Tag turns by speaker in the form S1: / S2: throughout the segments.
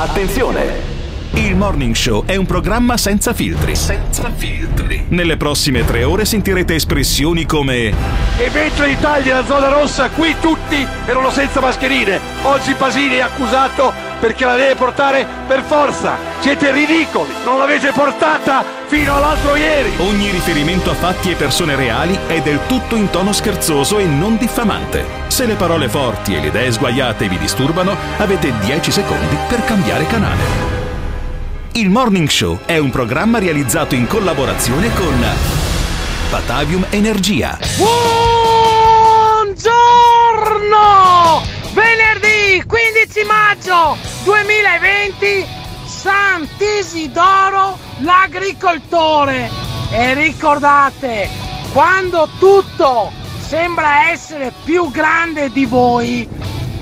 S1: Attenzione! Il Morning Show è un programma senza filtri. Senza filtri. Nelle prossime tre ore sentirete espressioni come
S2: E mentre l'Italia è la zona rossa, qui tutti erano senza mascherine. Oggi Pasini è accusato perché la deve portare per forza. Siete ridicoli, non l'avete portata fino all'altro ieri.
S1: Ogni riferimento a fatti e persone reali è del tutto in tono scherzoso e non diffamante. Se le parole forti e le idee sguaiate vi disturbano, avete 10 secondi per cambiare canale. Il Morning Show è un programma realizzato in collaborazione con Batavium Energia.
S3: Buongiorno! Venerdì 15 maggio 2020 Sant'Isidoro l'agricoltore. E ricordate, quando tutto sembra essere più grande di voi,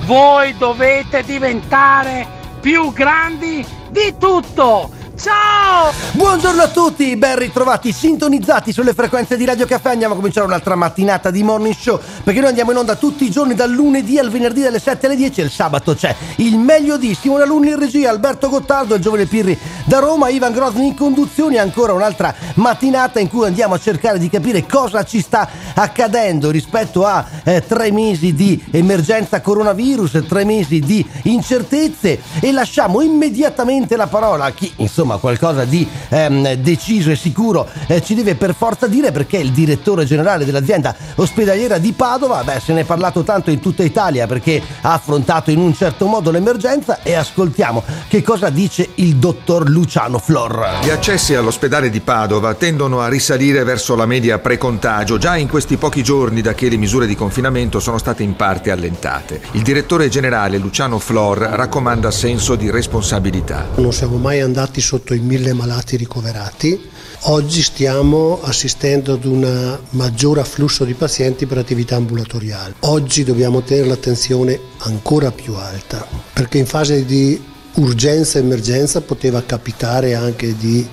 S3: voi dovete diventare più grandi di tutto. Ciao!
S4: Buongiorno a tutti, ben ritrovati, sintonizzati sulle frequenze di Radio Caffè. Andiamo a cominciare un'altra mattinata di Morning Show perché noi andiamo in onda tutti i giorni dal lunedì al venerdì dalle 7 alle 10 e il sabato c'è il meglio di Simone Alunni in regia, Alberto Gottardo, il giovane Pirri da Roma, Ivan Grosni in conduzione. Ancora un'altra mattinata in cui andiamo a cercare di capire cosa ci sta accadendo rispetto a eh, tre mesi di emergenza coronavirus, tre mesi di incertezze e lasciamo immediatamente la parola a chi insomma qualcosa di ehm, deciso e sicuro eh, ci deve per forza dire perché il direttore generale dell'azienda ospedaliera di Padova, beh se ne è parlato tanto in tutta Italia perché ha affrontato in un certo modo l'emergenza e ascoltiamo che cosa dice il dottor Luciano Flor.
S5: Gli accessi all'ospedale di Padova tendono a risalire verso la media pre-contagio già in questi pochi giorni da che le misure di confinamento sono state in parte allentate. Il direttore generale Luciano Flor raccomanda senso di responsabilità.
S6: Non siamo mai andati sotto i mille malati ricoverati. Oggi stiamo assistendo ad un maggior afflusso di pazienti per attività ambulatoriali. Oggi dobbiamo tenere l'attenzione ancora più alta perché in fase di urgenza e emergenza poteva capitare anche di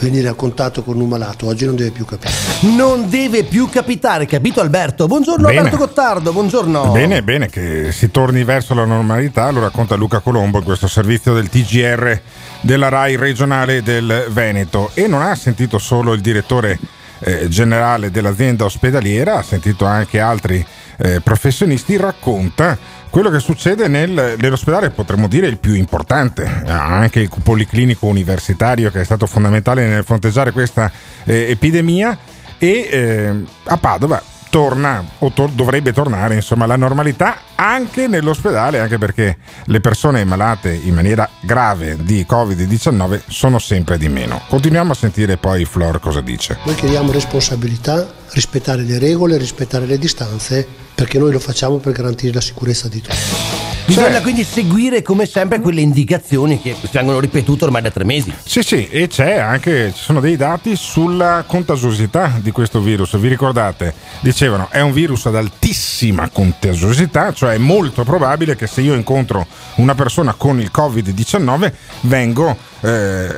S6: venire a contatto con un malato, oggi non deve più capitare.
S4: Non deve più capitare, capito Alberto? Buongiorno
S7: Bene.
S4: Alberto Gottardo, buongiorno.
S7: Bene, bene che si torni verso la normalità, lo racconta Luca Colombo in questo servizio del TGR della RAI regionale del Veneto. E non ha sentito solo il direttore eh, generale dell'azienda ospedaliera, ha sentito anche altri eh, professionisti, racconta quello che succede nel- nell'ospedale, potremmo dire il più importante, anche il policlinico universitario che è stato fondamentale nel fronteggiare questa eh, epidemia. E eh, a Padova torna o tor- dovrebbe tornare insomma la normalità anche nell'ospedale anche perché le persone malate in maniera grave di Covid-19 sono sempre di meno. Continuiamo a sentire poi Flor cosa dice.
S6: Noi chiediamo responsabilità, rispettare le regole, rispettare le distanze, perché noi lo facciamo per garantire la sicurezza di tutti.
S4: Bisogna
S7: Cioè-
S4: quindi seguire come sempre quelle indicazioni che vengono ripetute ormai da tre mesi.
S7: Sì, sì, e c'è anche, ci sono dei dati sulla contagiosità di questo virus. Vi ricordate? Dicevano, è un virus ad altissima contagiosità, cioè è molto probabile che se io incontro una persona con il Covid-19 vengo eh,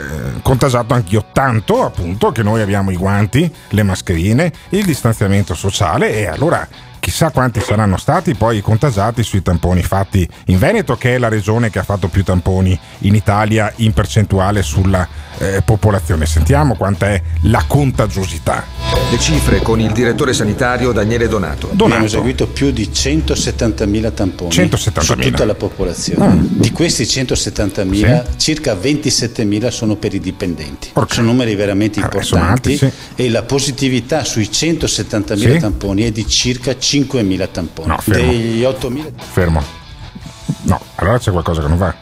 S7: contagiato anch'io. Tanto appunto che noi abbiamo i guanti, le mascherine, il distanziamento sociale e allora chissà quanti saranno stati poi contagiati sui tamponi fatti in Veneto, che è la regione che ha fatto più tamponi in Italia in percentuale sulla eh, popolazione. Sentiamo quanta è la contagiosità.
S5: Le cifre con il direttore sanitario Daniele Donato.
S8: Abbiamo
S7: Donato.
S8: eseguito più di 170.000 tamponi
S7: 170.000.
S8: su tutta la popolazione.
S7: Ah.
S8: Di questi 170.000, circa 27.000 sono per i dipendenti.
S7: Porca.
S8: Sono numeri veramente
S7: Ah,
S8: importanti
S7: alti, sì.
S8: e la positività sui 170.000
S7: Sì.
S8: tamponi è di circa 5.000 tamponi.
S7: No, fermo.
S8: Degli 8.000
S7: Fermo. No, allora c'è qualcosa che non va.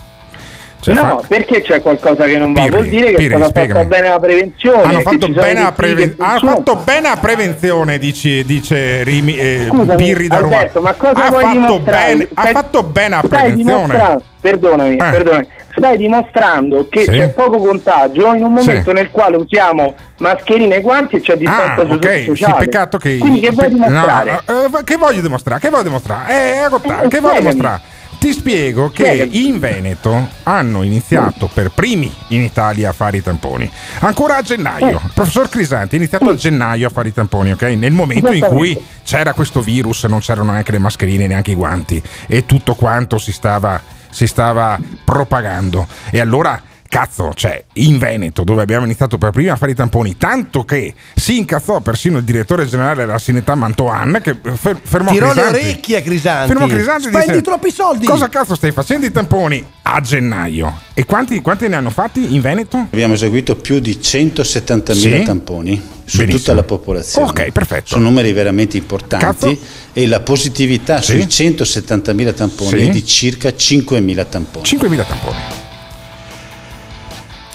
S7: Cioè,
S9: no,
S7: fa-
S9: perché c'è qualcosa che non va?
S7: Pirri,
S9: Vuol dire che
S7: Pirri,
S9: stata fatta bene la prevenzione.
S7: Hanno fatto, bene la preven- hanno fatto bene la prevenzione, dice, dice Rimi, eh,
S9: Scusami,
S7: Pirri da Roma.
S9: Alberto, ma cosa
S7: ha,
S9: vuoi
S7: fatto bene, ha fatto bene la
S9: stai
S7: prevenzione.
S9: perdonami,
S7: Eh.
S9: perdonami, stai dimostrando che
S7: Sì.
S9: c'è poco contagio in un momento
S7: Sì.
S9: nel quale usiamo mascherine e guanti e c'è
S7: Ah,
S9: distanza
S7: ok, sì,
S9: sociale.
S7: peccato che.
S9: Quindi che vuoi dimostrare?
S7: no, eh, che voglio dimostrare? Che voglio dimostrare? Eh, eh, che voglio dimostrare? Ti spiego che
S9: Spiegami.
S7: in Veneto hanno iniziato per primi in Italia a fare i tamponi. Ancora a gennaio. Il professor Crisanti ha iniziato a gennaio a fare i tamponi, ok? Nel momento in cui c'era questo virus, non c'erano neanche le mascherine, neanche i guanti e tutto quanto si stava si stava propagando. E allora cazzo, cioè in Veneto dove abbiamo iniziato per prima a fare i tamponi, tanto che si incazzò persino il direttore generale della Sanità Mantoan che fer- fermò
S4: Tirò le
S7: Crisanti.
S4: orecchie a Crisanti.
S7: Fermò Crisanti e
S4: Spendi
S7: disse,
S4: troppi soldi.
S7: Cosa cazzo stai facendo i tamponi a gennaio? E quanti, quanti ne hanno fatti in Veneto?
S8: Abbiamo eseguito più di 170.000
S7: Sì?
S8: tamponi su
S7: Benissimo.
S8: tutta la popolazione.
S7: Ok, perfetto.
S8: Sono numeri veramente importanti
S7: Cazzo.
S8: e la positività
S7: Sì.
S8: sui 170.000 tamponi
S7: Sì.
S8: è di circa 5.000 tamponi.
S7: 5.000 tamponi.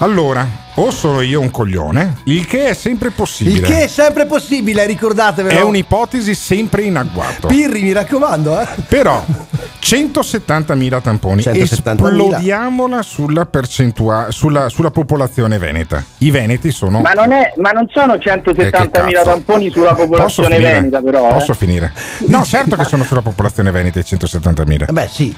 S7: Allora, o sono io un coglione, il che è sempre possibile.
S4: Il che è sempre possibile, ricordatevelo.
S7: È un'ipotesi sempre in agguato.
S4: Pirri, mi raccomando, eh.
S7: Però 170.000 tamponi,
S4: 170.000.
S7: esplodiamola sulla percentuale, sulla, sulla popolazione veneta. I veneti sono.
S9: Ma non, è, ma non sono
S7: Eh, che
S9: 170.000
S7: cazzo.
S9: tamponi sulla popolazione
S7: finire?
S9: veneta, però. eh.
S7: Posso finire? No, certo che sono sulla popolazione veneta i 170.000.
S4: Beh, sì.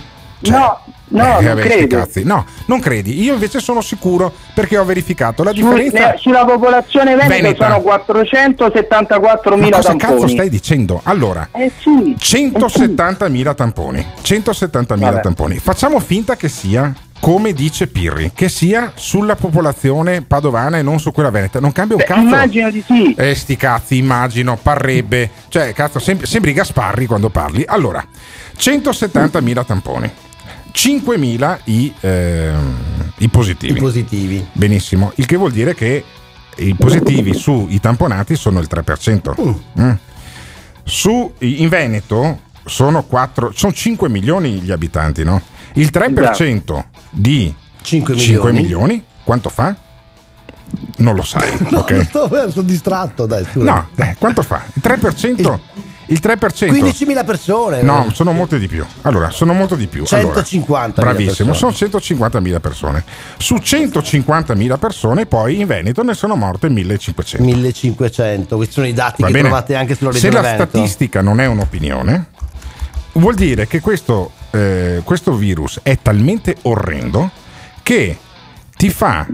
S9: No, no,
S7: Eh,
S9: non credo.
S7: No, non credi. Io invece sono sicuro perché ho verificato la differenza.
S9: sulla popolazione veneta,
S7: Veneta.
S9: sono 474.000
S7: Ma cosa
S9: tamponi.
S7: cazzo stai dicendo? Allora,
S9: Eh sì.
S7: 170.000 tamponi. 170.000
S9: Vabbè.
S7: tamponi. Facciamo finta che sia come dice Pirri, che sia sulla popolazione padovana e non su quella veneta. Non cambia un
S9: Beh,
S7: cazzo.
S9: immagino di sì.
S7: Eh, sti cazzi, immagino, parrebbe. Cioè, cazzo, sem- sembri Gasparri quando parli. Allora, 170.000 tamponi. 5.000 i, ehm, i positivi.
S4: I positivi.
S7: Benissimo, il che vuol dire che i positivi sui tamponati sono il 3%. Mm. Su, in Veneto sono, 4, sono 5 milioni gli abitanti, no? Il 3% di
S4: 5
S7: 5
S4: milioni.
S7: milioni, quanto fa? Non lo sai, ok?
S4: Sto, sono distratto, dai. scusa.
S7: No, eh, quanto fa? Il 3%? Il 3%?
S4: 15.000 persone.
S7: No, sono molte di più. Allora, sono molto di più. Allora,
S4: 150.000
S7: bravissimo,
S4: persone.
S7: sono 150.000 persone. Su 150.000 persone, poi in Veneto ne sono morte 1.500.
S4: 1500. Questi sono i dati
S7: Va
S4: che
S7: bene?
S4: trovate anche sulla
S7: Se
S4: regione
S7: la
S4: Veneto.
S7: statistica non è un'opinione, vuol dire che questo, eh, questo virus è talmente orrendo che ti fa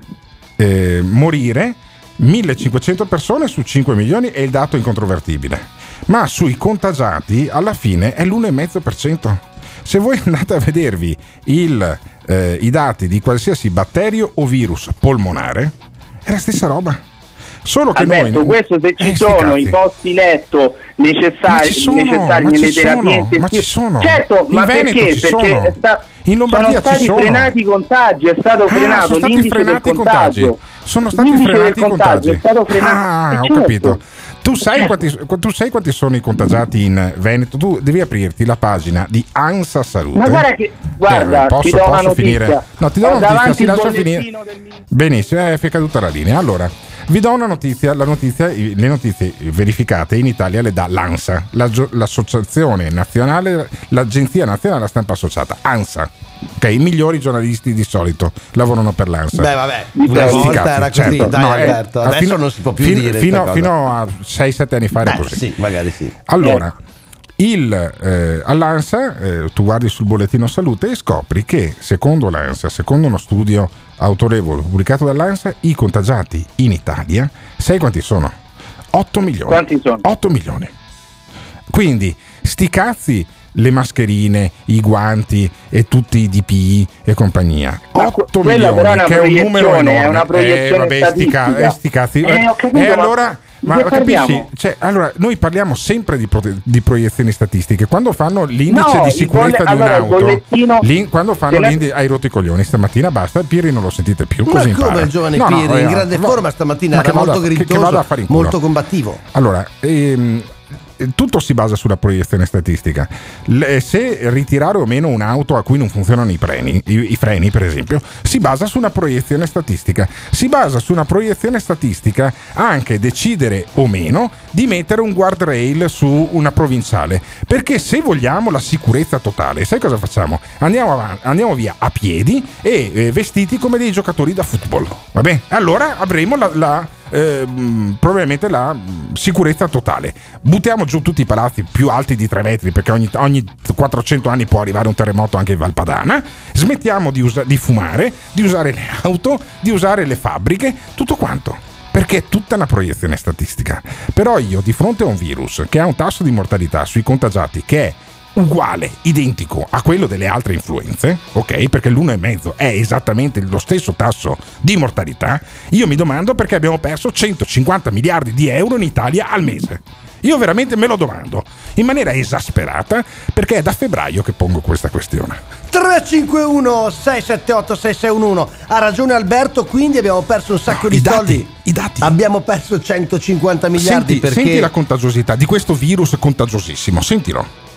S7: eh, morire 1500 persone su 5 milioni è il dato incontrovertibile. Ma sui contagiati alla fine è l'1,5%. Se voi andate a vedervi il, eh, i dati di qualsiasi batterio o virus polmonare, è la stessa roba. Solo che
S9: Vabbè,
S7: noi
S9: questo se ci
S7: Eh, sti
S9: sono i posti letto necessari,
S7: ci sono,
S9: necessari
S7: ma
S9: nelle
S7: ci
S9: terapie
S7: sono,
S9: intensive.
S7: ma ci sono.
S9: Certo,
S7: In
S9: ma
S7: Veneto
S9: perché?
S7: ci
S9: Perché
S7: sono.
S9: sta-
S7: In Lombardia
S9: sono stati
S7: ci sono.
S9: frenati i contagi, è stato
S7: Ah,
S9: frenato
S7: sono stati
S9: l'indice del contagio.
S7: contagi. Sono stati
S9: L'indice
S7: frenati i contagi.
S9: è stato frenato.
S7: Ah, ho
S9: certo.
S7: capito. Tu sai,
S9: Certo.
S7: quanti, tu sai quanti sono i contagiati in Veneto? Tu devi aprirti la pagina di Ansa Salute.
S9: Ma guarda che- guarda,
S7: Eh, posso,
S9: ti
S7: posso finire? No, ti do
S9: Ho
S7: una notizia, lascia
S9: bollettino
S7: finire. Benissimo, eh, è caduta la linea. Allora, vi do una notizia, la notizia, le notizie verificate in Italia le dà l'ANSA, l'associazione nazionale, l'agenzia nazionale della stampa associata, ANSA. Ok, i migliori giornalisti di solito lavorano per l'ANSA.
S4: Beh, vabbè, una volta era così,
S7: certo.
S4: dai
S7: No, eh,
S4: Alberto. Adesso
S7: fino-
S4: non si può più
S7: fino-
S4: dire.
S7: Fino, fino a 6-7 anni fa era
S4: Eh,
S7: così.
S4: sì, magari sì.
S7: Allora, il, eh, all'ANSA, eh, tu guardi sul bollettino salute e scopri che secondo l'ANSA, secondo uno studio autorevole pubblicato dall'ANSA, i contagiati in Italia, sai quanti sono? 8 milioni.
S9: Quanti sono?
S7: 8 milioni. Quindi, sti cazzi, le mascherine, i guanti e tutti i DPI e compagnia.
S9: Ma
S7: 8
S9: quella
S7: milioni, che è un numero enorme.
S9: è una proiezione
S7: eh, vabbè, sti, ca- eh, sti cazzi.
S9: Eh, capito,
S7: e
S9: ma
S7: allora, ma capisci? Cioè, allora, noi parliamo sempre di, prote- di proiezioni statistiche. Quando fanno l'indice
S9: No,
S7: di sicurezza
S9: bolle-
S7: di
S9: allora,
S7: un'auto,
S9: bollettino-
S7: l'in- quando fanno l'indice, hai rotto i coglioni stamattina, basta. Pirri non lo sentite più.
S4: Ma
S7: Così
S4: come
S7: impara.
S4: il giovane
S7: No, no,
S4: Pirri, in
S7: eh,
S4: grande forma stamattina,
S7: ma
S4: era molto grintoso, molto combattivo.
S7: Allora, ehm, tutto si basa sulla proiezione statistica. L- se ritirare o meno un'auto a cui non funzionano i freni, i, i freni per esempio, si basa su una proiezione statistica. Si basa su una proiezione statistica anche decidere o meno di mettere un guardrail su una provinciale. Perché se vogliamo la sicurezza totale, sai cosa facciamo? Andiamo, avanti, andiamo via a piedi e eh, vestiti come dei giocatori da football. Va bene? Allora avremo la- la ehm, probabilmente la mm, sicurezza totale. Buttiamo giù tutti i palazzi più alti di 3 metri perché ogni, ogni 400 anni può arrivare un terremoto anche in Valpadana. Smettiamo di, usa- di fumare, di usare le auto, di usare le fabbriche, tutto quanto. Perché è tutta una proiezione statistica. Però io di fronte a un virus che ha un tasso di mortalità sui contagiati che è uguale, identico a quello delle altre influenze, ok? Perché l'1,5 è esattamente lo stesso tasso di mortalità, io mi domando perché abbiamo perso 150 miliardi di euro in Italia al mese. Io veramente me lo domando, in maniera esasperata, perché è da febbraio che pongo questa questione.
S4: 351 678 6611 ha ragione Alberto quindi abbiamo perso un sacco
S7: No,
S4: di
S7: i dati,
S4: soldi
S7: i dati.
S4: abbiamo perso 150 miliardi
S7: Senti,
S4: perché
S7: senti la contagiosità di questo virus contagiosissimo, sentilo.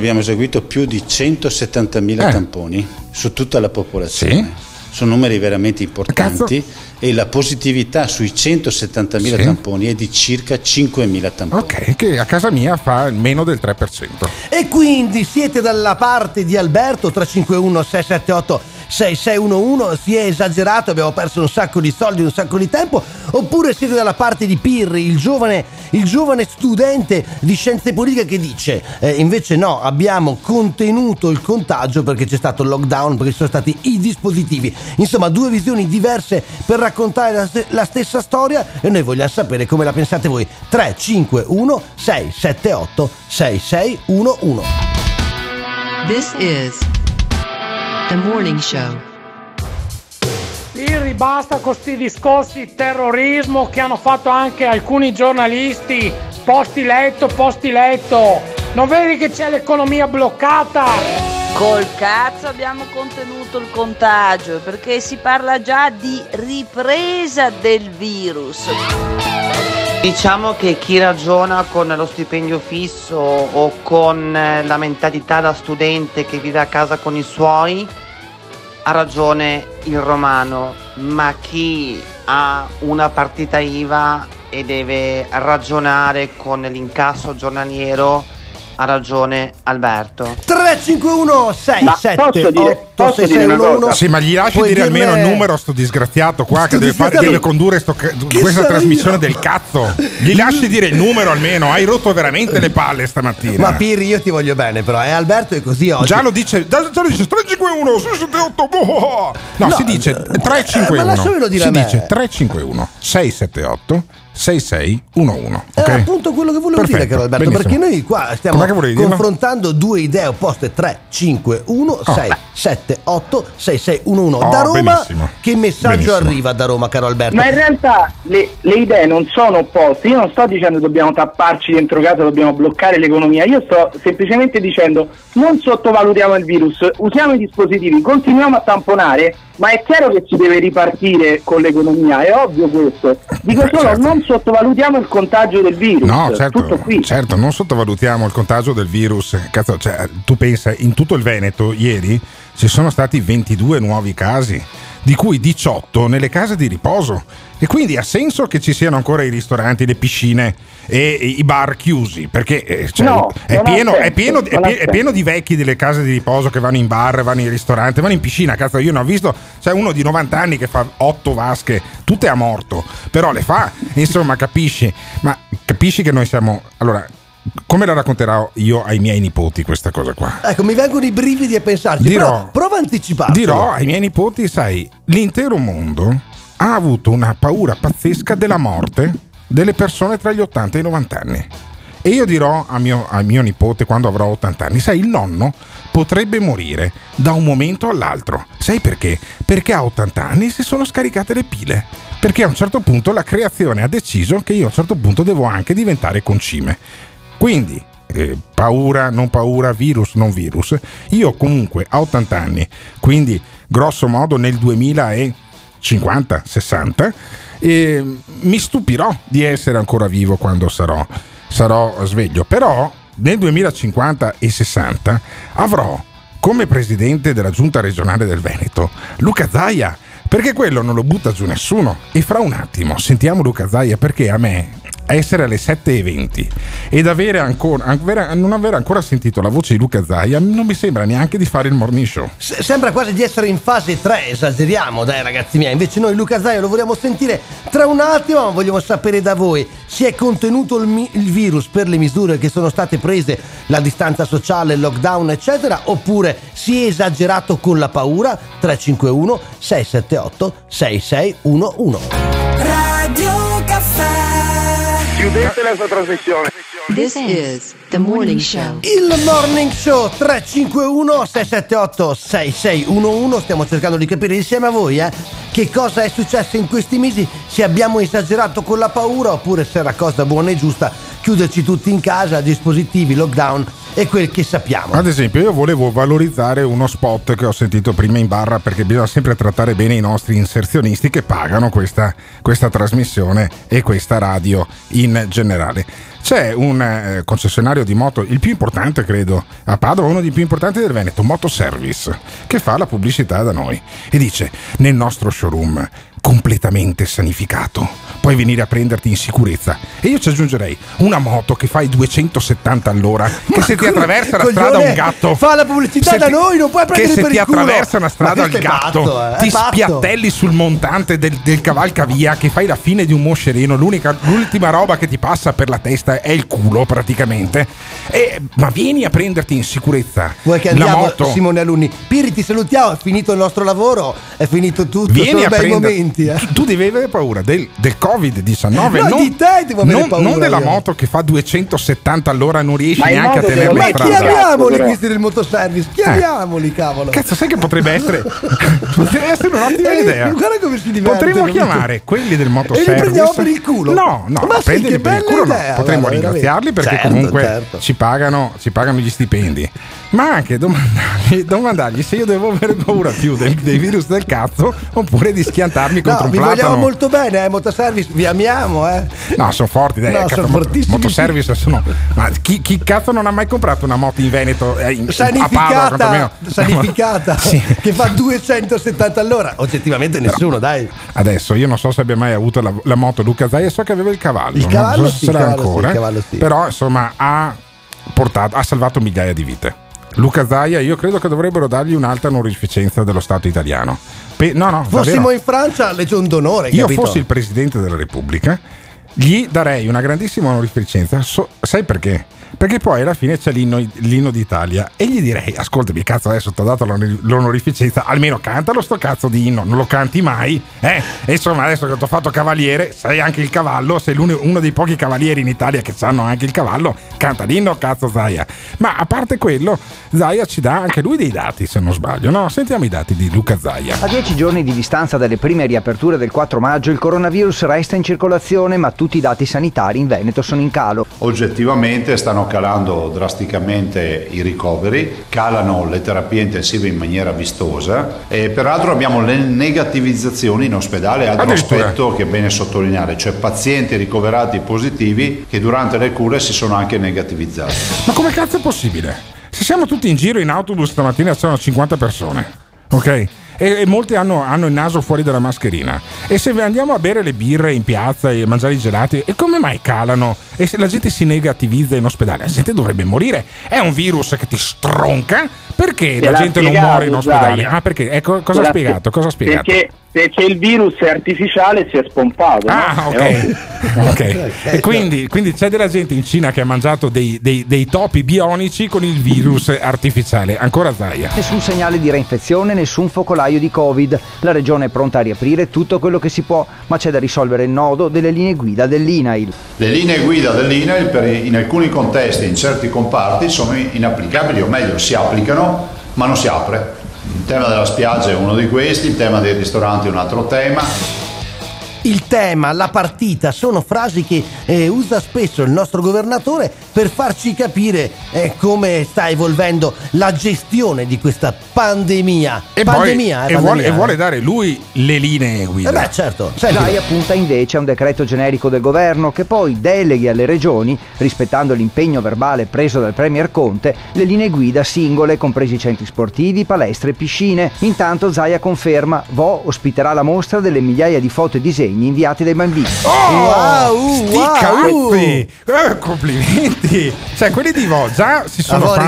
S8: Abbiamo eseguito più di 170.000
S7: Eh.
S8: tamponi su tutta la popolazione.
S7: Sì.
S8: Sono numeri veramente importanti e la positività sui 170.000
S7: Sì.
S8: tamponi è di circa 5.000 tamponi.
S7: Ok, che a casa mia fa meno del 3%.
S4: E quindi siete dalla parte di Alberto 351 678 6611 si è esagerato, abbiamo perso un sacco di soldi, un sacco di tempo, oppure siete dalla parte di Pirri, il giovane, il giovane studente di scienze politiche che dice eh, invece no, abbiamo contenuto il contagio perché c'è stato il lockdown, perché ci sono stati i dispositivi. Insomma, due visioni diverse per raccontare la, la stessa storia e noi vogliamo sapere come la pensate voi. 351 678 6611
S10: This is the morning show.
S3: Pirri, basta con questi discorsi di terrorismo che hanno fatto anche alcuni giornalisti. Posti letto, posti letto. Non vedi che c'è l'economia bloccata?
S11: Col cazzo abbiamo contenuto il contagio perché si parla già di ripresa del virus.
S12: Diciamo che chi ragiona con lo stipendio fisso o con eh, la mentalità da studente che vive a casa con i suoi ha ragione il romano, ma chi ha una partita IVA e deve ragionare con l'incasso giornaliero ha ragione Alberto.
S4: 351 678
S9: posso dire una
S4: 6611
S9: cosa?
S7: Sì, ma gli lasci
S4: Puoi
S7: dire almeno il numero a sto disgraziato qua che
S4: Sto
S7: deve, fare- deve condurre sto questa trasmissione
S4: io?
S7: del cazzo. Gli lasci dire il numero almeno, hai rotto veramente le palle stamattina.
S4: Ma Pirri, io ti voglio bene, però. E Alberto è così oggi.
S7: Già lo dice, già, già lo dice 351 678 boh. No,
S4: No,
S7: si dice
S4: eh,
S7: 351.
S4: ma lasciamelo dire
S7: si
S4: a me.
S7: dice 351 678 6611.
S4: È
S7: ok?
S4: appunto quello che volevo
S7: Perfetto,
S4: dire, caro Alberto,
S7: benissimo.
S4: perché noi qua stiamo
S7: che
S4: confrontando due idee opposte: 3, 5, 1, 6, 7, 8, 6, 6, 1, 1.
S7: Oh,
S4: da Roma,
S7: benissimo.
S4: che messaggio
S7: Benissimo.
S4: arriva da Roma, caro Alberto?
S9: Ma in realtà le, le idee non sono opposte, io non sto dicendo dobbiamo tapparci dentro casa, dobbiamo bloccare l'economia, io sto semplicemente dicendo non sottovalutiamo il virus, usiamo i dispositivi, continuiamo a tamponare, ma è chiaro che si deve ripartire con l'economia, è ovvio questo. Dico
S7: Beh,
S9: solo
S7: certo.
S9: non sottovalutiamo il contagio del virus,
S7: No, certo, certo, non sottovalutiamo il contagio del virus. Cazzo, cioè, tu pensa, in tutto il Veneto ieri ci sono stati 22 nuovi casi, di cui 18 nelle case di riposo. E quindi ha senso che ci siano ancora i ristoranti, le piscine e i bar chiusi, perché eh, cioè,
S9: No,
S7: è,
S9: non
S7: pieno, è,
S9: senso,
S7: pieno, è
S9: non ha
S7: pie- è pieno di vecchi delle case di riposo che vanno in bar, vanno in ristorante, vanno in piscina. Cazzo, io ne ho visto, c'è uno di 90 anni che fa 8 vasche, tutte a morto, però le fa, insomma, capisci? Ma capisci che noi siamo. Allora, come la racconterò io ai miei nipoti questa cosa qua?
S4: Ecco, mi vengono i brividi a pensarci.
S7: Dirò-
S4: però prova a anticiparlo.
S7: Dirò ai miei nipoti, sai, l'intero mondo ha avuto una paura pazzesca della morte delle persone tra gli 80 e i 90 anni. E io dirò a mio, a mio nipote quando avrò 80 anni, sai, il nonno potrebbe morire da un momento all'altro. Sai perché? Perché a 80 anni si sono scaricate le pile. Perché a un certo punto la creazione ha deciso che io a un certo punto devo anche diventare concime. Quindi, eh, paura, non paura, virus, non virus. Io comunque a 80 anni, quindi grosso modo nel 2050, 60, eh, mi stupirò di essere ancora vivo quando sarò, sarò sveglio. Però nel 2050 e 60 avrò come presidente della giunta regionale del Veneto Luca Zaia. Perché quello non lo butta giù nessuno. E fra un attimo sentiamo Luca Zaia perché a me essere alle 7.20 ed avere ancora, avere- non aver ancora sentito la voce di Luca Zaia non mi sembra neanche di fare il morning show.
S4: S- Sembra quasi di essere in fase 3, esageriamo dai ragazzi miei, invece noi Luca Zaia lo vogliamo sentire tra un attimo, ma vogliamo sapere da voi, si è contenuto il, mi- il virus per le misure che sono state prese, la distanza sociale, il lockdown eccetera, oppure si è esagerato con la paura? 351 678 6611
S13: Radio
S2: Chiudete la sua trasmissione.
S10: This is the morning show.
S4: Il morning show 351 678 6611 stiamo cercando di capire insieme a voi eh, che cosa è successo in questi mesi, se abbiamo esagerato con la paura oppure se era cosa buona e giusta chiuderci tutti in casa, dispositivi, lockdown e quel che sappiamo.
S7: Ad esempio, io volevo valorizzare uno spot che ho sentito prima in barra perché bisogna sempre trattare bene i nostri inserzionisti che pagano questa, questa trasmissione e questa radio in generale. C'è un eh, concessionario di moto, il più importante credo, a Padova, uno dei più importanti del Veneto, Motoservice, che fa la pubblicità da noi e dice nel nostro showroom completamente sanificato. Puoi venire a prenderti in sicurezza. E io ci aggiungerei una moto che fai 270 all'ora, che se ti attraversa la strada un gatto.
S4: Fa la pubblicità
S7: se
S4: da
S7: ti-
S4: noi, non puoi
S7: Che
S4: prendere
S7: se
S4: per
S7: ti
S4: il
S7: attraversa una strada
S4: Ma è
S7: gatto,
S4: pazzo, eh,
S7: ti spiattelli sul montante del, del cavalcavia, che fai la fine di un moscerino. L'unica, l'ultima roba che ti passa per la testa è il culo, praticamente. E- ma vieni a prenderti in sicurezza.
S4: Vuoi che andiamo,
S7: moto.
S4: Simone Alunni? Piri, ti salutiamo, è finito il nostro lavoro, è finito tutto,
S7: Vieni a
S4: bei momenti. Eh.
S7: Tu, tu devi avere paura del, del Covid-19,
S4: No,
S7: non,
S4: di te devo avere
S7: non-
S4: paura
S7: non della
S4: io.
S7: moto che fa 270 all'ora, non riesci
S9: Ma in
S7: neanche a tenerla in
S4: Ma
S9: metti-
S7: strada.
S4: chiamiamoli
S9: però.
S4: questi del motoservice, chiamiamoli, cavolo.
S7: Cazzo, sai che potrebbe essere, potrebbe essere un'ottima
S4: Eh,
S7: idea.
S4: Guarda come si diverte.
S7: Potremmo chiamare quelli del
S4: E
S7: motoservice.
S4: li prendiamo per il culo.
S7: No, no,
S4: Ma sì, che
S7: per il culo no.
S4: idea,
S7: Potremmo
S4: guarda,
S7: ringraziarli perché
S4: veramente.
S7: comunque
S4: Certo, certo.
S7: Ci, pagano, ci pagano gli stipendi. Ma anche domandargli, domandargli se io devo avere paura più del- dei virus del cazzo oppure di schiantarmi contro
S4: No,
S7: un
S4: vi
S7: platano.
S4: vogliamo molto bene, eh, motoservice, vi amiamo, eh.
S7: No, sono forti, dai,
S4: No,
S7: cazzo,
S4: sono fortissimi.
S7: Motoservice sono. Ma chi, chi cazzo non ha mai comprato una moto in Veneto? eh, in- a Padova,
S4: Sanificata, sanificata
S7: Sì.
S4: che fa 270 all'ora. Oggettivamente nessuno, dai.
S7: Adesso io non so se abbia mai avuto la, la moto Luca Zaia, so che aveva il cavallo.
S4: Il cavallo
S7: non so
S4: sì,
S7: se
S4: cavallo sì,
S7: ancora.
S4: il cavallo sì.
S7: Però insomma ha, portato, ha salvato migliaia di vite. Luca Zaia, io credo che dovrebbero dargli un'alta onorificenza dello Stato italiano. Pe- no, no,
S4: Fossimo
S7: davvero.
S4: in Francia, legion d'onore,
S7: Io
S4: capito?
S7: fossi il presidente della Repubblica, gli darei una grandissima onorificenza. So- sai perché? Perché poi alla fine c'è l'inno, l'inno d'Italia e gli direi: Ascoltami, cazzo, adesso ti ho dato l'onor- l'onorificenza, almeno cantalo sto cazzo di inno, non lo canti mai. Eh? E insomma, adesso che ti ho fatto cavaliere, sei anche il cavallo, sei uno dei pochi cavalieri in Italia che hanno anche il cavallo, canta l'inno, cazzo Zaia. Ma a parte quello, Zaia ci dà anche lui dei dati, se non sbaglio. No, sentiamo i dati di Luca Zaia.
S13: A dieci giorni di distanza dalle prime riaperture del 4 maggio, il coronavirus resta in circolazione, ma tutti i dati sanitari in Veneto sono in calo.
S14: Oggettivamente stanno calando drasticamente i ricoveri, calano le terapie intensive in maniera vistosa e peraltro abbiamo le negativizzazioni in ospedale, altro aspetto che è bene sottolineare, cioè pazienti ricoverati positivi che durante le cure si sono anche negativizzati.
S7: Ma come cazzo è possibile? Se siamo tutti in giro in autobus stamattina c'erano 50 persone, ok? E, e molti hanno, hanno il naso fuori dalla mascherina. E se andiamo a bere le birre in piazza e mangiare i gelati, e come mai calano? E se la gente si negativizza in ospedale, la gente dovrebbe morire. È un virus che ti stronca? Perché
S9: Te
S7: la gente non muore in ospedale?
S9: Zai.
S7: Ah, perché? Ecco, cosa ha spiegato?
S9: spie-
S7: Cosa ha spiegato?
S9: Perché, perché il virus è artificiale e si è spompato. no?
S7: Ah,
S9: È
S7: ok. ok. E quindi, quindi c'è della gente in Cina che ha mangiato dei, dei- dei topi bionici con il virus artificiale. Ancora Zaia.
S13: Nessun segnale di reinfezione, nessun focolaio di Covid. La regione è pronta a riaprire tutto quello che si può, ma c'è da risolvere il nodo delle linee guida dell'INAIL.
S14: Le linee guida dell'INAIL per- in alcuni contesti, in certi comparti, sono inapplicabili, o meglio, si applicano, ma non si apre. Il tema della spiaggia è uno di questi, il tema dei ristoranti è un altro tema.
S4: Il tema, la partita, sono frasi che eh, usa spesso il nostro governatore per farci capire eh, come sta evolvendo la gestione di questa pandemia.
S7: E,
S4: pandemia,
S7: poi,
S4: eh,
S7: e, vuole,
S4: pandemia,
S7: e vuole
S4: eh.
S7: dare lui le linee guida.
S4: Eh beh, certo.
S13: Zaia punta invece a un decreto generico del governo che poi deleghi alle regioni, rispettando l'impegno verbale preso dal Premier Conte, le linee guida singole, compresi centri sportivi, palestre e piscine. Intanto Zaia conferma, Vo ospiterà la mostra delle migliaia di foto e disegni inviati dai bambini.
S4: wow,
S7: Sti
S4: wow.
S7: cazzi! Eh, complimenti! Cioè, quelli di Vo già si sono
S4: Vo
S7: fatti.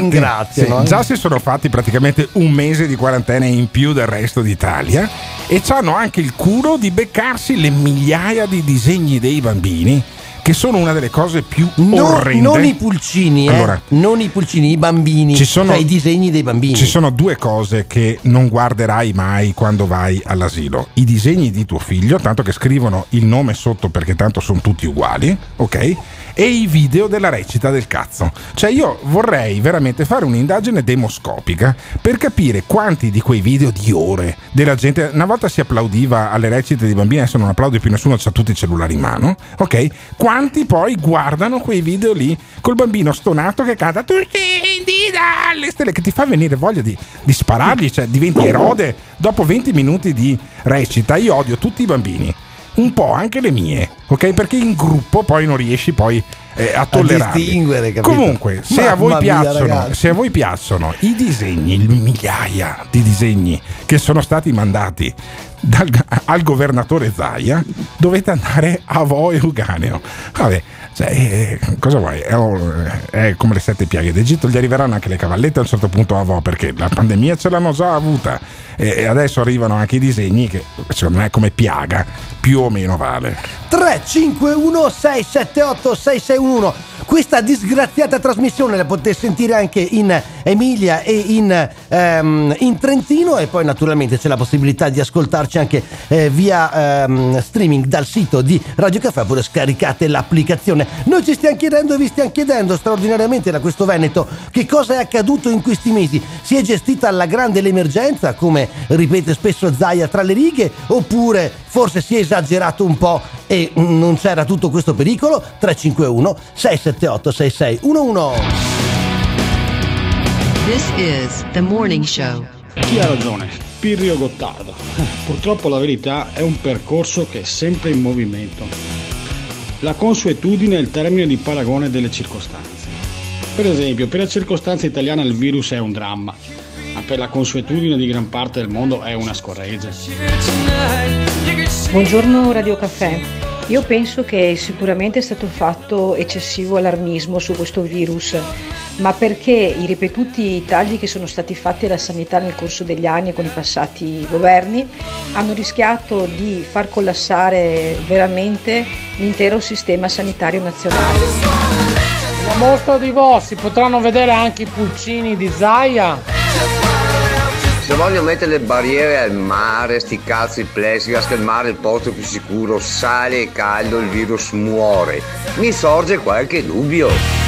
S7: sì, già si sono fatti praticamente un mese di quarantena in più del resto d'Italia. E hanno anche il culo di beccarsi le migliaia di disegni dei bambini che sono una delle cose più
S4: No-
S7: orrende.
S4: non i pulcini, eh.
S7: Allora,
S4: non i pulcini, i bambini.
S7: Ci sono-
S4: cioè i disegni dei bambini.
S7: Ci sono due cose che non guarderai mai quando vai all'asilo. I disegni di tuo figlio, tanto che scrivono il nome sotto perché tanto sono tutti uguali, ok? E i video della recita del cazzo. Cioè io vorrei veramente fare un'indagine demoscopica per capire quanti di quei video di ore della gente... Una volta si applaudiva alle recite dei bambini, adesso non applaude più nessuno, ha tutti i cellulari in mano, ok? Quanti poi guardano quei video lì col bambino stonato che canta tu scendi dalle stelle che ti fa venire voglia di, di sparargli, cioè diventi erode dopo 20 minuti di recita. Io odio tutti i bambini, un po' anche le mie, ok? Perché in gruppo poi non riesci poi eh, a
S4: capito?
S7: Comunque, se a, voi
S4: mia,
S7: se a voi piacciono i disegni, migliaia di disegni che sono stati mandati dal- al governatore Zaia, dovete andare a Vo e Uganeo. Vabbè, cioè, eh, cosa vuoi? È, è come le sette piaghe d'Egitto, gli arriveranno anche le cavallette a un certo punto a Vo perché la pandemia ce l'hanno già avuta e, adesso arrivano anche i disegni che secondo me come piaga più o meno vale.
S4: 351 678 6611 questa disgraziata trasmissione la potete sentire anche in Emilia e in, ehm, in Trentino e poi naturalmente c'è la possibilità di ascoltarci anche eh, via ehm, streaming dal sito di Radio Caffè oppure scaricate l'applicazione noi ci stiamo chiedendo e vi stiamo chiedendo straordinariamente da questo Veneto che cosa è accaduto in questi mesi si è gestita alla grande l'emergenza come ripete spesso Zaia tra le righe oppure forse si è esagerato un po' e non c'era tutto questo pericolo 351 678 6611
S10: This is the morning show.
S15: Chi ha ragione? Pirri o Gottardo? Eh, Purtroppo la verità è un percorso che è sempre in movimento. La consuetudine è il termine di paragone delle circostanze. Per esempio, per la circostanza italiana il virus è un dramma, ma per la consuetudine di gran parte del mondo è una scorreggia.
S16: Buongiorno Radio Caffè. Io penso che sicuramente è stato fatto eccessivo allarmismo su questo virus, ma perché i ripetuti tagli che sono stati fatti alla sanità nel corso degli anni e con i passati governi hanno rischiato di far collassare veramente l'intero sistema sanitario nazionale.
S3: La mostra di Vo si potranno vedere anche i pulcini di Zaia.
S17: Se voglio mettere le barriere al mare, sti cazzi plexiglas, che il mare è il posto più sicuro, sale e caldo, il virus muore. Mi sorge qualche dubbio.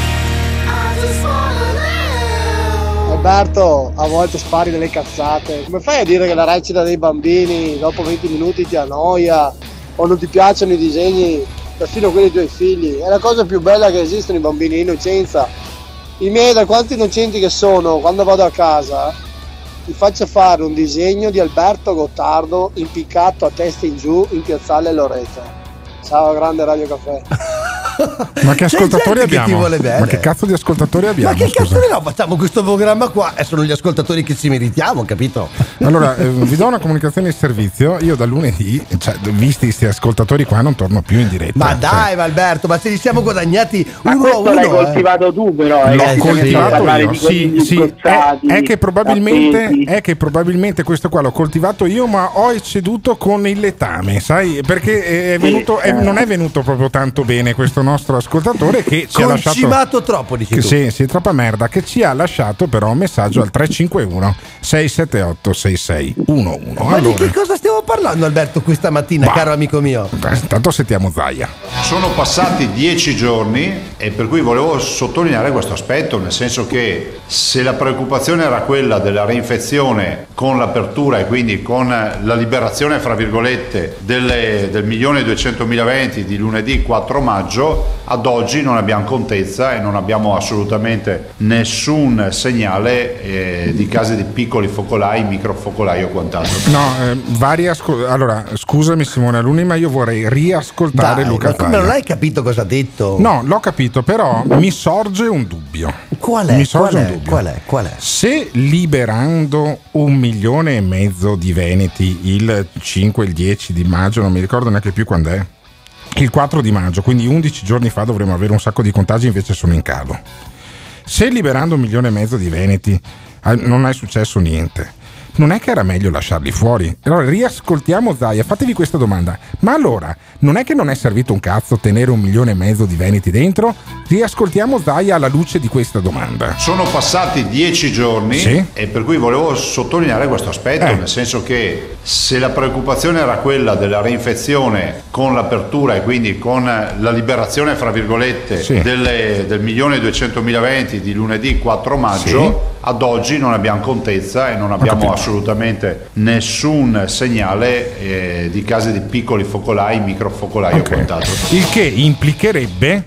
S18: Alberto, a volte spari delle cazzate. Come fai a dire che la recita dei bambini dopo 20 minuti ti annoia o non ti piacciono i disegni, perfino quelli dei tuoi figli? È la cosa più bella che esistono i bambini, innocenza. I miei, da quanti innocenti che sono, quando vado a casa, ti faccio fare un disegno di Alberto Gottardo impiccato a testa in giù in piazzale Loreto. Ciao, grande Radio Caffè.
S7: Ma che ascoltatori
S4: che
S7: abbiamo?
S4: vuole bene.
S7: Ma che cazzo di ascoltatori abbiamo?
S4: Ma che
S7: scusa?
S4: cazzo ne no? Facciamo questo programma qua e sono gli ascoltatori che ci meritiamo, capito?
S7: Allora, eh, vi do una comunicazione di servizio. Io da lunedì, cioè, visti questi ascoltatori qua, non torno più in diretta.
S4: Ma
S7: Cioè,
S4: dai, Valberto, ma ce li siamo guadagnati
S9: Ma
S4: uno a
S9: questo
S4: uno.
S9: l'hai
S4: eh.
S9: coltivato tu però, eh,
S7: L'ho
S9: che
S7: coltivato io,
S9: di
S7: sì, sì, è, è che è che probabilmente questo qua l'ho coltivato io, ma ho ecceduto con il letame, sai? Perché è venuto, è- non è venuto proprio tanto bene questo nostro ascoltatore che ci ha lasciato...
S4: Troppo, dici
S7: Che
S4: tu.
S7: sì, sì, troppa merda. Che ci ha lasciato però un messaggio al 351 678 6611.
S4: Ma di
S7: Allora,
S4: che cosa stiamo parlando, Alberto, questa mattina,
S7: Bah.
S4: caro amico mio?
S7: intanto sentiamo Zaia.
S14: Sono passati dieci giorni e per cui volevo sottolineare questo aspetto, nel senso che se la preoccupazione era quella della reinfezione con l'apertura e quindi con la liberazione, fra virgolette, delle- del milione e duecentomila venti di lunedì 4 maggio, ad oggi non abbiamo contezza e non abbiamo assolutamente nessun segnale eh, di casi di piccoli focolai, microfocolai o quant'altro.
S7: No, eh, vari ascol- allora, scusami Simone Aluni, ma io vorrei riascoltare
S4: Dai,
S7: Luca
S4: ma come
S7: Zaia.
S4: non hai capito cosa ha detto?
S7: No, l'ho capito, però mi sorge un dubbio.
S4: Qual è?
S7: Mi sorge
S4: Qual
S7: un
S4: è?
S7: dubbio.
S4: Qual è? Qual è?
S7: Se liberando un milione e mezzo di veneti il 5 e il 10 di maggio, non mi ricordo neanche più quando è, il 4 di maggio, quindi 11 giorni fa dovremmo avere un sacco di contagi, invece sono in calo. Se liberando un milione e mezzo di veneti non è successo niente, non è che era meglio lasciarli fuori? Allora riascoltiamo Zaia, fatevi questa domanda. Ma allora, non è che non è servito un cazzo tenere un milione e mezzo di veneti dentro? Riascoltiamo Zaia alla luce di questa domanda.
S14: Sono passati dieci giorni
S7: Sì.
S14: e per cui volevo sottolineare questo aspetto,
S7: Eh.
S14: nel senso che se la preoccupazione era quella della reinfezione con l'apertura e quindi con la liberazione, fra virgolette,
S7: Sì.
S14: delle- del milione e duecentomila venti di lunedì 4 maggio, ad oggi non abbiamo contezza e non abbiamo
S7: capito.
S14: Assolutamente nessun segnale eh, di casi di piccoli focolai, microfocolai
S7: Ok.
S14: o quant'altro.
S7: Il che implicherebbe,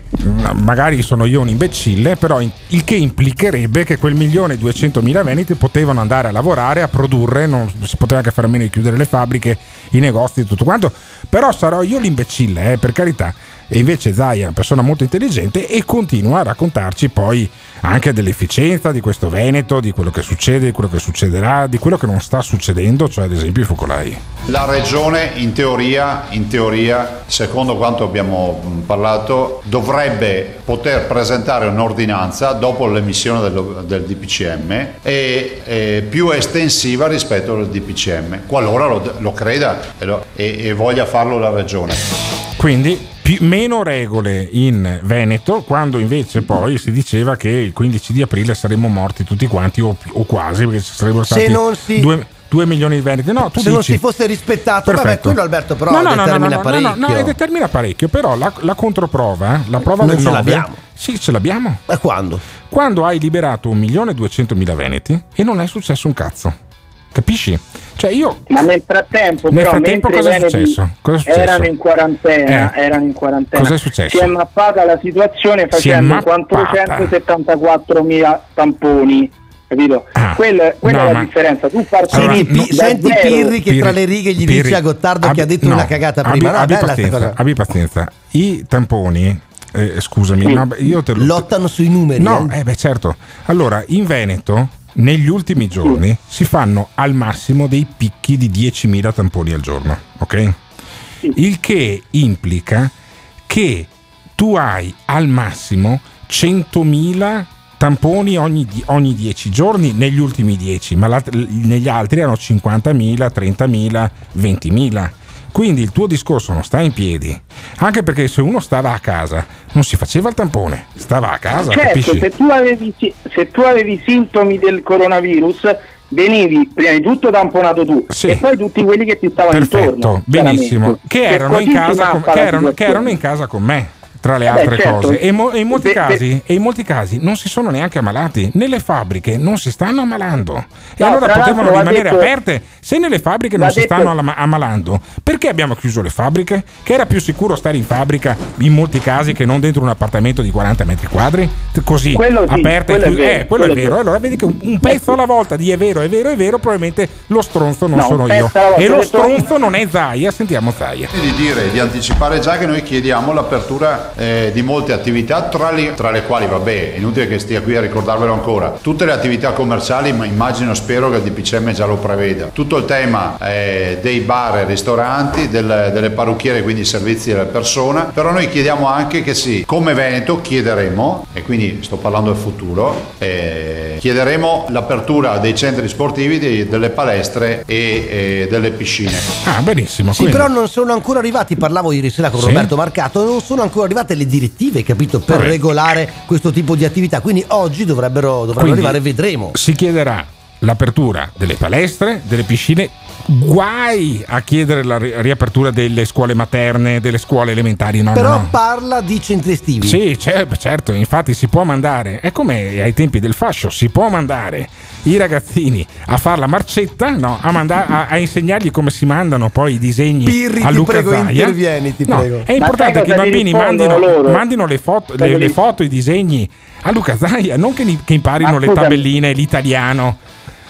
S7: magari sono io un imbecille, però il che implicherebbe che quel milione e duecentomila veneti potevano andare a lavorare, a produrre, non si poteva anche fare a meno di chiudere le fabbriche, i negozi e tutto quanto. Però sarò io l'imbecille, eh, per carità. E invece Zai è una persona molto intelligente e continua a raccontarci poi anche dell'efficienza di questo Veneto, di quello che succede, di quello che succederà, di quello che non sta succedendo, cioè ad esempio i focolai.
S14: La regione in teoria, in teoria, secondo quanto abbiamo parlato, dovrebbe poter presentare un'ordinanza dopo l'emissione dello- del, DPCM e, e più estensiva rispetto al DPCM, qualora lo, lo creda e, lo- e- e voglia farlo la regione.
S7: Quindi più- meno regole in Veneto, quando invece poi si diceva che il 15 di aprile saremmo morti tutti quanti o, o quasi, perché ci sarebbero
S4: Se
S7: stati
S4: non si-
S7: due, due milioni di veneti. No, tu
S4: Se non
S7: dici,
S4: si fosse rispettato, vabbè,
S7: Perfetto.
S4: quello Alberto però
S7: No, no,
S4: determina
S7: no, no,
S4: parecchio.
S7: No, no, determina parecchio, però la, la controprova, la prova
S4: Non
S7: del
S4: ce
S7: 9,
S4: l'abbiamo.
S7: Sì, ce l'abbiamo.
S4: Ma quando?
S7: Quando hai liberato 1.200.000 veneti e non è successo un cazzo. Capisci? Cioè io
S9: Ma nel frattempo,
S7: Nel
S9: però,
S7: frattempo cosa è successo? Cosa è successo?
S9: Erano in quarantena,
S7: Eh.
S9: erano in quarantena.
S7: Cosa è successo?
S9: Si è mappata la situazione facendo
S7: mappata.
S9: 474.000 tamponi. Capito? Quella, quella
S7: Ah. no,
S9: è la
S7: ma-
S9: differenza. Tu parti
S7: Allora,
S4: Pi-
S9: zero.
S4: senti Pirri che tra le righe gli
S7: Pirri,
S4: dice a Gottardo che
S7: abbi-
S4: ha detto
S7: no,
S4: una cagata
S7: abbi-
S4: prima. No,
S7: abbi
S4: bella sta
S7: pazienza,
S4: cosa.
S7: abbi pazienza. I tamponi, eh, scusami,
S4: Sì.
S7: no, io te lo...
S4: Lottano sui numeri.
S7: No,
S4: eh.
S7: eh beh certo. Allora, in Veneto, negli ultimi giorni, si fanno al massimo dei picchi di 10.000 tamponi al giorno, ok? Il che implica che tu hai al massimo 100.000 tamponi ogni, ogni 10 giorni negli ultimi 10, ma l'alt- negli altri erano 50.000, 30.000, 20.000. Quindi il tuo discorso non sta in piedi, anche perché se uno stava a casa non si faceva il tampone, stava a casa,
S9: Certo, se tu, avevi, se tu avevi sintomi del coronavirus, venivi prima di tutto tamponato tu
S7: Sì.
S9: e poi tutti quelli che ti stavano
S7: Perfetto,
S9: intorno.
S7: benissimo. Che erano, casa che, erano, che erano in casa con me. Tra le
S9: Eh beh,
S7: altre
S9: certo.
S7: cose, e, mo- e in molti
S9: Beh,
S7: casi, e in molti casi non si sono neanche ammalati. Nelle fabbriche non si stanno ammalando, e
S9: No,
S7: allora
S9: tra
S7: potevano rimanere
S9: detto-
S7: aperte. Se nelle fabbriche non si
S9: detto-
S7: stanno ammalando, perché abbiamo chiuso le fabbriche? Che era più sicuro stare in fabbrica in molti casi che non dentro un appartamento di 40 metri quadri? Così,
S9: Quello sì,
S7: aperte e
S9: quello è
S7: chiuse.
S9: vero,
S7: Eh, quello è
S9: quello è
S7: vero.
S9: vero.
S7: Allora vedi che un, un pezzo alla volta di è vero, è vero, è vero, probabilmente lo stronzo non
S9: No,
S7: sono io. E lo stronzo non è Zaia, sentiamo Zaia.
S14: di dire, di anticipare già che noi chiediamo l'apertura eh, di molte attività, tra le, tra le quali, vabbè, è inutile che stia qui a ricordarvelo ancora, tutte le attività commerciali, ma immagino, spero che il DPCM già lo preveda. Tutto il tema eh, dei bar e ristoranti, del- delle parrucchiere, quindi i servizi della persona, però noi chiediamo anche che sì, come Veneto chiederemo, e quindi sto parlando del futuro, eh, chiederemo l'apertura dei centri sportivi, dei- delle palestre e eh, delle piscine.
S7: Ah, benissimo.
S4: Sì, però non sono ancora arrivati, parlavo ieri sera con
S7: Sì?
S4: Roberto Marcato, non sono ancora arrivate le direttive, capito, per
S7: Vabbè.
S4: regolare questo tipo di attività. Quindi oggi dovrebbero, dovrebbero
S7: Quindi
S4: arrivare, vedremo.
S7: Si chiederà l'apertura delle palestre, delle piscine. Guai a chiedere la ri- riapertura delle scuole materne, delle scuole elementari. No,
S4: Però
S7: no,
S4: parla di centri estivi.
S7: Sì, cer- certo, infatti si può mandare, è come ai tempi del fascio, si può mandare i ragazzini a fare la marcetta, no, a, manda- a- a insegnargli come si mandano poi i disegni
S4: Pirri,
S7: a Luca
S4: prego,
S7: Zaia.
S4: intervieni, ti
S7: No,
S4: prego.
S7: È importante che i bambini mandino, mandino le, foto, le- le foto, i disegni a Luca Zaia, non che, li- che imparino le tabelline, l'italiano.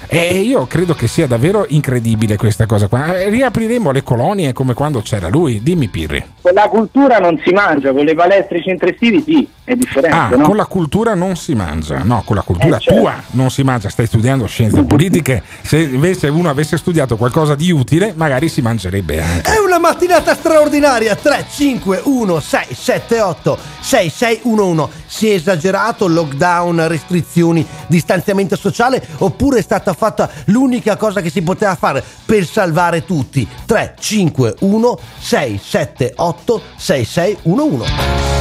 S7: E io credo che sia davvero incredibile questa cosa qua. Riapriremo le colonie come quando c'era lui. Dimmi Pirri.
S9: Con la cultura non si mangia, con le palestre estivi sì.
S19: È differente.
S7: Ah,
S19: no?
S7: con la cultura non si mangia, no, con la cultura
S19: Eh, certo.
S7: tua non si mangia, stai studiando scienze politiche, se invece uno avesse studiato qualcosa di utile magari si mangerebbe anche.
S4: È una mattinata straordinaria 3, 5, 1, 6, 7, 8, 6, 6, 1, 1 Si è esagerato, lockdown, restrizioni, distanziamento sociale Oppure è stata fatta l'unica cosa che si poteva fare per salvare tutti 3, 5, 1, 6, 7, 8, 6, 6, 1, 1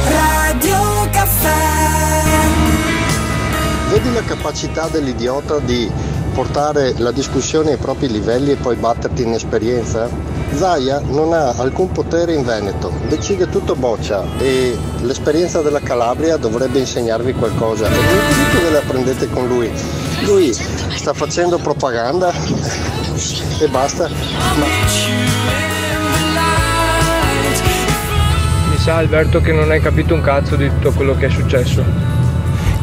S20: Radio Caffè.
S21: Vedi la capacità dell'idiota di portare la discussione ai propri livelli e poi batterti in esperienza? Zaia non ha alcun potere in Veneto, decide tutto boccia e l'esperienza della Calabria dovrebbe insegnarvi qualcosa e non dico che la prendete con lui. Lui sta facendo propaganda e basta.
S9: Mi sa Alberto che non hai capito un cazzo di tutto quello che è successo.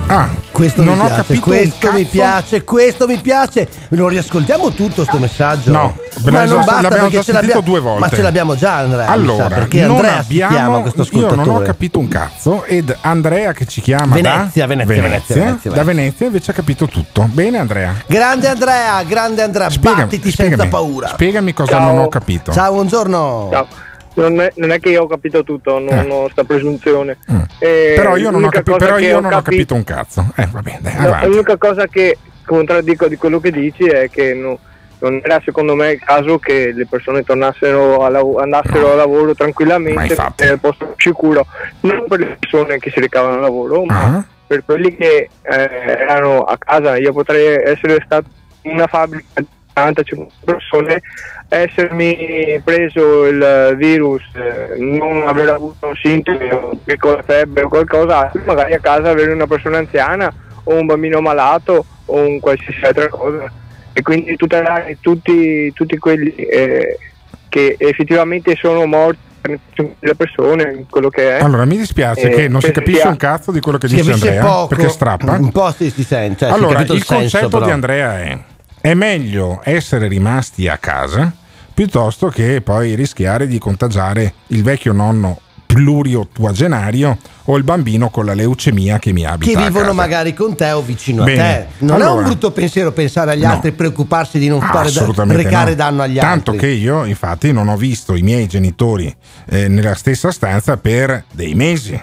S7: Ah,
S4: questo
S7: non
S4: mi
S7: ho
S4: piace,
S7: capito
S4: questo mi piace, questo mi piace. Lo riascoltiamo tutto sto messaggio?
S7: No,
S4: ma non basta
S7: l'abbiamo
S4: perché
S7: già
S4: ce
S7: sentito
S4: l'abbiamo
S7: due volte.
S4: Ma ce l'abbiamo già Andrea,
S7: Allora,
S4: perché
S7: non
S4: Andrea chiama
S7: abbiamo,
S4: questo
S7: io non ho
S4: ascoltatore.
S7: capito un cazzo ed Andrea che ci chiama
S4: Venezia,
S7: da
S4: Venezia, Venezia, Venezia,
S7: da Venezia invece ha capito tutto. Bene Andrea.
S4: Grande Andrea, grande Andrea,
S7: Spiegami,
S4: battiti
S7: spiegami,
S4: senza paura.
S7: Spiegami cosa
S9: Ciao.
S7: non ho capito.
S4: Ciao, buongiorno.
S9: Ciao. Non è, non è che io ho capito tutto, non
S7: Eh.
S9: ho sta presunzione. Eh,
S7: Però io non, ho, capi- però io
S9: ho
S7: non
S9: capi-
S7: capito un cazzo. Eh, va bene, dai,
S9: No, l'unica cosa che contraddico di quello che dici è che no- non era secondo me il caso che le persone tornassero a lav- andassero a lavoro tranquillamente nel posto sicuro, non per le persone che si recavano al lavoro, ma
S7: Ah.
S9: per quelli che eh, erano a casa. Io potrei essere stato in una fabbrica di 40-50 persone, essermi preso il virus, eh, non aver avuto sintomi, o piccola febbre o qualcosa, magari a casa avere una persona anziana o un bambino malato o un qualsiasi altra cosa. E quindi tutelare tutti, tutti quelli eh, che effettivamente sono morti le persone, quello che è.
S7: Allora, mi dispiace
S9: Eh,
S7: che non si
S9: penso
S7: capisce un cazzo di quello che
S4: Si
S7: dice Andrea,
S4: poco,
S7: perché strappa.
S4: Un po' si, si sente, cioè, si
S7: allora,
S4: capito
S7: il,
S4: il, senso,
S7: concetto
S4: però.
S7: di Andrea è: è meglio essere rimasti a casa piuttosto che poi rischiare di contagiare il vecchio nonno pluriottuagenario o il bambino con la leucemia che mi abita
S4: che vivono magari con te o vicino
S7: Bene.
S4: a te. Non è
S7: Allora-
S4: un brutto pensiero pensare agli
S7: No.
S4: altri e preoccuparsi di non
S7: Ah,
S4: fare da- recare
S7: no.
S4: danno agli
S7: Tanto
S4: altri.
S7: che io, infatti, non ho visto i miei genitori eh, nella stessa stanza per dei mesi.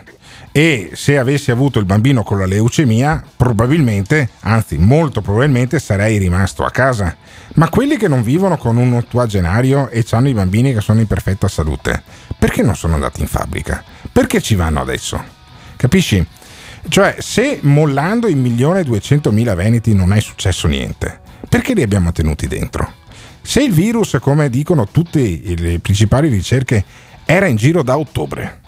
S7: E se avessi avuto il bambino con la leucemia, probabilmente, anzi molto probabilmente, sarei rimasto a casa. Ma quelli che non vivono con un ottuagenario e hanno i bambini che sono in perfetta salute, perché non sono andati in fabbrica? Perché ci vanno adesso? Capisci? Cioè, se mollando i milione e duecentomila veneti non è successo niente, perché li abbiamo tenuti dentro? Se il virus, come dicono tutte le principali ricerche, era in giro da ottobre,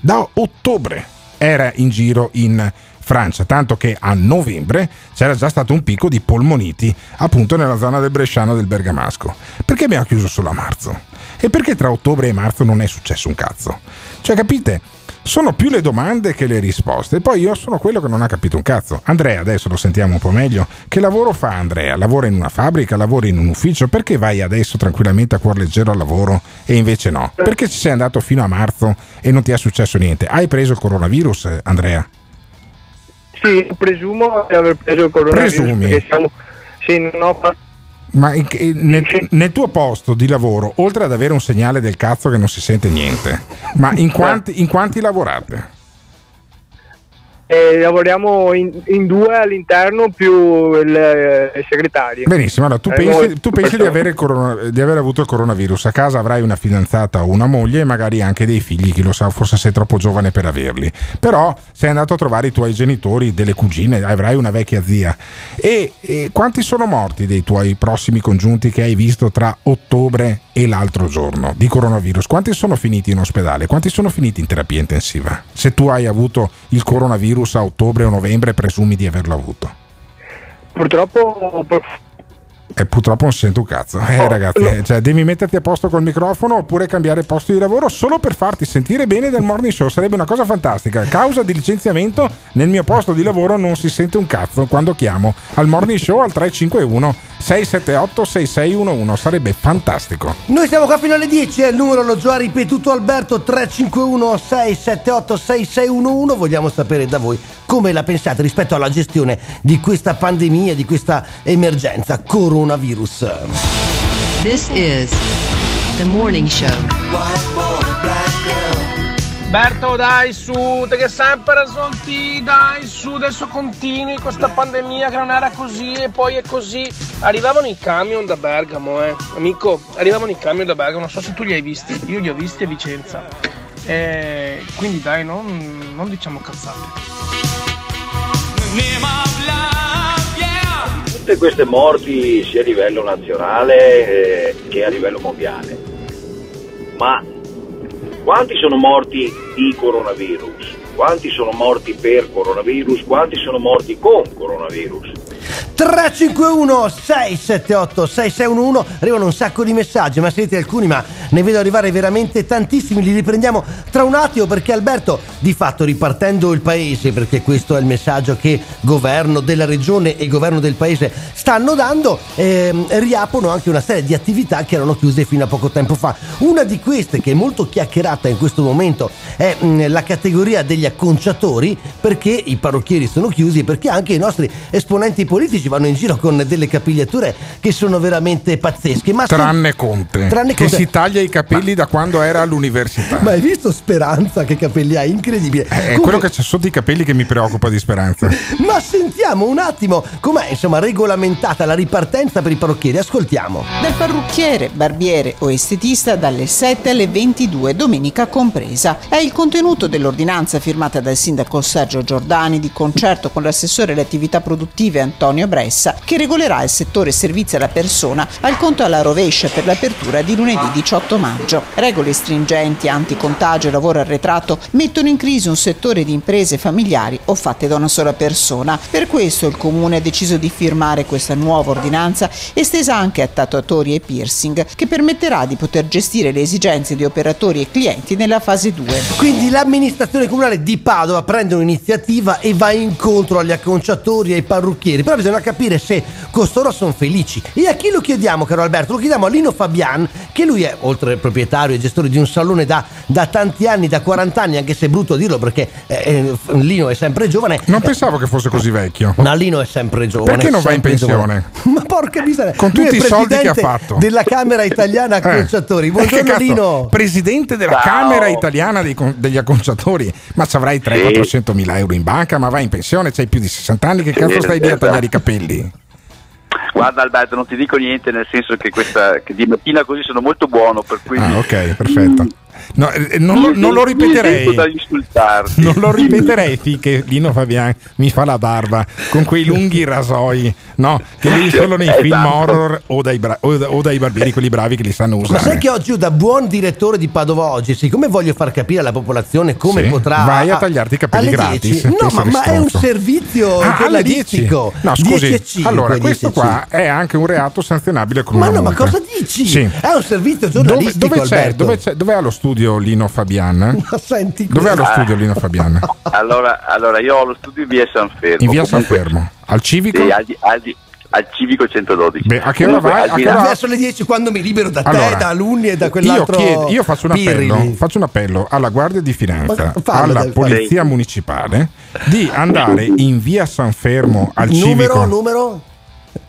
S7: da ottobre era in giro in Francia, tanto che a novembre c'era già stato un picco di polmoniti appunto nella zona del Bresciano del Bergamasco. Perché abbiamo chiuso solo a marzo? E perché tra ottobre e marzo non è successo un cazzo? Cioè, capite? Sono più le domande che le risposte. Poi io sono quello che non ha capito un cazzo. Andrea, adesso lo sentiamo un po' meglio. Che lavoro fa Andrea? Lavora in una fabbrica, lavora in un ufficio? Perché vai adesso tranquillamente a cuor leggero al lavoro e invece no? Perché ci sei andato fino a marzo e non ti è successo niente? Hai preso il coronavirus, Andrea?
S9: Sì, presumo di aver preso il coronavirus
S7: Presumi?
S9: siamo... Sì, non ho fatto...
S7: Ma nel, nel tuo posto di lavoro, oltre ad avere un segnale del cazzo che non si sente niente, ma in quanti, in quanti lavorate?
S9: Eh, lavoriamo in, in due all'interno più il, il segretario.
S7: Benissimo, allora tu
S9: Eh,
S7: pensi,
S9: noi-
S7: tu pensi di, avere corona- di aver avuto il coronavirus, a casa avrai una fidanzata o una moglie e magari anche dei figli, chi lo sa, forse sei troppo giovane per averli, però sei andato a trovare i tuoi genitori, delle cugine, avrai una vecchia zia. E, e quanti sono morti dei tuoi prossimi congiunti che hai visto tra ottobre e l'altro giorno di coronavirus? Quanti sono finiti in ospedale? Quanti sono finiti in terapia intensiva? Se tu hai avuto il coronavirus a ottobre o novembre, presumi di averlo avuto.
S9: Purtroppo,
S7: E purtroppo non sento un cazzo. Eh,
S22: Oh,
S7: ragazzi,
S22: no.
S7: cioè, devi metterti a posto col microfono oppure cambiare posto di lavoro solo per farti sentire bene del morning show. Sarebbe una cosa fantastica. Causa di licenziamento, nel mio posto di lavoro non si sente un cazzo quando chiamo al morning show al 351 678 6611. Sarebbe fantastico.
S4: Noi siamo qua fino alle 10, è il numero lo già ripetuto Alberto 351 678 6611. Vogliamo sapere da voi come la pensate rispetto alla gestione di questa pandemia, di questa emergenza coronavirus.
S10: This is the morning show.
S3: Berto, dai su, te che sempre ragioni, dai su, adesso continui questa pandemia che non era così e poi è così. Arrivavano i camion da Bergamo, eh. Amico, arrivavano i camion da Bergamo, non so se tu li hai visti, io li ho visti a Vicenza. Eh, quindi dai, non, non diciamo cazzate.
S23: Tutte queste morti sia a livello nazionale eh, che a livello mondiale. Ma quanti sono morti di coronavirus? Quanti sono morti per coronavirus? Quanti sono morti con coronavirus?
S4: 351 678 6611 arrivano un sacco di messaggi ma siete alcuni ma ne vedo arrivare veramente tantissimi. Li riprendiamo tra un attimo perché Alberto di fatto ripartendo il paese perché questo è il messaggio che governo della regione e governo del paese stanno dando ehm, riaprono anche una serie di attività che erano chiuse fino a poco tempo fa. Una di queste che è molto chiacchierata in questo momento è mh, la categoria degli acconciatori perché i parrucchieri sono chiusi e perché anche i nostri esponenti politici vanno in giro con delle capigliature che sono veramente pazzesche. Ma se-
S7: Tranne Conte,
S4: Tranne
S7: che
S4: Conte.
S7: si taglia i capelli da quando era all'università.
S4: Ma hai visto Speranza che capelli ha? Incredibile.
S7: È
S4: Comunque-
S7: quello che c'è sotto i capelli che mi preoccupa di speranza.
S4: Ma sentiamo un attimo com'è insomma regolamentata la ripartenza per i parrucchieri. Ascoltiamo.
S24: Dal parrucchiere, barbiere o estetista dalle 7 alle 22, domenica compresa. È il contenuto dell'ordinanza firmata dal sindaco Sergio Giordani di concerto con l'assessore alle attività produttive Antonio Bressa, che regolerà il settore servizi alla persona al conto alla rovescia per l'apertura di lunedì 18 maggio. Regole stringenti, anticontagio e lavoro arretrato mettono in crisi un settore di imprese familiari o fatte da una sola persona. Per questo il comune ha deciso di firmare questa nuova ordinanza estesa anche a tatuatori e piercing che permetterà di poter gestire le esigenze di operatori e clienti nella fase 2.
S4: Quindi l'amministrazione comunale di Padova prende un'iniziativa e va incontro agli acconciatori e ai parrucchieri. Però bisogna capire se costoro sono felici. E a chi lo chiediamo, caro Alberto? Lo chiediamo a Lino Fabian, che lui è, oltre proprietario e gestore di un salone da, da tanti anni, da 40 anni, anche se è brutto dirlo perché eh, eh, Lino è sempre giovane.
S7: Non pensavo che fosse così vecchio.
S4: Ma Lino è sempre giovane.
S7: Perché non va in pensione?
S4: giovane. Ma porca miseria.
S7: Con
S4: Lui è
S7: tutti i soldi che ha
S4: presidente
S7: fatto.
S4: Della Camera Italiana
S7: Eh.
S4: Acconciatori.
S7: Eh,
S4: Buongiorno
S7: cazzo?
S4: Lino.
S7: Presidente della
S23: Ciao.
S7: Camera Italiana dei degli acconciatori. Ma ci avrai 300-400 mila euro in banca, ma vai in pensione, c'hai più di 60 anni, che cazzo
S23: Sì,
S7: stai lì a
S23: esatto.
S7: tagliare i capelli?
S23: Guarda Alberto, non ti dico niente nel senso che, questa, che di mattina così sono molto buono, per cui
S7: Ah, ok, perfetto. No, eh, non, lo- non lo ripeterei. Non lo ripeterei finché Lino Fabian mi fa la barba con quei lunghi rasoi, no? Che vedi solo nei
S23: Esatto.
S7: film horror o dai, bra- o da- o dai barbieri, quelli bravi che li sanno
S4: Ma
S7: usare.
S4: sai che oggi io da buon direttore di Padova oggi, siccome voglio far capire alla popolazione come
S7: Sì,
S4: potrà
S7: vai a tagliarti i capelli gratis,
S4: 10. No, ma, ma è un servizio
S7: Ah, alle 10?
S4: giornalistico.
S7: No, scusi.
S4: 10 e 5,
S7: allora,
S4: 10
S7: questo
S4: e
S7: qua è anche un reato sanzionabile con
S4: Ma
S7: una
S4: no, ma
S7: multa.
S4: cosa dici?
S7: Sì.
S4: È un servizio
S7: Dove,
S4: giornalistico,
S7: dove c'è,
S4: Alberto.
S7: dove c'è- dove ha lo studio Lino Fabian?
S4: Ma senti
S7: Dove ha lo studio Lino Fabian?
S23: Allora, allora, io ho lo studio in via San Fermo.
S7: In via San
S23: Comunque-
S7: Fermo. Al civico?
S23: Sì, al, al al civico 112.
S7: Beh, a che ora
S23: Comunque,
S7: vai?
S23: al
S7: A
S23: di
S7: che
S23: là-
S7: ora-
S4: Verso le 10 quando mi libero da te,
S7: Allora,
S4: da Alunni e da
S7: Io,
S4: quell'altro
S7: chiedo- io faccio, un appello, faccio un appello alla Guardia di Finanza,
S4: fallo,
S7: alla
S4: dai,
S7: Polizia Municipale di andare in via San Fermo al
S4: numero,
S7: civico.
S4: numero?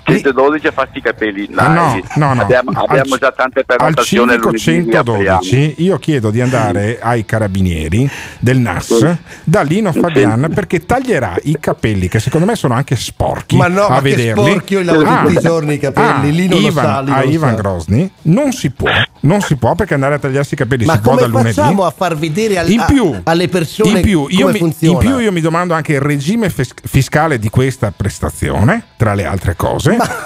S23: 112 a farti i capelli.
S7: Ah, no, no, no.
S23: Abbiamo,
S7: Al
S23: abbiamo
S7: ci-
S23: già tante
S7: al
S23: prenotazioni riapriamo.
S7: 112 io chiedo di andare ai carabinieri del NAS da Lino Fabian perché taglierà i capelli che secondo me sono anche sporchi
S4: Ma no,
S7: a
S4: ma che
S7: vederli
S4: sporchi, io li lavo tutti i giorni i capelli,
S7: ah,
S4: Lino lo
S7: Ivan,
S4: sa, Lino
S7: a
S4: lo
S7: Ivan
S4: sa.
S7: Grosny non si può Non si può perché andare a tagliarsi i capelli
S4: Ma
S7: si può dal lunedì.
S4: facciamo a far vedere al-
S7: in più,
S4: a- alle persone
S7: in più, io
S4: come
S7: mi,
S4: funziona?
S7: in più io mi domando anche il regime fis- fiscale di questa prestazione, tra le altre cose,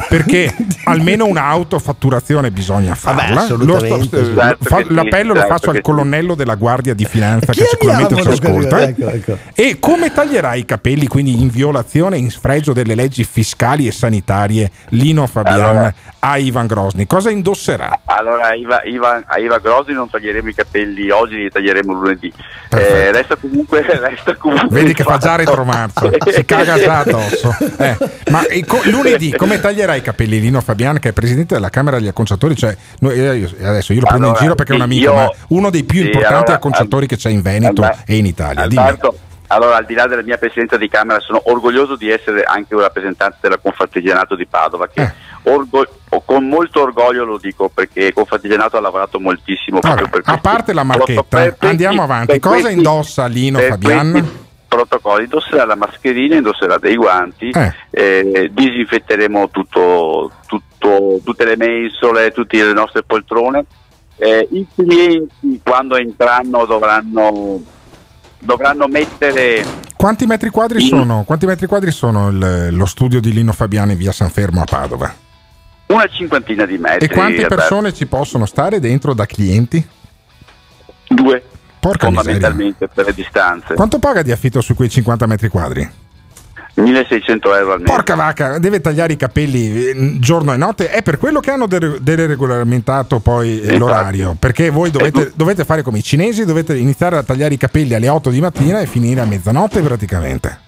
S7: perché almeno un'autofatturazione bisogna farla.
S4: assolutamente,
S7: Lo sto-
S4: Certo
S7: fa- l'appello lo
S4: certo
S7: faccio al colonnello della Guardia di Finanza che sicuramente ci ascolta.
S4: ecco, ecco.
S7: E come taglierai i capelli, quindi in violazione e in sfregio delle leggi fiscali e sanitarie, Lino Fabian
S25: Allora.
S7: A Ivan Grosni? Cosa indosserà?
S25: Allora, a Iva, Iva- a Iva Grossi non taglieremo i capelli oggi, li taglieremo lunedì. Eh, resta comunque. Resta comunque
S7: Vedi che fa già retromarcia, si caga già addosso. Eh, ma e co- lunedì come taglierai i capelli Lino Fabian, che è presidente della Camera degli Acconciatori? Cioè, noi- eh, io- adesso io lo prendo
S25: Allora,
S7: in giro perché è un amico,
S25: io-
S7: ma uno dei più
S25: sì,
S7: importanti
S25: allora,
S7: acconciatori che c'è in Veneto
S25: al-
S7: e in Italia. Dimmi.
S25: Alberto, allora, al di là della mia presidenza di Camera, sono orgoglioso di essere anche un rappresentante della Confartigianato di Padova, che
S7: Eh.
S25: orgo- con molto orgoglio lo dico perché Confartigianato ha lavorato moltissimo proprio per
S7: A parte la marchetta,
S25: questi-
S7: andiamo avanti. Cosa
S25: questi-
S7: indossa Lino Fabian?
S25: protocolli indosserà la mascherina, indosserà dei guanti,
S7: Eh.
S25: eh, disinfetteremo tutto, tutto- tutte le mensole, tutte le nostre poltrone. Eh, I clienti quando entreranno dovranno, dovranno mettere
S7: Quanti metri quadri sono, quanti metri quadri sono il- lo studio di Lino Fabian in via San Fermo a Padova?
S25: una cinquantina di metri.
S7: E quante persone ci possono stare dentro da clienti?
S25: Due.
S7: Porca miseria.
S25: fondamentalmente per le distanze.
S7: Quanto paga di affitto su quei 50 metri quadri?
S25: 1600 euro al mese.
S7: Porca vacca, deve tagliare i capelli eh, giorno e notte. È per quello che hanno de- deregolamentato poi eh,
S25: Esatto.
S7: l'orario. Perché voi dovete, dovete fare come i cinesi, dovete iniziare a tagliare i capelli alle 8 di mattina e finire a mezzanotte praticamente.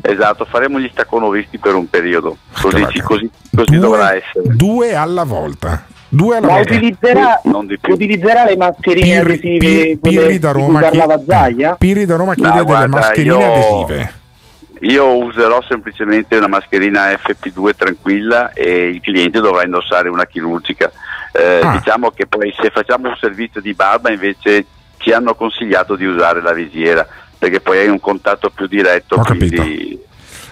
S25: Esatto, faremo gli stacconovisti per un periodo. Così, così, così dovrà essere.
S7: Due alla volta. Due alla
S9: Ma
S7: volta.
S9: utilizzerà,
S25: Non di più.
S9: utilizzerà le mascherine
S7: Pirri,
S9: adesive
S7: Pirri- Pirri da Roma chi-? Pirri da Roma chiede
S25: No,
S7: delle
S25: guarda,
S7: mascherine
S25: io-
S7: adesive.
S25: Io userò semplicemente una mascherina FP2 tranquilla e il cliente dovrà indossare una chirurgica. Eh,
S7: Ah.
S25: Diciamo che poi se facciamo un servizio di barba invece ci hanno consigliato di usare la visiera perché poi hai un contatto più diretto.
S7: Ho
S25: quindi-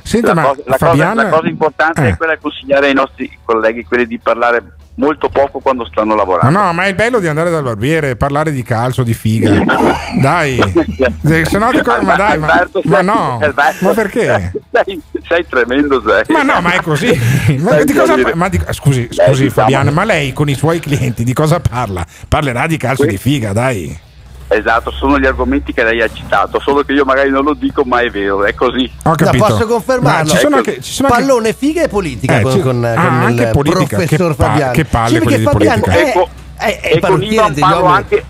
S7: Senti,
S25: la, cosa, la,
S7: Fabian-
S25: cosa, la cosa importante
S7: Eh.
S25: è quella di consigliare ai nostri colleghi quelli di parlare molto poco quando stanno lavorando.
S7: no, ma è bello di andare dal barbiere e parlare di calcio, di figa. Dai, Se- no dico, ma dai, ma,
S25: Alberto,
S7: ma no,
S25: Alberto,
S7: ma perché?
S25: Sei, sei tremendo, sei.
S7: Ma no, ma è così. Ma di cosa- ma di- scusi, scusi Fabiana, ma lei con i suoi clienti di cosa parla? Parlerà di calcio di figa, dai.
S25: Esatto, sono gli argomenti che lei ha citato, solo che io magari non lo dico, ma è vero, è così.
S7: Ho capito.
S4: posso confermarlo?
S7: Ma ci sono
S25: Ecco.
S7: anche, ci sono anche-
S4: Pallone, figa e politica
S7: Eh,
S4: con,
S7: ci-
S4: con,
S7: ah,
S4: con
S7: anche
S4: il
S7: politica,
S4: professor
S7: che pa-
S4: Fabiano.
S7: che palle
S4: Sì,
S7: quelli di
S4: Fabiano
S7: politica.
S4: è,
S25: Ecco,
S4: è, è
S25: e,
S4: il
S25: con Ivan parlo
S4: uomini.
S25: anche,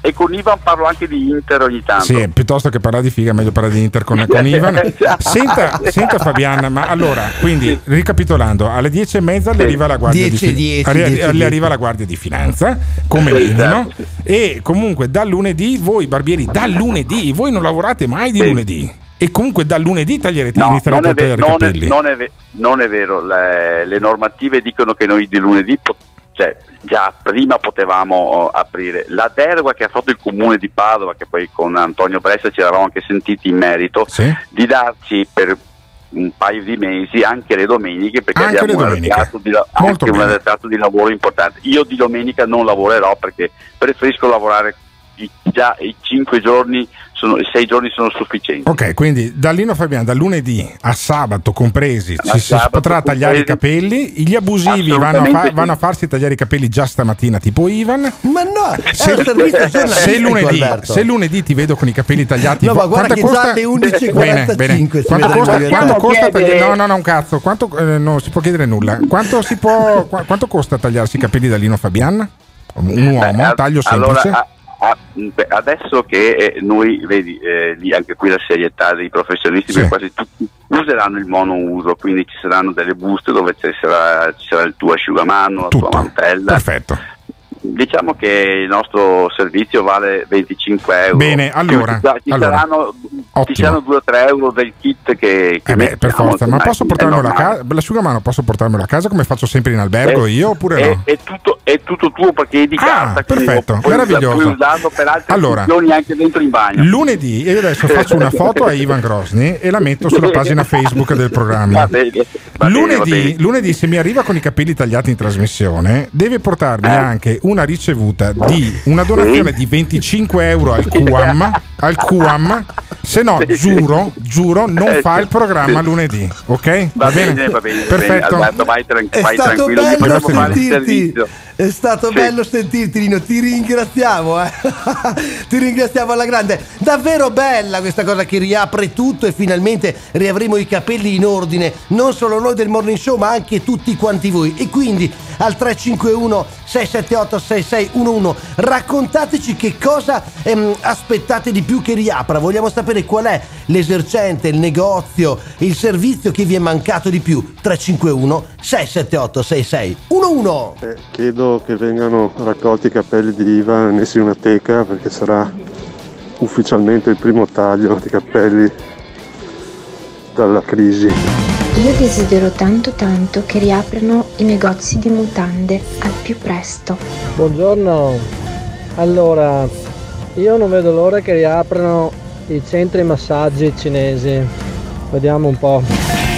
S25: e con Ivan parlo anche di Inter ogni tanto.
S7: Sì, piuttosto che parlare di figa, è meglio parlare di Inter con, con Ivan. Senta, senta Fabiana, ma allora, quindi ricapitolando, alle 10 e mezza le arriva la guardia,
S4: 10,
S7: di, fi-
S4: 10,
S7: arri-
S4: 10,
S7: le
S4: 10.
S7: arriva la guardia di finanza, come minimo, e comunque dal lunedì voi barbieri, dal lunedì, voi non lavorate mai di lunedì. E comunque dal lunedì taglierete,
S25: No, non
S7: a
S25: è, ve-
S7: tagliare i
S25: non è- non è ve- non è vero, le, le normative dicono che noi di lunedì, po- cioè già prima potevamo oh, aprire. La deroga che ha fatto il comune di Padova, che poi con Antonio Bressa ci eravamo anche sentiti in merito, di darci per un paio di mesi anche le domeniche perché
S7: Anche
S25: abbiamo un retrato di, lavoro importante. Io di domenica non lavorerò perché preferisco lavorare i- già i cinque giorni, sono, i sei giorni sono sufficienti.
S7: Ok, quindi da Lino Fabiano, da lunedì a sabato compresi,
S25: A
S7: ci si
S25: sabato
S7: potrà tagliare i
S25: compresi.
S7: capelli. Gli abusivi vanno a, fa- vanno a farsi tagliare i capelli già stamattina, tipo Ivan.
S4: Ma no,
S7: Se, se lunedì, se lunedì ti vedo con i capelli tagliati,
S4: No, ma guarda
S7: quanto
S4: che già
S7: costa?
S4: alle 11.45
S7: Bene, bene.
S4: si
S7: Quanto costa, quanto costa tagliare? No, no, no, un cazzo. Quanto, eh, non si può chiedere nulla. Quanto, si può, qua- quanto costa tagliarsi i capelli da Lino Fabian? Un uomo,
S25: Beh,
S7: taglio
S25: allora,
S7: semplice.
S25: a- a- beh, adesso che eh, noi, vedi, eh, lì anche qui la serietà dei professionisti,
S7: Sì.
S25: perché quasi tutti useranno il monouso, quindi ci saranno delle buste dove ci sarà, ci sarà il tuo asciugamano, la tua mantella.
S7: Perfetto.
S25: Diciamo che il nostro servizio vale 25 euro.
S7: Bene, allora,
S25: Ci, ci
S7: allora.
S25: saranno, ci saranno 2-3 euro del kit che, che
S7: Eh beh, per forza, ma posso
S25: è
S7: portarmelo a casa? L'asciugamano posso portarmelo a casa come faccio sempre in albergo
S25: Eh,
S7: io oppure
S25: è,
S7: no?
S25: è tutto, è tutto tuo perché è di carta.
S7: Ah, perfetto,
S25: lo puoi,
S7: meraviglioso. Allora.
S25: anche dentro in bagno.
S7: Lunedì, e io adesso faccio una foto a Ivan Grosny e la metto sulla pagina Facebook del programma.
S25: Va bene, va bene,
S7: Lunedì, lunedì, se mi arriva con i capelli tagliati in trasmissione, deve portarmi
S25: Eh.
S7: anche una ricevuta di una donazione di 25 euro al QAM. Al QAM, se no, giuro, giuro, non
S25: Eh,
S7: fa il programma lunedì, ok?
S25: Va bene, va bene,
S7: Perfetto.
S25: va bene, Alberto, vai, tran-
S4: È
S25: vai tranquillo,
S4: bello
S25: che possiamo fare il servizio.
S4: È stato
S25: Sì.
S4: bello sentirti, Lino. Ti ringraziamo, eh. ti ringraziamo alla grande. Davvero bella questa cosa che riapre tutto e finalmente riavremo i capelli in ordine. Non solo noi del morning show, ma anche tutti quanti voi. E quindi al 351 678 6611 raccontateci che cosa ehm, aspettate di più che riapra. Vogliamo sapere qual è l'esercente, il negozio, il servizio che vi è mancato di più. 351 678 6611
S26: Eh, chiedo che vengano raccolti i capelli di Iva e messi in una teca perché sarà ufficialmente il primo taglio di capelli dalla crisi.
S27: Io desidero tanto tanto che riaprano i negozi di mutande al più presto.
S28: Buongiorno, allora io non vedo l'ora che riaprano i centri massaggi cinesi. Vediamo un po'.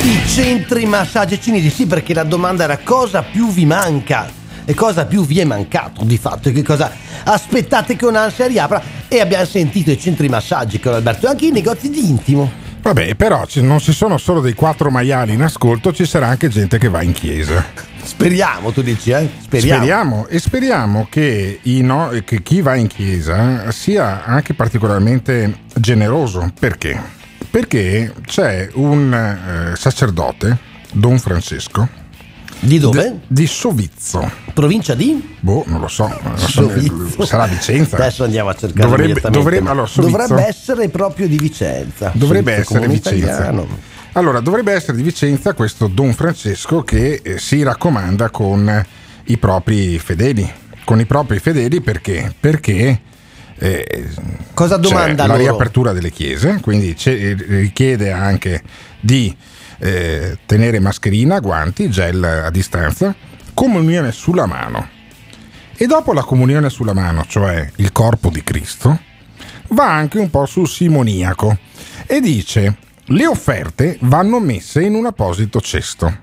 S4: I centri massaggi cinesi, sì, perché la domanda era cosa più vi manca e cosa più vi è mancato di fatto e che cosa aspettate che un'ansia riapra e abbiamo sentito i centri massaggi con Alberto anche i negozi di intimo.
S7: Vabbè, però non ci sono solo dei quattro maiali in ascolto, ci sarà anche gente che va in chiesa.
S4: Speriamo, tu dici, eh? Speriamo.
S7: e speriamo che, no- che chi va in chiesa sia anche particolarmente generoso. Perché? Perché c'è un eh, sacerdote, Don Francesco.
S4: Di dove?
S7: di Sovizzo.
S4: Provincia di?
S7: Boh, non lo so.
S4: Sovizzo.
S7: Sarà Vicenza.
S4: Adesso andiamo a cercare
S7: Dovrebbe, dovrebbe- allora,
S4: dovrebbe essere proprio di Vicenza.
S7: Dovrebbe
S4: Sovizzo
S7: essere Vicenza.
S4: italiano.
S7: Allora, dovrebbe essere di Vicenza questo Don Francesco che eh, si raccomanda con i propri fedeli. Con i propri fedeli perché? Perché eh,
S4: Cosa domanda
S7: c'è la
S4: loro?
S7: riapertura delle chiese, quindi c'è- richiede anche di eh, tenere mascherina, guanti, gel a distanza, comunione sulla mano. E dopo la comunione sulla mano, cioè il corpo di Cristo, va anche un po' sul simoniaco e dice le offerte vanno messe in un apposito cesto.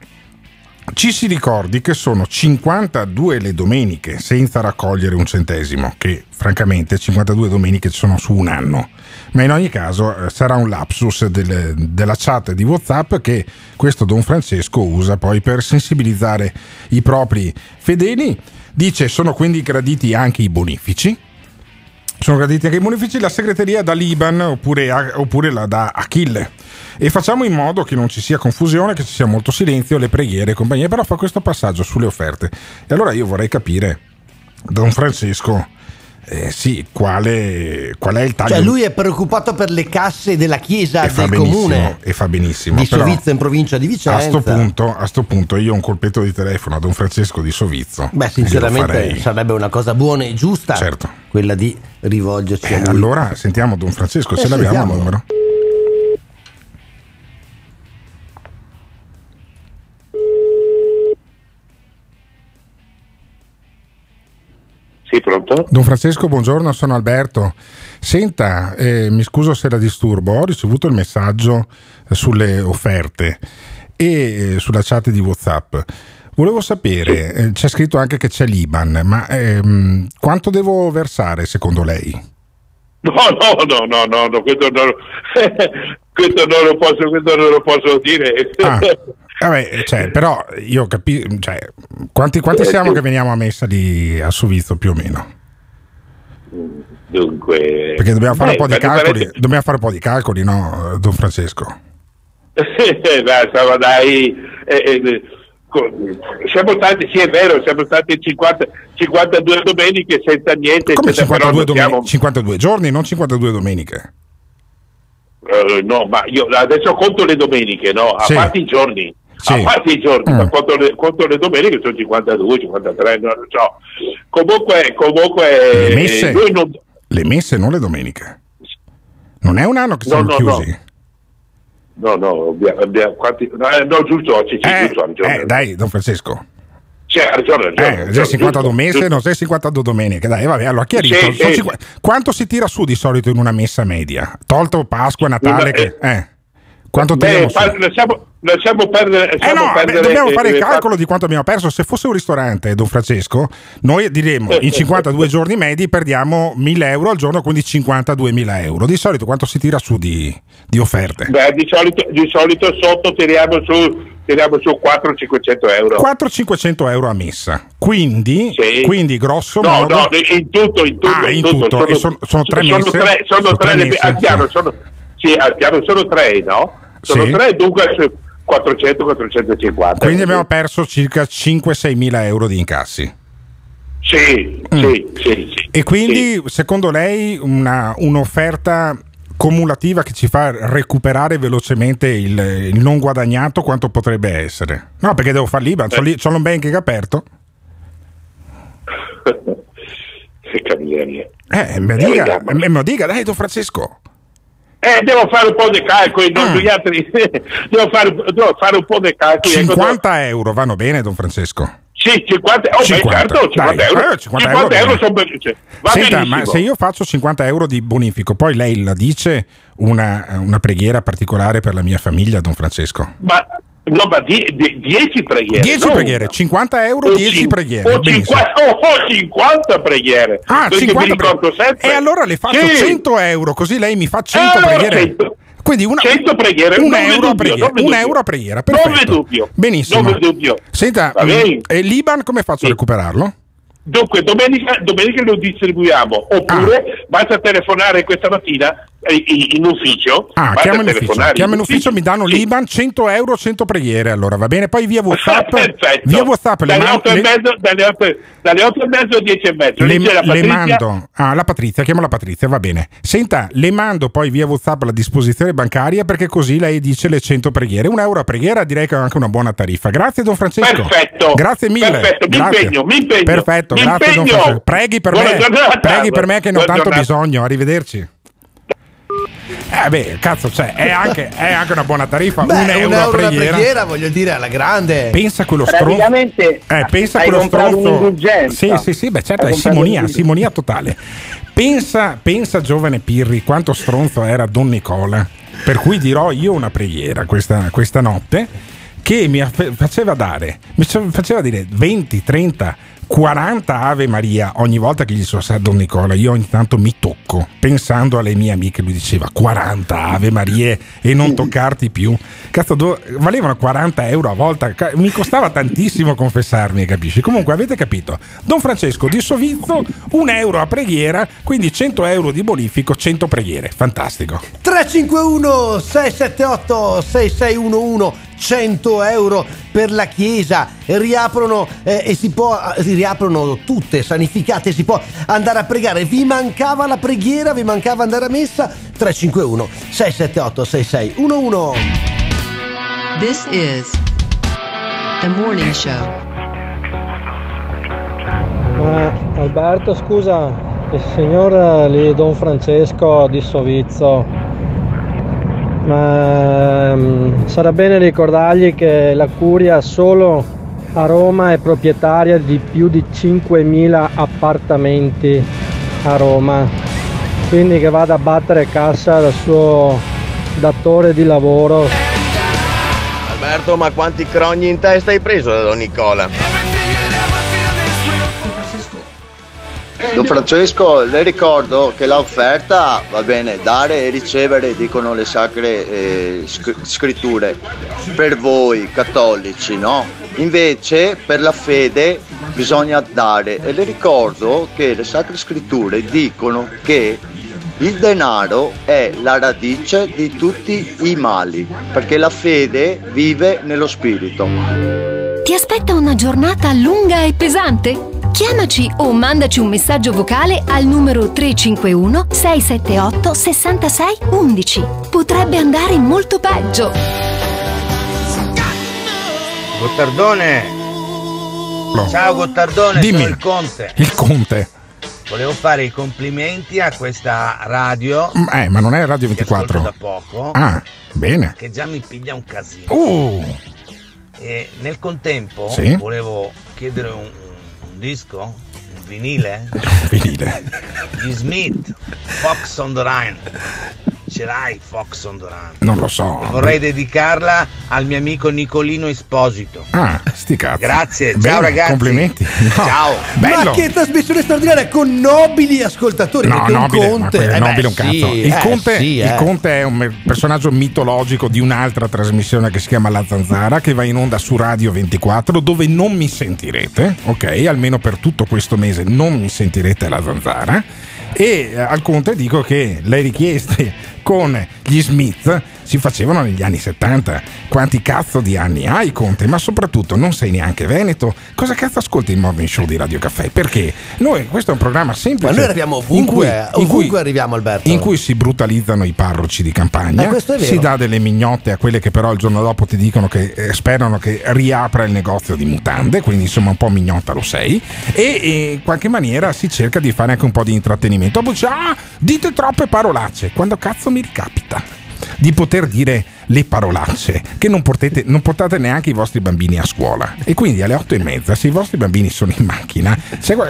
S7: Ci si ricordi che sono 52 le domeniche senza raccogliere un centesimo, che francamente 52 domeniche ci sono su un anno. Ma in ogni caso eh, sarà un lapsus del- della chat di WhatsApp che questo Don Francesco usa poi per sensibilizzare i propri fedeli. Dice sono quindi graditi anche i bonifici, sono graditi anche i bonifici, la segreteria da Liban oppure, oppure la da Achille. E facciamo in modo che non ci sia confusione, che ci sia molto silenzio, le preghiere e compagnia, però fa questo passaggio sulle offerte. E allora io vorrei capire, Don Francesco, eh, sì, quale, qual è il taglio
S4: Cioè lui è preoccupato per le casse della chiesa
S7: e
S4: del comune
S7: e fa benissimo.
S4: di
S7: però
S4: Sovizzo in provincia di
S7: a
S4: Vicenza.
S7: sto, punto, a sto punto io ho un colpetto di telefono a Don Francesco di Sovizzo.
S4: Beh, sinceramente sarebbe una cosa buona e giusta
S7: Certo.
S4: quella di rivolgerci a
S7: Eh,
S4: lui.
S7: allora sentiamo Don Francesco,
S4: Eh,
S7: ce l'abbiamo il numero?
S23: Sì, pronto?
S7: Don Francesco, buongiorno, sono Alberto. Senta, eh, mi scuso se la disturbo, ho ricevuto il messaggio eh, sulle offerte e eh, sulla chat di WhatsApp. Volevo sapere, eh, c'è scritto anche che c'è l'Iban, ma ehm, quanto devo versare secondo lei?
S23: No, no, no, no, no, no, questo, non, questo, non lo posso, questo non lo posso dire.
S7: Ah, vabbè, cioè, però io capisco, cioè, quanti, quanti
S23: Eh,
S7: siamo che veniamo a messa di a Sovizzo più o meno?
S23: Dunque...
S7: Perché dobbiamo fare un
S23: Beh,
S7: po' di calcoli,
S23: pare-
S7: dobbiamo fare un po' di calcoli, no, Don Francesco?
S23: Insomma, dai, eh, eh, siamo stati, sì è vero, siamo stati 50, 52 domeniche senza niente,
S7: Come
S23: senza- però
S7: 52,
S23: non
S7: domen-
S23: siamo-
S7: 52 giorni, non 52 domeniche.
S23: eh, no, ma io adesso conto le domeniche, no? A
S7: Sì.
S23: parte i giorni.
S7: Sì.
S23: A parte i giorni,
S7: Mm.
S23: ma conto le, conto le domeniche sono 52, 53, non lo so. Comunque, comunque
S7: Le messe,
S23: eh, non,
S7: le messe, non le domeniche. Non è un anno che
S23: No,
S7: siamo
S23: no,
S7: chiusi.
S23: No, no, abbiamo, abbiamo- quanti, no, eh, no, giusto, sì, sì,
S7: Eh,
S23: giusto,
S7: eh, dai, Don Francesco.
S23: Ha ragione, ha ragione.
S7: Eh, già 52
S23: giusto,
S7: mesi,
S23: giusto.
S7: non sei 52 domeniche. Dai, vabbè, allora chiarito.
S23: Sì,
S7: Sono
S23: sì.
S7: cinqu- Quanto si tira su di solito in una messa media? Tolto Pasqua, Natale,
S23: Una-
S7: che- eh. Quanto
S23: Beh,
S7: tiriamo su?
S23: fa- lasciamo, lasciamo perdere.
S7: Eh
S23: lasciamo
S7: no, beh,
S23: perdere,
S7: dobbiamo fare il
S23: eh,
S7: calcolo di quanto abbiamo perso. Se fosse un ristorante, Don Francesco, noi diremmo in 52 giorni medi perdiamo 1000 euro al giorno, quindi 52.000 euro. Di solito quanto si tira su di, di offerte?
S23: Beh, di solito, di solito sotto tiriamo su, tiriamo su 400-500 euro.
S7: 400-500 euro a messa. Quindi, quindi grosso
S23: No,
S7: modo.
S23: no, in tutto, in tutto.
S7: Ah, in
S23: tutto.
S7: tutto. E sono- sono tre
S23: sono
S7: messe?
S23: tre, sono
S7: Sono
S23: tre
S7: tre
S23: le-
S7: messe,
S23: al piano,
S7: sì.
S23: sono, sì, al piano sono tre, no? Sono
S7: Sì.
S23: tre, dunque 400-450.
S7: Quindi abbiamo perso circa 5-6 mila euro di incassi.
S23: Sì,
S7: Mm.
S23: sì, sì, sì.
S7: E quindi, secondo lei, una- un'offerta cumulativa che ci fa recuperare velocemente il, il non guadagnato, quanto potrebbe essere? No, perché devo fare l'IBAN, c'ho, lì- c'ho l'home banking aperto.
S23: Che cambiaria.
S7: Eh, me
S23: Eh,
S7: dica, lo dica, dai, Don Francesco.
S23: Eh, devo fare un po' di calcoli, non
S7: Ah.
S23: gli altri. devo, fare, devo fare un po' di calcoli. ecco,
S7: 50 euro vanno bene, Don Francesco?
S23: Sì, 50, oh, beh,
S7: 50,
S23: certo, 50
S7: dai,
S23: euro,
S7: eh, 50
S23: 50
S7: euro
S23: sono bellissimi. Va
S7: Senta,
S23: benissimo.
S7: ma se io faccio 50 euro di bonifico, poi lei la dice una, una preghiera particolare per la mia famiglia, Don Francesco?
S23: Ma, no, ma 10 preghiere.
S7: 10
S23: non
S7: preghiere,
S23: una.
S7: 50 euro,
S23: O
S7: 10
S23: cin-
S7: preghiere.
S23: O
S7: benissimo.
S23: 50, oh, oh, 50 preghiere.
S7: Ah,
S23: Perché
S7: 50
S23: mi ricordo sempre.
S7: E allora le faccio
S23: Sì.
S7: 100 euro, così lei mi fa 100
S23: allora
S7: preghiere.
S23: 100.
S7: Quindi una,
S23: 100 preghiere,
S7: un euro
S23: dubbio,
S7: preghiera. Un euro a preghiera, perfetto. Benissimo.
S23: Non vi dubbio.
S7: Senta,
S23: Va bene?
S7: mm, e l'Iban come faccio a recuperarlo?
S23: Dunque, domenica, domenica lo distribuiamo, oppure basta telefonare questa mattina eh, in, ufficio.
S7: Ah, chiama in ufficio. Chiama in ufficio, mi danno l'Iban 100 euro, 100 preghiere. Allora va bene. Poi via WhatsApp.
S23: Perfetto.
S7: Via WhatsApp le,
S23: dalle,
S7: man-
S23: 8 e
S7: le-
S23: mezzo, dalle, 8, dalle 8 e mezzo alle 10 e mezzo.
S7: le- le mando. Ah, la Patrizia, chiamo la Patrizia, va bene. Senta, le mando poi via WhatsApp la disposizione bancaria perché così lei dice le 100 preghiere. Un euro a preghiera direi che è anche una buona tariffa. Grazie, Don Francesco.
S23: Perfetto.
S7: Grazie mille.
S23: Perfetto, mi
S7: Grazie.
S23: impegno, mi impegno.
S7: Perfetto, grazie, Don
S23: impegno.
S7: Francesco. Preghi per
S23: Buona
S7: me.
S23: giornata.
S7: Preghi per me che ne ho tanto
S23: giornata.
S7: bisogno. Arrivederci. Eh beh, cazzo, cioè, è anche, è anche una buona tariffa.
S4: Beh,
S7: un euro, a
S4: una
S7: preghiera.
S4: preghiera, voglio dire, alla grande.
S7: Pensa a quello stronzo. Eh, pensa a quello stronzo. Sì, sì, sì, beh, certo,
S9: Hai
S7: è simonia, simonia totale. Pensa, pensa, giovane Pirri, quanto stronzo era Don Nicola. Per cui dirò io una preghiera questa, questa notte che mi faceva dare, mi faceva dire 20, 30, 40 Ave Maria ogni volta che gli sono a Don Nicola. Io ogni tanto mi tocco pensando alle mie amiche. Lui diceva 40 Ave Marie e non toccarti più. Cazzo, do- valevano 40 euro a volta. Mi costava tantissimo confessarmi, capisci? Comunque avete capito. Don Francesco di Sovizzo, un euro a preghiera, quindi 100 euro di bonifico, 100 preghiere. Fantastico.
S4: 351 678 6611 100 euro per la chiesa. Riaprono eh, e si può si riaprono tutte sanificate si può andare a pregare. Vi mancava la preghiera vi mancava andare a messa? 351 678 6611
S10: This is the morning show.
S28: Ma Alberto, scusa, il signor eh, lì, Don Francesco di Sovizzo, ma mm, sarà bene ricordargli che la Curia solo a Roma è proprietaria di più di 5.000 appartamenti a Roma, quindi che vada a battere cassa dal suo datore di lavoro.
S29: Alberto, ma quanti crogni in testa hai preso da Don Nicola?
S30: Don Francesco, le ricordo che l'offerta va bene, dare e ricevere, dicono le sacre eh, sc- scritture, per voi cattolici, no? Invece per la fede bisogna dare e le ricordo che le sacre scritture dicono che il denaro è la radice di tutti i mali, perché la fede vive nello spirito.
S31: Ti aspetta una giornata lunga e pesante? Chiamaci o mandaci un messaggio vocale al numero 351 678 66 11. Potrebbe andare molto peggio.
S32: Gottardone! Ciao Gottardone,
S7: Dimmi.
S32: sono il Conte.
S7: Il Conte.
S32: Volevo fare i complimenti a questa radio
S7: Mm, Eh, ma non è Radio
S32: che ascolto
S7: 24.
S32: da poco,
S7: Ah, bene.
S32: che già mi piglia un casino.
S7: Uh,
S32: E nel contempo
S7: Sì.
S32: volevo chiedere un, un disco? Un vinile?
S7: Vinile.
S32: Gli Smith, Fox on the Rhine. Ce l'hai Fox on the Rhine?
S7: Non lo so.
S32: Vorrei dedicarla al mio amico Nicolino Esposito.
S7: Ah, sti cazzi.
S32: Grazie, ciao
S7: Bene,
S32: ragazzi.
S7: Complimenti. No.
S32: Ciao.
S7: Bello.
S4: Ma che trasmissione straordinaria con nobili ascoltatori.
S7: No, nobile,
S4: conte. eh beh,
S7: nobile un cazzo.
S4: sì,
S7: il,
S4: eh,
S7: conte,
S4: sì,
S7: il
S4: eh.
S7: Conte è un personaggio mitologico di un'altra trasmissione che si chiama La Zanzara, che va in onda su Radio 24, dove non mi sentirete, ok? Almeno per tutto questo mese non mi sentirete La Zanzara. E eh, al Conte dico che le richieste con gli Smith si facevano negli anni 70. Quanti cazzo di anni hai, Conte? Ma soprattutto non sei neanche Veneto. Cosa cazzo ascolti il morning show di Radio Caffè? Perché noi, questo è un programma semplice.
S4: Ma noi arriviamo
S7: in cui-
S4: ovunque,
S7: in cui-
S4: ovunque arriviamo Alberto.
S7: in cui si brutalizzano i parroci di campagna,
S4: Eh,
S7: si dà delle mignotte a quelle che però il giorno dopo ti dicono che eh, sperano che riapra il negozio di mutande, quindi insomma un po' mignotta lo sei, e, e in qualche maniera si cerca di fare anche un po' di intrattenimento. Dopo dice, ah, dite troppe parolacce, quando cazzo mi ricapita di poter dire le parolacce che non, portete- non portate neanche i vostri bambini a scuola e quindi alle otto e mezza se i vostri bambini sono in macchina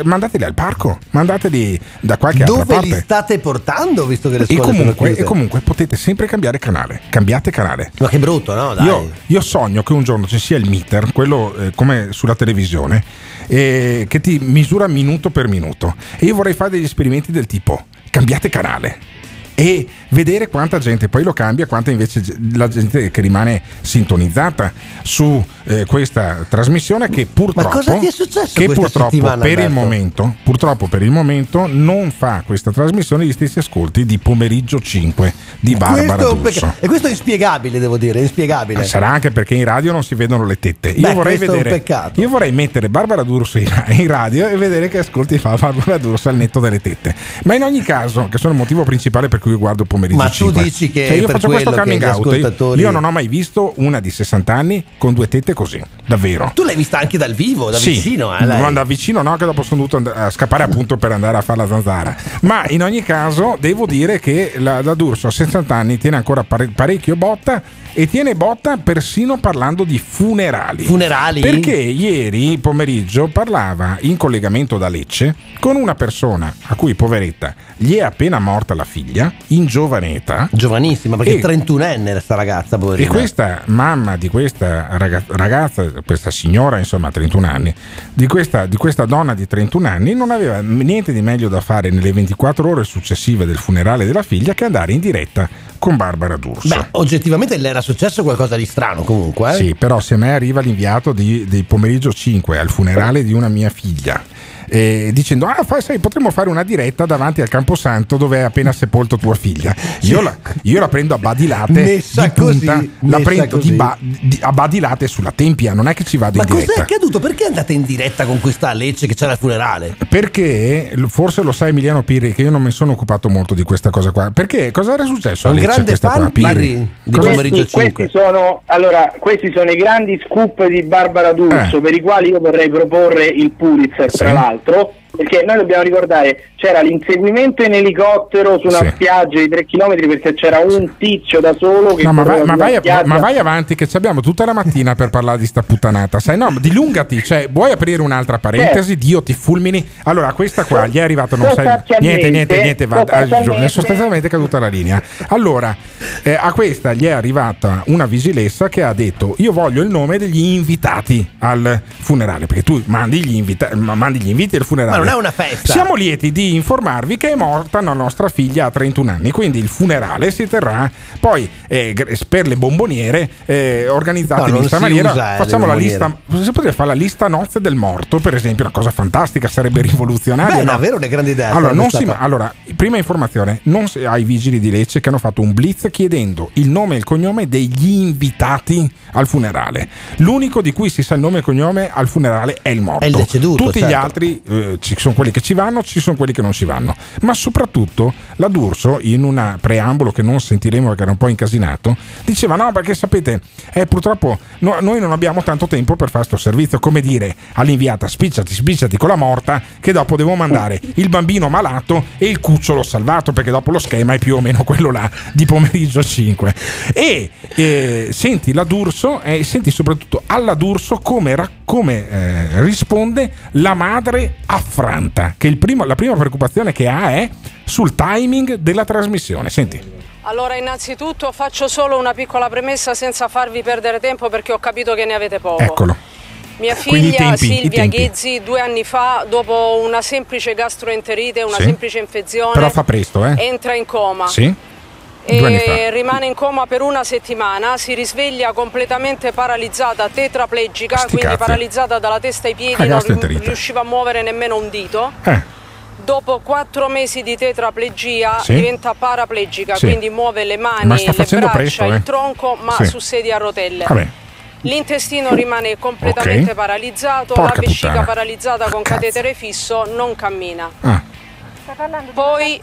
S7: mandateli al parco mandateli da qualche altra
S4: Dove
S7: parte
S4: li state portando visto che le
S7: e
S4: scuole sono
S7: comunque, e comunque potete sempre cambiare canale. Cambiate canale.
S4: Ma che brutto, no? Dai.
S7: Io, io sogno che un giorno ci sia il meter, quello eh, come sulla televisione, eh, che ti misura minuto per minuto. E io vorrei fare degli esperimenti del tipo: cambiate canale. E vedere quanta gente poi lo cambia, quanta invece la gente che rimane sintonizzata su eh, questa trasmissione che purtroppo, che purtroppo per il momento, purtroppo per il momento non fa questa trasmissione gli stessi ascolti di pomeriggio 5 di Barbara
S4: Questo peccato. E questo è inspiegabile, devo dire, inspiegabile.
S7: Sarà anche perché in radio non si vedono le tette. Io
S4: Beh,
S7: vorrei vedere. Io vorrei mettere Barbara D'Urso in, in radio e vedere che ascolti fa Barbara D'Urso al netto delle tette. Ma in ogni caso, che sono il motivo principale per cui io guardo pomeriggio
S4: Ma tu
S7: 5.
S4: dici che
S7: Cioè, io faccio questo coming out. Io-
S4: ascoltatori-
S7: Io non ho mai visto una di 60 anni con due tette così, davvero.
S4: Tu l'hai vista anche dal vivo, da
S7: Sì,
S4: vicino, eh, lei.
S7: da vicino no, che dopo sono dovuto and- scappare appunto per andare a fare la zanzara. Ma in ogni caso devo dire che la, la D'Urso a 60 anni tiene ancora pare- parecchio botta e tiene botta persino parlando di funerali.
S4: Funerali?
S7: Perché ieri pomeriggio parlava in collegamento da Lecce con una persona a cui poveretta gli è appena morta la figlia in giovane età.
S4: Giovanissima, perché è 31enne sta ragazza, poverina.
S7: e questa mamma di questa raga- ragazza, questa signora, insomma, 31 anni, di questa, di questa donna di 31 anni, non aveva niente di meglio da fare nelle 24 ore successive del funerale della figlia che andare in diretta con Barbara D'Urso.
S4: Beh, oggettivamente le era successo qualcosa di strano comunque, eh?
S7: Sì, però se a me arriva l'inviato di, del pomeriggio 5 al funerale di una mia figlia. Eh, dicendo ah sai, potremmo fare una diretta davanti al Camposanto dove è appena sepolto tua figlia io la, io la prendo a badilate
S4: Messa
S7: di punta
S4: così,
S7: la prendo di, ba- di- a badilate sulla tempia non è che ci vado
S4: Ma
S7: in
S4: cos'è
S7: diretta
S4: accaduto? Perché andate in diretta con questa Lecce che c'era il funerale?
S7: perché forse lo sa Emiliano Pirri che io non mi sono occupato molto di questa cosa qua perché cosa era successo a
S4: Un
S7: Lecce
S4: grande
S7: questa qua,
S4: fan, Pirri, di pomeriggio
S9: Questi,
S4: 5.
S9: questi sono, allora, questi sono i grandi scoop di Barbara D'Urso
S7: Eh.
S9: per i quali io vorrei proporre il Pulitzer,
S7: Sì.
S9: tra l'altro, entrou perché noi dobbiamo ricordare c'era l'inseguimento in elicottero su una
S7: Sì.
S9: spiaggia di 3 km perché c'era un tizio da solo che
S7: No, ma, vai, ma vai- ma vai avanti che ci abbiamo tutta la mattina per parlare di sta puttanata. Sai, no, dilungati, cioè, vuoi aprire un'altra parentesi? Dio ti fulmini. Allora, questa qua gli è arrivato, non sai niente, niente, niente, va, ragione,
S9: sostanzialmente-
S7: sostanzialmente è caduta la linea. Allora, eh, a questa gli è arrivata una vigilessa che ha detto io voglio il nome degli invitati al funerale, perché tu mandi gli, invita- ma mandi gli inviti al funerale.
S4: Non è una festa.
S7: Siamo lieti di informarvi che è morta la nostra figlia a 31 anni, quindi il funerale si terrà poi eh, per le bomboniere eh, organizzate
S4: No,
S7: in questa maniera.
S4: usa, eh,
S7: facciamo la lista, si potrebbe fare la lista nozze del morto, per esempio, una cosa fantastica, sarebbe rivoluzionaria.
S4: Beh,
S7: no?
S4: davvero una grande idea.
S7: Allora, non si, allora, prima informazione, non si- ai vigili di Lecce che hanno fatto un blitz chiedendo il nome e il cognome degli invitati al funerale. L'unico di cui si sa il nome e il cognome al funerale è il morto.
S4: È il deceduto,
S7: Tutti gli
S4: certo.
S7: altri eh, ci sono quelli che ci vanno, ci sono quelli che non ci vanno. Ma soprattutto la D'Urso, in un preambolo che non sentiremo perché era un po' incasinato, diceva no perché sapete, eh, purtroppo no- noi non abbiamo tanto tempo per fare questo servizio, come dire all'inviata spicciati, spicciati con la morta che dopo devo mandare il bambino malato e il cucciolo salvato perché dopo lo schema è più o meno quello là di pomeriggio 5. E eh, senti la D'Urso e senti soprattutto alla D'Urso come, ra- come, eh, risponde la madre affranta, che il primo- la prima preoccupazione che ha è sul timing della trasmissione. Senti.
S33: Allora, innanzitutto faccio solo una piccola premessa senza farvi perdere tempo perché ho capito che ne avete poco.
S7: Eccolo.
S33: Mia figlia
S7: tempi,
S33: Silvia. Ghezzi due anni fa, dopo una semplice gastroenterite, una
S7: Sì.
S33: semplice infezione,
S7: presto, eh?
S33: entra in coma.
S7: Sì?
S33: E rimane in coma per una settimana, si risveglia completamente paralizzata, tetraplegica,
S7: Sti
S33: quindi
S7: cazzi.
S33: paralizzata dalla testa ai
S7: Ah,
S33: piedi, non
S7: gastroenterite.
S33: riusciva a muovere nemmeno un dito.
S7: Eh.
S33: Dopo quattro mesi di tetraplegia
S7: Sì.
S33: diventa paraplegica,
S7: Sì.
S33: quindi muove le mani, le braccia,
S7: presto,
S33: il
S7: eh.
S33: tronco, ma
S7: Sì.
S33: su sedia a rotelle.
S7: Vabbè.
S33: L'intestino rimane completamente
S7: Ok.
S33: paralizzato,
S7: Porca
S33: la vescica
S7: puttana.
S33: paralizzata con catetere fisso, non cammina.
S7: Ah.
S33: Poi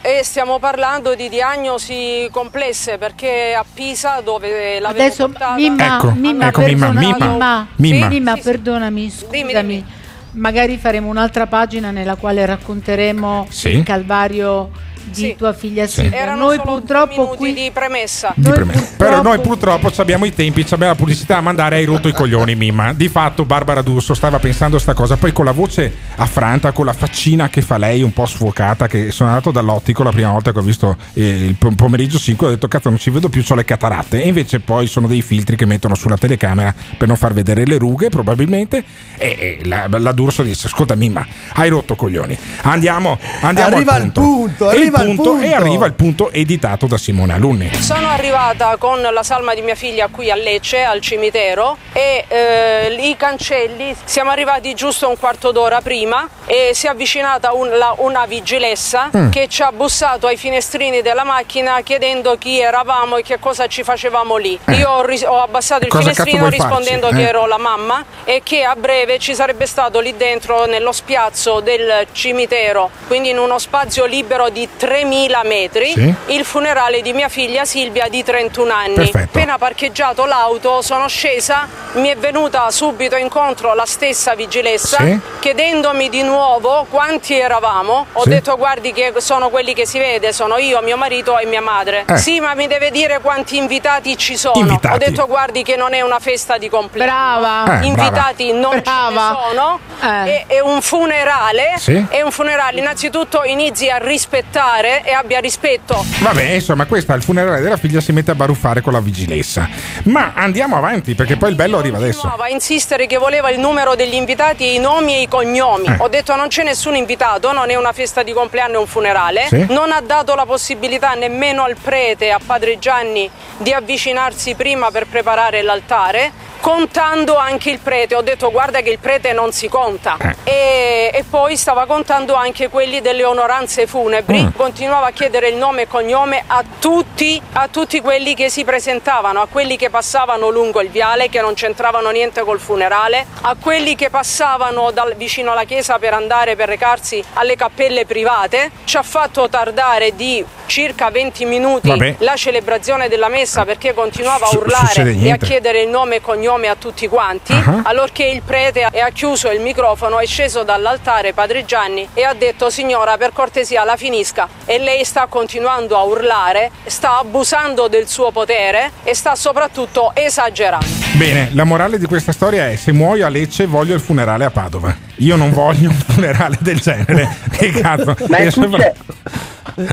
S33: e stiamo parlando di diagnosi complesse perché a Pisa dove l'avevo
S34: Adesso
S33: portata
S34: Mimma,
S7: Ecco,
S34: Mimma,
S7: ecco, Mimma, Mimma,
S34: Mimma,
S7: Mimma.
S34: Mimma,
S33: Sì, sì.
S34: perdonami, scusami. Magari faremo un'altra pagina nella quale racconteremo
S7: Sì.
S34: il calvario di tua figlia Silvia.
S33: erano
S34: Noi
S33: solo
S34: purtroppo
S33: minuti di premessa.
S7: Di premessa. Però noi purtroppo abbiamo i tempi, abbiamo la pubblicità a mandare, hai rotto i coglioni Mimma. Di fatto Barbara D'Urso stava pensando a sta cosa, poi con la voce affranta, con la faccina che fa lei un po' sfocata, che sono andato dall'ottico la prima volta che ho visto eh, il pom- pomeriggio 5, ho detto cazzo non ci vedo più, ho le cataratte. E invece poi sono dei filtri che mettono sulla telecamera per non far vedere le rughe probabilmente. E, e la, la D'Urso disse ascolta Mimma, hai rotto coglioni. Andiamo, andiamo
S4: Arriva
S7: al
S4: il
S7: punto.
S4: punto,
S7: E il
S4: arriva il
S7: punto-
S4: punto.
S7: E arriva il punto editato da Simone Alunni.
S33: Sono arrivata con la salma di mia figlia qui a Lecce, al cimitero, e eh, i cancelli, siamo arrivati giusto un quarto d'ora prima e si è avvicinata un- la- una vigilessa
S35: Mm.
S33: che ci ha bussato ai finestrini della macchina chiedendo chi eravamo e che cosa ci facevamo lì. Io ho, ris- ho abbassato il
S35: Cosa
S33: finestrino rispondendo
S35: Eh.
S33: che ero la mamma e che a breve ci sarebbe stato lì dentro nello spiazzo del cimitero, quindi in uno spazio libero di 3000 metri,
S35: Sì.
S33: il funerale di mia figlia Silvia di 31 anni.
S35: Perfetto.
S33: Appena parcheggiato l'auto sono scesa, mi è venuta subito incontro la stessa vigilessa
S35: Sì.
S33: chiedendomi di nuovo quanti eravamo. Ho
S35: Sì.
S33: detto guardi che sono quelli che si vede, sono io, mio marito e mia madre.
S35: Eh.
S33: Sì, ma mi deve dire quanti invitati ci sono.
S35: Invitati.
S33: Ho detto guardi che non è una festa di compleanno.
S34: Brava.
S7: Eh,
S33: Invitati non ce ne sono. È, è un funerale.
S7: Sì.
S33: È un funerale. Innanzitutto inizi a rispettare e abbia rispetto
S7: Vabbè, insomma, questa al funerale della figlia si mette a baruffare con la vigilessa. Ma andiamo avanti perché poi il bello arriva adesso.
S33: continuava a insistere che voleva il numero degli invitati i nomi e i cognomi.
S7: Eh.
S33: Ho detto non c'è nessun invitato, non è una festa di compleanno, è un funerale.
S7: Sì.
S33: Non ha dato la possibilità nemmeno al prete, a padre Gianni, di avvicinarsi prima per preparare l'altare. Contando anche il prete, ho detto guarda che il prete non si conta
S7: Eh.
S33: e, e poi stava contando anche quelli delle onoranze funebri,
S35: Mm.
S33: Continuava a chiedere il nome e cognome a tutti, a tutti quelli che si presentavano, a quelli che passavano lungo il viale che non c'entravano niente col funerale, a quelli che passavano dal, vicino alla chiesa per andare per recarsi alle cappelle private. Ci ha fatto tardare di circa 20 minuti
S35: Vabbè.
S33: la celebrazione della messa perché continuava a urlare e a chiedere il nome e cognome a tutti quanti,
S35: Ah.
S33: allorché il prete ha chiuso il microfono, è sceso dall'altare padre Gianni e ha detto signora per cortesia la finisca e lei sta continuando a urlare, sta abusando del suo potere e sta soprattutto esagerando.
S7: Bene, la morale di questa storia è: se muoio a Lecce, voglio il funerale a Padova. Io non voglio un funerale del genere. Che cazzo?
S9: Ma è,
S7: Eh,
S9: succe-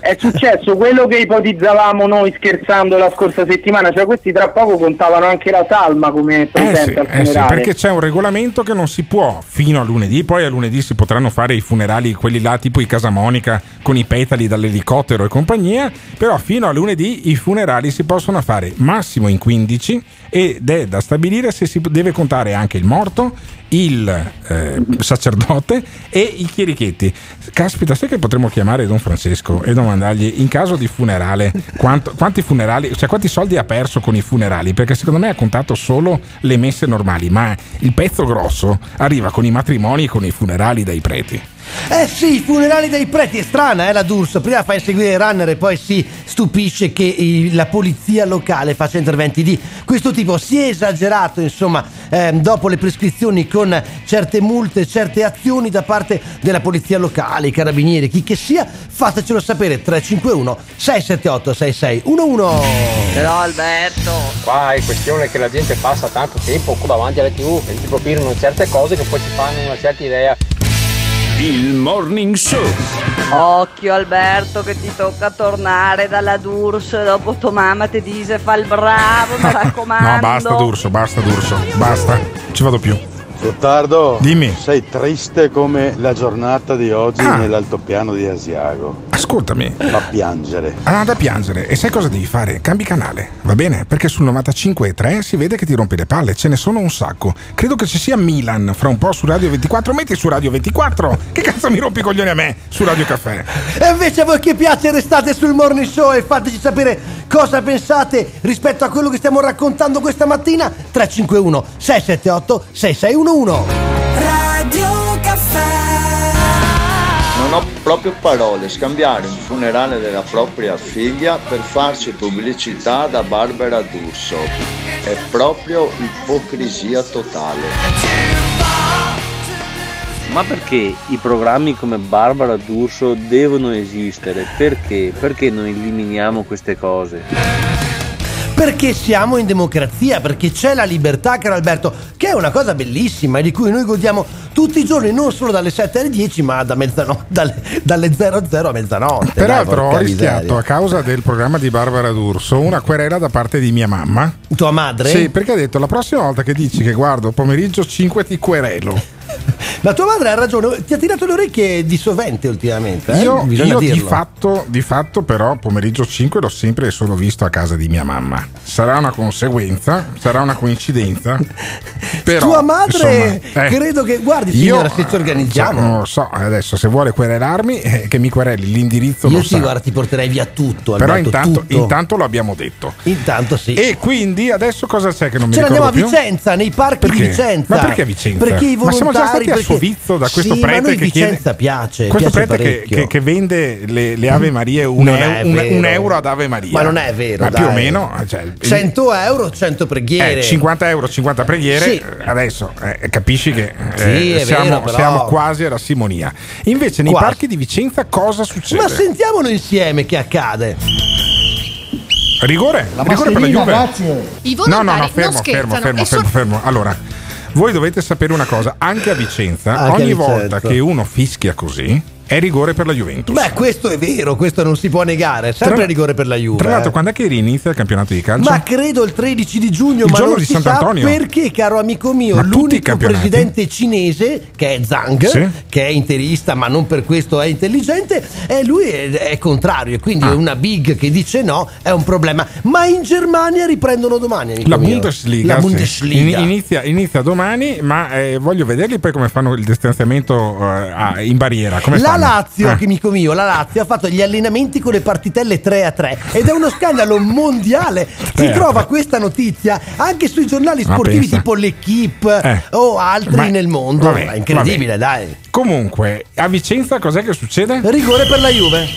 S9: è successo quello che ipotizzavamo noi scherzando la scorsa settimana, cioè questi tra poco contavano anche la salma come
S7: Eh sì,
S9: presente
S7: eh sì,
S9: funerale.
S7: perché c'è un regolamento che non si può fino a lunedì, poi a lunedì si potranno fare i funerali, quelli là tipo i Casamonica con i petali dall'elicottero e compagnia, però fino a lunedì i funerali si possono fare massimo in 15 ed è da stabilire se si deve contare anche il morto il eh, sacerdote e i chierichetti. Caspita, sai che potremmo chiamare Don Francesco e domandargli in caso di funerale quanto- quanti funerali, cioè quanti soldi ha perso con i funerali? Perché secondo me ha contato solo le messe normali, ma il pezzo grosso arriva con i matrimoni e con i funerali dei preti.
S4: Eh sì, i funerali dei preti, è strana eh la D'Urso, prima fa inseguire il runner e poi si stupisce che i- la polizia locale faccia interventi di questo tipo. Si è esagerato, insomma, ehm, dopo le prescrizioni con certe multe, certe azioni da parte della polizia locale, i carabinieri, chi che sia, fatecelo sapere 351 678 6611.
S36: Però Alberto, qua è questione che la gente passa tanto tempo davanti alle tv e ti propinano certe cose che poi si fanno una certa idea.
S35: Il Morning Show.
S36: Occhio Alberto che ti tocca tornare dalla Durs dopo tua mamma ti dice fa il bravo, mi raccomando.
S7: No, basta D'Urso, basta D'Urso, basta, ci vado più.
S37: Gottardo,
S7: Dimmi.
S37: sei triste come la giornata di oggi
S7: Ah.
S37: nell'altopiano di Asiago.
S7: Ascoltami.
S37: Fa piangere.
S7: Ah, da piangere. E sai cosa devi fare? Cambi canale, va bene? Perché sul 95.3 si vede che ti rompi le palle, ce ne sono un sacco. Credo che ci sia Milan fra un po' su Radio 24. Metti su Radio 24. Che cazzo mi rompi i coglioni a me su Radio Caffè?
S4: E invece a voi che piace restate sul morning show e fateci sapere cosa pensate rispetto a quello che stiamo raccontando questa mattina 351 678 6611
S38: Radio Caffè
S30: Ho proprio parole, scambiare un funerale della propria figlia per farci pubblicità da Barbara D'Urso. È proprio ipocrisia totale.
S39: Ma perché i programmi come Barbara D'Urso devono esistere? Perché? Perché non eliminiamo queste cose?
S4: Perché siamo in democrazia, perché c'è la libertà, caro Alberto, che è una cosa bellissima e di cui noi godiamo tutti i giorni, non solo dalle 7 alle 10, ma da mezzanotte, dalle, dalle 00 a mezzanotte. dai,
S7: Peraltro ho rischiato
S4: miseria.
S7: a causa del programma di Barbara D'Urso una querela da parte di mia mamma.
S4: Tua madre?
S7: Sì, perché ha detto la prossima volta che dici che guardo pomeriggio 5 ti querelo.
S4: La tua madre ha ragione, ti ha tirato le orecchie di sovente ultimamente. eh?
S7: Io, io di, fatto, di fatto, però, pomeriggio 5 l'ho sempre e solo visto a casa di mia mamma. Sarà una conseguenza, sarà una coincidenza. Però,
S4: Tua madre,
S7: insomma, eh,
S4: credo che, guardi
S7: io-
S4: signora, se ci organizziamo.
S7: Non lo so, adesso se vuole querelarmi, eh, che mi quereli, l'indirizzo
S4: Io sì,
S7: sa.
S4: guarda, ti porterei via tutto.
S7: Però
S4: Alberto,
S7: intanto,
S4: tutto.
S7: intanto lo abbiamo detto.
S4: Intanto sì.
S7: E quindi adesso cosa c'è che non mi
S4: Ce ne
S7: ricordo
S4: andiamo a
S7: più?
S4: Vicenza, nei parchi
S7: Perché?
S4: di Vicenza.
S7: Ma perché a Vicenza?
S4: Perché i volontari,
S7: stati a
S4: perché-
S7: Sovizzo da questo
S4: sì,
S7: prete che chiede
S4: Vicenza piace,
S7: questo
S4: piace
S7: prete che, che- che vende le, le Ave Marie un,
S4: è
S7: un- un euro ad Ave Maria.
S4: Ma non è vero,
S7: Ma
S4: dai.
S7: più o meno. Cioè,
S4: 100 euro, 100 preghiere.
S7: eh, 50 euro, 50 preghiere.
S4: Sì.
S7: Adesso eh, capisci che eh,
S4: Sì,
S7: siamo,
S4: vero,
S7: siamo quasi alla simonia. Invece, nei
S4: Quasi.
S7: parchi di Vicenza cosa succede?
S4: Ma sentiamolo insieme che accade.
S7: Rigore? Rigore per la Juve?
S40: I
S7: No, no,
S40: volontari
S7: no, fermo,
S40: non
S7: fermo,
S40: scherzano
S7: fermo,
S40: e
S7: fermo, fermo. Allora, voi dovete sapere una cosa, anche a Vicenza,
S4: Anche a
S7: ogni
S4: Vicenza.
S7: volta che uno fischia così, è rigore per la Juventus.
S4: Beh, questo è vero, questo non si può negare. È sempre
S7: Tra-
S4: rigore per la Juve.
S7: Tra l'altro,
S4: eh.
S7: quando è che inizia il campionato di calcio?
S4: Ma credo il 13 di giugno,
S7: Il
S4: ma
S7: giorno di Sant'Antonio.
S4: sa perché, caro amico mio,
S7: Ma
S4: l'unico presidente cinese, che è Zhang,
S7: Sì.
S4: che è interista ma non per questo è intelligente, e lui è, è contrario, e quindi
S7: Ah.
S4: una big che dice no è un problema. Ma in Germania riprendono domani,
S7: La. Bundesliga,
S4: La
S7: sì.
S4: Bundesliga.
S7: In- inizia, inizia domani, ma eh, voglio vederli poi come fanno il distanziamento eh, in barriera. Come
S4: la
S7: fanno?
S4: Lazio,
S7: Eh.
S4: amico mio, la Lazio ha fatto gli allenamenti con le partitelle 3 a 3 ed è uno scandalo mondiale. Si
S7: 3 a
S4: trova
S7: 3.
S4: questa notizia anche sui giornali sportivi tipo l'Equipe
S7: Eh.
S4: o altri
S7: Ma-
S4: nel mondo.
S7: vabbè,
S4: è incredibile, dai.
S7: Comunque, a Vicenza cos'è che succede?
S4: Rigore per la Juve.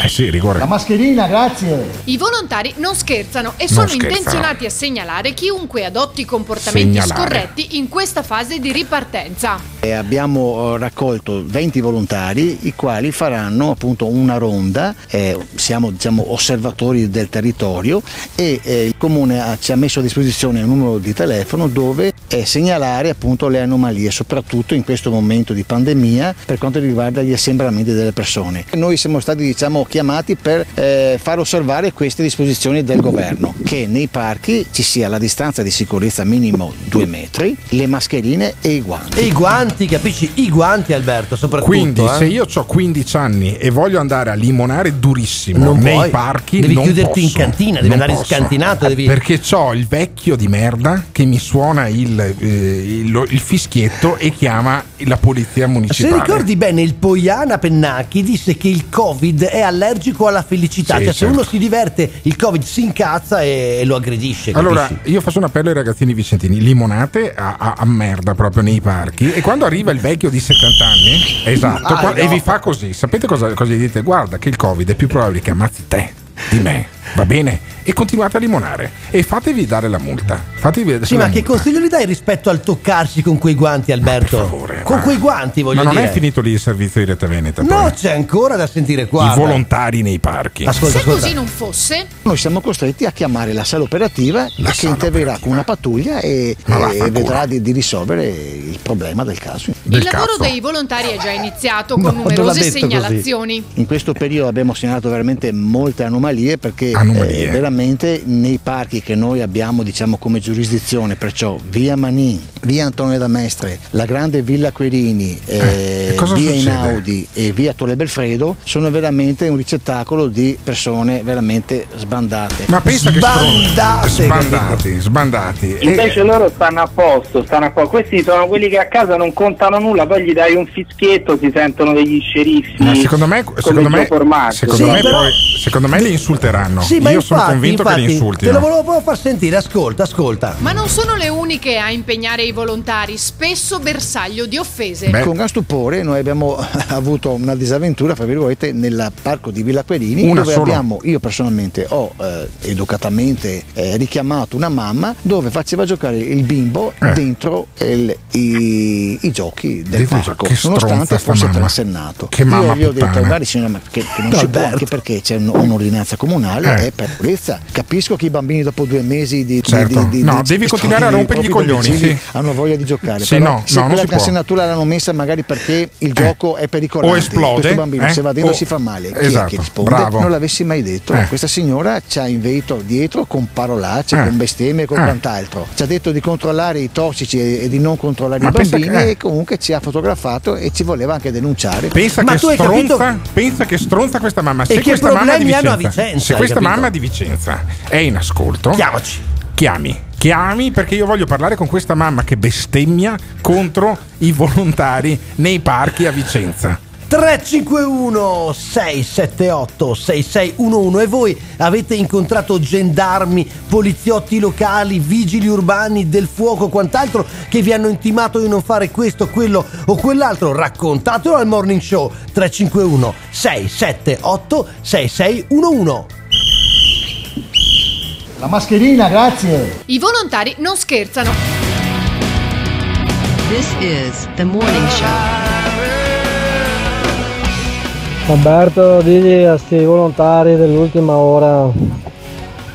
S7: Eh sì, rigore.
S41: mascherina, grazie.
S40: I volontari non scherzano e
S7: Non
S40: sono
S7: scherzano.
S40: intenzionati a segnalare chiunque adotti comportamenti
S7: Segnalare.
S40: scorretti in questa fase di ripartenza.
S41: E abbiamo eh, raccolto 20 volontari i quali faranno appunto una ronda, eh, siamo diciamo, osservatori del territorio e eh, il comune ha- ci ha messo a disposizione un numero di telefono dove eh, segnalare appunto le anomalie, soprattutto in questo momento di pandemia per quanto riguarda gli assembramenti delle persone. Noi siamo stati diciamo chiamati per eh, far osservare queste disposizioni del governo che nei parchi ci sia la distanza di sicurezza minimo 2 metri, le mascherine e i guanti.
S4: E i guanti, capisci? I guanti, Alberto, soprattutto.
S7: Quindi,
S4: eh.
S7: se io ho 15 anni e voglio andare a limonare durissimo
S4: Non
S7: nei
S4: puoi.
S7: parchi,
S4: Devi
S7: non
S4: chiuderti in
S7: posso.
S4: cantina, devi
S7: Non
S4: andare
S7: posso.
S4: scantinato, devi-
S7: Perché ho il vecchio di merda che mi suona il, eh, il- il fischietto e chiama la polizia
S4: Se
S7: municipale.
S4: ricordi bene, il Poiana Pennacchi disse che il Covid è allergico alla felicità.
S7: Sì,
S4: cioè, se
S7: certo.
S4: uno si diverte, il Covid si incazza e, e lo aggredisce.
S7: Allora,
S4: capisci?
S7: io faccio un appello ai ragazzini vicentini: limonate a, a- a merda proprio nei parchi. E quando arriva il vecchio di 70 anni, esatto,
S41: Ah,
S7: qua-
S41: no.
S7: e vi fa così, sapete cosa, cosa gli dite? Guarda, che il Covid è più probabile che ammazzi te di me, va bene? E continuate a limonare e fatevi dare la multa. Fatevi
S4: Sì, ma che consiglio gli dai rispetto al toccarsi con quei guanti, Alberto? con quei guanti, voglio
S7: Ma non
S4: dire.
S7: è finito lì il servizio di Rete Veneta?
S4: No,
S7: poi?
S4: c'è ancora da sentire qua.
S7: I volontari nei parchi.
S41: Ascolta,
S40: Se così non fosse,
S41: Noi siamo costretti a chiamare la sala operativa che interverrà con una pattuglia e,
S7: Ma
S41: e vedrà di, di risolvere il problema del caso.
S40: il lavoro dei volontari è già iniziato con
S41: No,
S40: numerose
S41: detto così.
S40: segnalazioni.
S41: In questo periodo abbiamo segnalato veramente molte anomalie perché
S7: Anomalie.
S41: eh, veramente nei parchi che noi abbiamo diciamo come giurisdizione, perciò via Manin, via Antonio da Mestre, la grande Villa Querini, eh,
S7: e cosa
S41: via
S7: succede?
S41: Inaudi e via Torre Belfredo sono veramente un ricettacolo di persone veramente sbandate.
S7: Ma pensa che
S41: Sbandate,
S7: sbandati, sbandati. E-
S9: Invece loro stanno a posto, stanno a posto. Questi sono quelli che a casa non contano nulla, poi gli dai un fischietto, si sentono degli sceriffi.
S7: Ma secondo me, secondo me, secondo
S4: Sì,
S7: me
S4: però-
S7: poi- secondo me li insulteranno.
S4: Sì, ma
S7: Io
S4: infatti,
S7: sono convinto
S4: infatti,
S7: che li insultino.
S4: Te lo volevo proprio far sentire, ascolta, ascolta.
S40: Ma non sono le uniche a impegnare i volontari, spesso bersaglio di offese.
S41: Con gran stupore noi abbiamo avuto una disavventura, fra virgolette, nel parco di Villa Querini
S7: Una
S41: dove
S7: solo?
S41: abbiamo, io personalmente ho eh, educatamente eh, richiamato una mamma dove faceva giocare il bimbo
S7: Eh.
S41: dentro il- i, i giochi del
S7: i
S41: parco, nonostante fosse
S7: mamma.
S41: trasennato.
S7: Che
S41: io
S7: mamma
S41: gli ho detto, guardi signora, ma che, che non
S7: No,
S41: si può, anche perché c'è un- un'ordinanza comunale,
S7: Eh.
S41: è per purezza. Capisco che i bambini dopo due mesi di...
S7: Certo.
S41: di- di-
S7: No,
S41: di-
S7: devi continuare a rompergli i coglioni, sì.
S41: Hanno voglia di giocare.
S7: Sì,
S41: però
S7: no,
S41: se
S7: no,
S41: quella cansenatura l'hanno messa magari perché il gioco è pericolante.
S7: O esplode,
S41: Questo bambino
S7: eh?
S41: se va dentro
S7: O-
S41: si fa male. Chi è
S7: Esatto,
S41: che risponde?
S7: bravo.
S41: Non l'avessi mai detto.
S7: Eh.
S41: Questa signora ci ha inveito dietro con parolacce,
S7: Eh.
S41: con bestemmie e con
S7: Eh.
S41: quant'altro. Ci ha detto di controllare i tossici e, e di non controllare
S7: Ma
S41: i bambini
S7: che- eh.
S41: e comunque ci ha fotografato e ci voleva anche denunciare.
S7: Pensa
S41: Ma
S7: che,
S41: tu hai
S7: stronza,
S41: capito-
S7: pensa che stronza questa mamma. Se
S41: E che
S7: questa mamma di
S41: problemi hanno a
S7: Vicenza,
S41: Vicenza,
S7: se questa? Mamma di Vicenza è in ascolto,
S4: chiamaci.
S7: Chiami, chiami perché io voglio parlare con questa mamma che bestemmia contro i volontari nei parchi a Vicenza.
S4: 351 678 6611 e voi avete incontrato gendarmi, poliziotti locali, vigili urbani del fuoco, quant'altro che vi hanno intimato di non fare questo, quello o quell'altro? Raccontatelo al morning show 351 678 6611.
S41: La mascherina, grazie.
S40: I volontari non scherzano.
S10: This is the morning show.
S28: Umberto, digli a sti volontari dell'ultima ora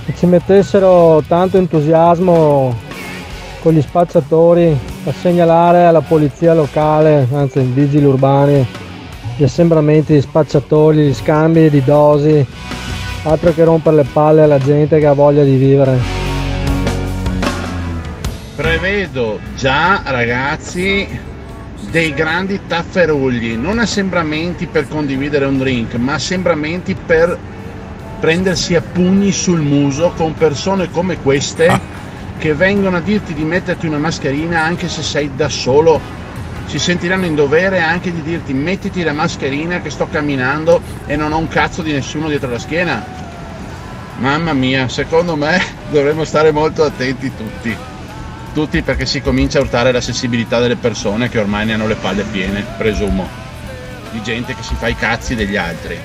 S28: che ci mettessero tanto entusiasmo con gli spacciatori a segnalare alla polizia locale, anzi ai vigili urbani, gli assembramenti di spacciatori, gli scambi di dosi, altro che rompere le palle alla gente che ha voglia di vivere.
S32: Prevedo già, ragazzi, dei grandi tafferugli, non assembramenti per condividere un drink, ma assembramenti per prendersi a pugni sul muso con persone come queste che vengono a dirti di metterti una mascherina anche se sei da solo. Si sentiranno in dovere anche di dirti mettiti la mascherina che sto camminando e non ho un cazzo di nessuno dietro la schiena. Mamma mia, secondo me dovremmo stare molto attenti tutti. Tutti perché si comincia a urtare la sensibilità delle persone che ormai ne hanno le palle piene, presumo. Di gente che si fa i cazzi degli altri.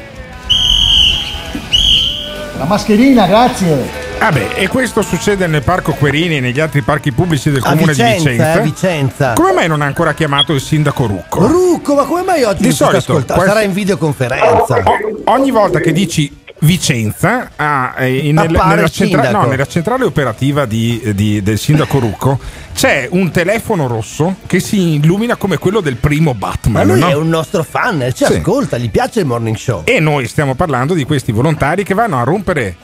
S41: La mascherina, grazie.
S7: Vabbè, e questo succede nel parco Querini e negli altri parchi pubblici del comune
S4: Vicenza,
S7: di Vicenza.
S4: eh, Vicenza.
S7: Come mai non ha ancora chiamato il sindaco Rucco?
S4: Rucco, ma come mai oggi
S7: Di solito,
S4: ascoltando?
S7: questi-
S4: Sarà in videoconferenza.
S7: O- ogni volta che dici Vicenza, ah, eh, nel- nella, centra- no, nella centrale operativa di- di- del sindaco Rucco c'è un telefono rosso che si illumina come quello del primo
S4: Ma
S7: Batman.
S4: lui
S7: no?
S4: è un nostro fan, ci
S7: Sì.
S4: ascolta, gli piace il morning show.
S7: E noi stiamo parlando di questi volontari che vanno a rompere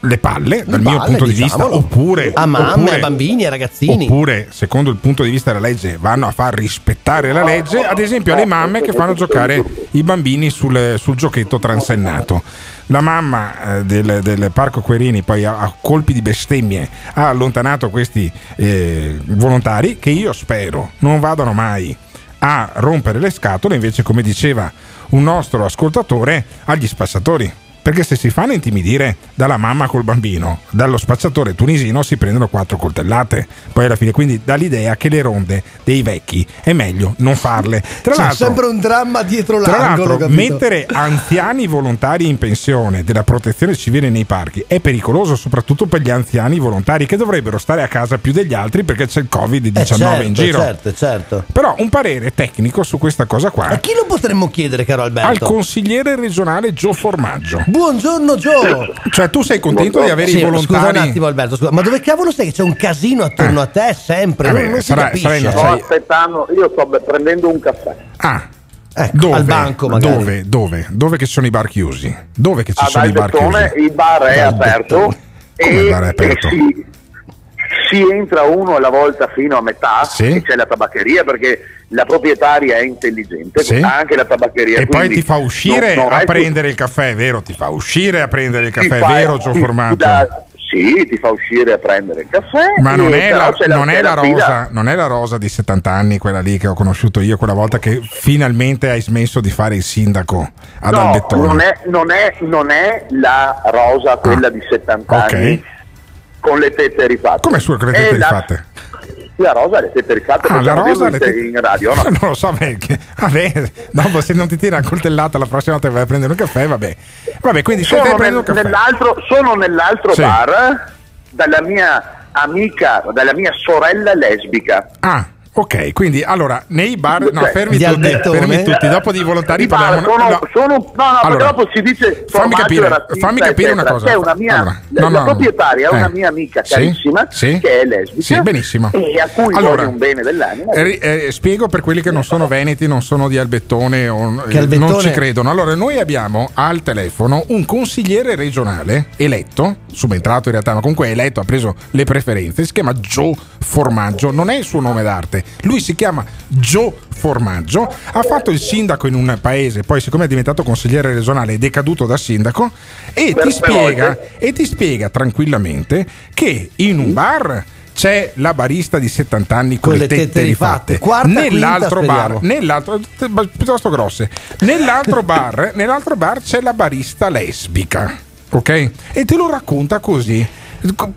S7: le palle, dal
S4: Le
S7: mio
S4: palle,
S7: punto di vista, oppure
S4: A mamme,
S7: oppure-
S4: a bambini, a ragazzini.
S7: Oppure, secondo il punto di vista della legge, vanno a far rispettare la legge, ad esempio alle mamme che fanno giocare i bambini sul, sul giochetto transennato. La mamma eh, del, del Parco Querini poi a, a colpi di bestemmie ha allontanato questi eh, volontari che io spero non vadano mai a rompere le scatole, invece come diceva un nostro ascoltatore, agli spacciatori. Perché se si fanno intimidire dalla mamma col bambino, dallo spacciatore tunisino si prendono quattro coltellate. Poi alla fine, quindi dà l'idea che le ronde dei vecchi è meglio non farle. Tra
S4: C'è
S7: l'altro,
S4: sempre un dramma dietro
S7: tra
S4: l'angolo.
S7: l'altro,
S4: capito?
S7: mettere anziani volontari in pensione della protezione civile nei parchi è pericoloso soprattutto per gli anziani volontari che dovrebbero stare a casa più degli altri perché c'è il Covid-19
S4: Eh, certo,
S7: in giro.
S4: Certo, certo.
S7: Però un parere tecnico su questa cosa qua
S4: A chi lo potremmo chiedere, caro
S7: al
S4: Alberto?
S7: consigliere regionale Gio Formaggio.
S4: Buongiorno Gio.
S7: Cioè tu sei contento di avere
S4: Sì,
S7: i volontari?
S4: Scusa un attimo Alberto, scusa, ma dove cavolo stai? Che c'è un casino attorno a te sempre.
S7: Vabbè,
S4: non, non si
S7: sarà-
S4: capisce.
S7: sarai-
S42: Sto aspettando, io sto prendendo un caffè.
S7: Ah,
S4: Ecco,
S7: dove?
S4: al banco magari.
S7: Dove? Dove? Dove che ci sono i bar chiusi? Dove che ci
S42: Ad
S7: sono i bar
S42: Albertone
S7: chiusi?
S42: il bar è
S7: Ad
S42: aperto
S7: Come
S42: e,
S7: il bar è aperto?
S42: e si, entra uno alla volta fino a metà
S7: Sì.
S42: e c'è la tabaccheria perché la proprietaria è intelligente,
S7: Sì.
S42: anche la tabaccheria.
S7: E poi ti fa uscire
S42: non- non
S7: a prendere il caffè, vero? Ti fa uscire a prendere il caffè,
S42: fa-
S7: vero Gio Formaggio?
S42: dà- sì, ti fa uscire a prendere il caffè.
S7: Ma non è, la, non, è
S42: c'è
S7: la rosa, non è la rosa di 70 anni, quella lì che ho conosciuto io quella volta che finalmente hai smesso di fare il sindaco ad
S42: No,
S7: Albettone.
S42: non è, non, è, non è la rosa quella di 70
S7: Ah, ok.
S42: anni con le tette rifatte.
S7: Come su con le tette
S42: la-
S7: rifatte?
S42: La rosa le tette rifatte
S7: Ah, la rosa le
S42: in-
S7: tette-
S42: in radio, no?
S7: Non lo so perché. Vabbè, dopo se non ti tira una coltellata la prossima volta che vai a prendere un caffè, vabbè. Vabbè, quindi
S42: sono, nel-
S7: caffè.
S42: nell'altro, sono nell'altro
S7: Sì.
S42: bar dalla mia amica, dalla mia sorella lesbica.
S7: Ah, ok, quindi allora nei bar. No, fermi
S42: di
S7: tutti, fermi tutti. Dopo di volontari
S42: I bar
S7: parliamo.
S42: sono,
S7: no.
S42: sono- no, no,
S7: Allora,
S42: dopo si dice
S7: fammi capire,
S42: razzista,
S7: fammi capire una cosa.
S42: C'è una mia,
S7: Allora,
S42: la,
S7: no,
S42: la
S7: no.
S42: proprietaria è una
S7: Eh.
S42: mia amica
S7: Sì,
S42: carissima
S7: sì.
S42: che è lesbica
S7: Sì, benissimo.
S42: e a cui
S7: Allora,
S42: voglio un bene dell'anima.
S7: Eh, eh, spiego per quelli che non sono veneti, non sono di Albettone o eh,
S4: Albettone-
S7: non ci credono. Allora, noi abbiamo al telefono un consigliere regionale eletto, subentrato in realtà, ma comunque è eletto, ha preso le preferenze. Si chiama Gio Formaggio, non è il suo nome d'arte, lui si chiama Gio Formaggio. Ha fatto il sindaco in un paese, poi, siccome è diventato consigliere regionale, è decaduto da sindaco e ti, spiega, e ti spiega tranquillamente che in un bar c'è la barista di 70 anni con, le tette, rifatte.
S4: Quarta,
S7: nell'altro
S4: quinta,
S7: bar, nell'altro, piuttosto grosse. Nell'altro bar, nell'altro bar c'è la barista lesbica. Ok? E te lo racconta così.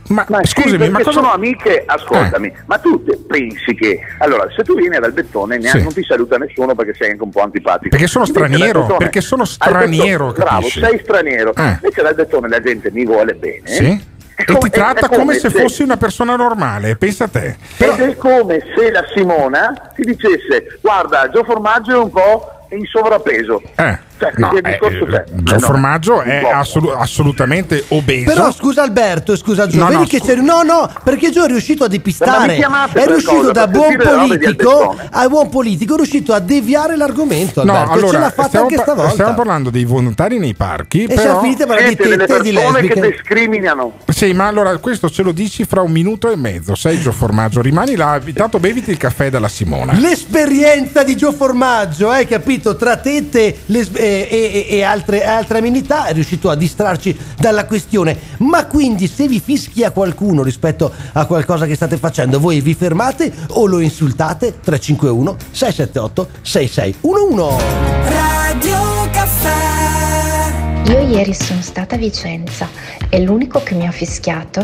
S7: Ma,
S42: Ma sì,
S7: scusami,
S42: perché
S7: ma cosa
S42: sono amiche, ascoltami, ma tu pensi che allora se tu vieni ad Albettone
S7: Sì.
S42: non ti saluta nessuno perché sei anche un po' antipatico.
S7: Perché sono
S42: Invece
S7: straniero, perché sono straniero,
S42: bravo, sei straniero.
S7: Eh.
S42: Invece ad Albettone la gente mi vuole bene.
S7: Sì? E
S42: come-
S7: ti tratta
S42: è
S7: come se fossi una persona normale, pensa a te.
S42: Ed è come se la Simona ti dicesse guarda Gio Formaggio è un po' in sovrappeso.
S7: Eh,
S42: Cioè,
S7: no,
S42: che
S7: eh,
S42: discorso c'è?
S7: Gio
S42: no,
S7: Formaggio è assolu- assolutamente obeso.
S4: Però scusa Alberto, scusa Gio,
S7: No,
S4: vedi
S7: no,
S4: che
S7: scu-
S4: c'è. No, no, perché Gio è riuscito a depistare. È riuscito
S42: cosa?
S4: da buon politico a buon politico, è riuscito a deviare l'argomento.
S7: No,
S4: Alberto, ce
S7: allora
S4: l'ha fatta
S7: stiamo,
S4: anche stavolta.
S7: stiamo parlando dei volontari nei parchi.
S4: E
S7: però...
S4: siamo finiti a parlare di tette e di
S42: persone che
S4: lesbiche.
S42: discriminano.
S7: Sì, ma allora questo ce lo dici fra un minuto e mezzo. Sei Gio Formaggio, rimani là, intanto beviti il caffè dalla Simona.
S4: L'esperienza di Gio Formaggio, hai capito? Tra tette les- e, e- e altre, altre amenità è riuscito a distrarci dalla questione. Ma quindi se vi fischia qualcuno rispetto a qualcosa che state facendo, voi vi fermate o lo insultate? 351 678 6611
S43: Radio Caffè.
S27: Io ieri sono stata a Vicenza e l'unico che mi ha fischiato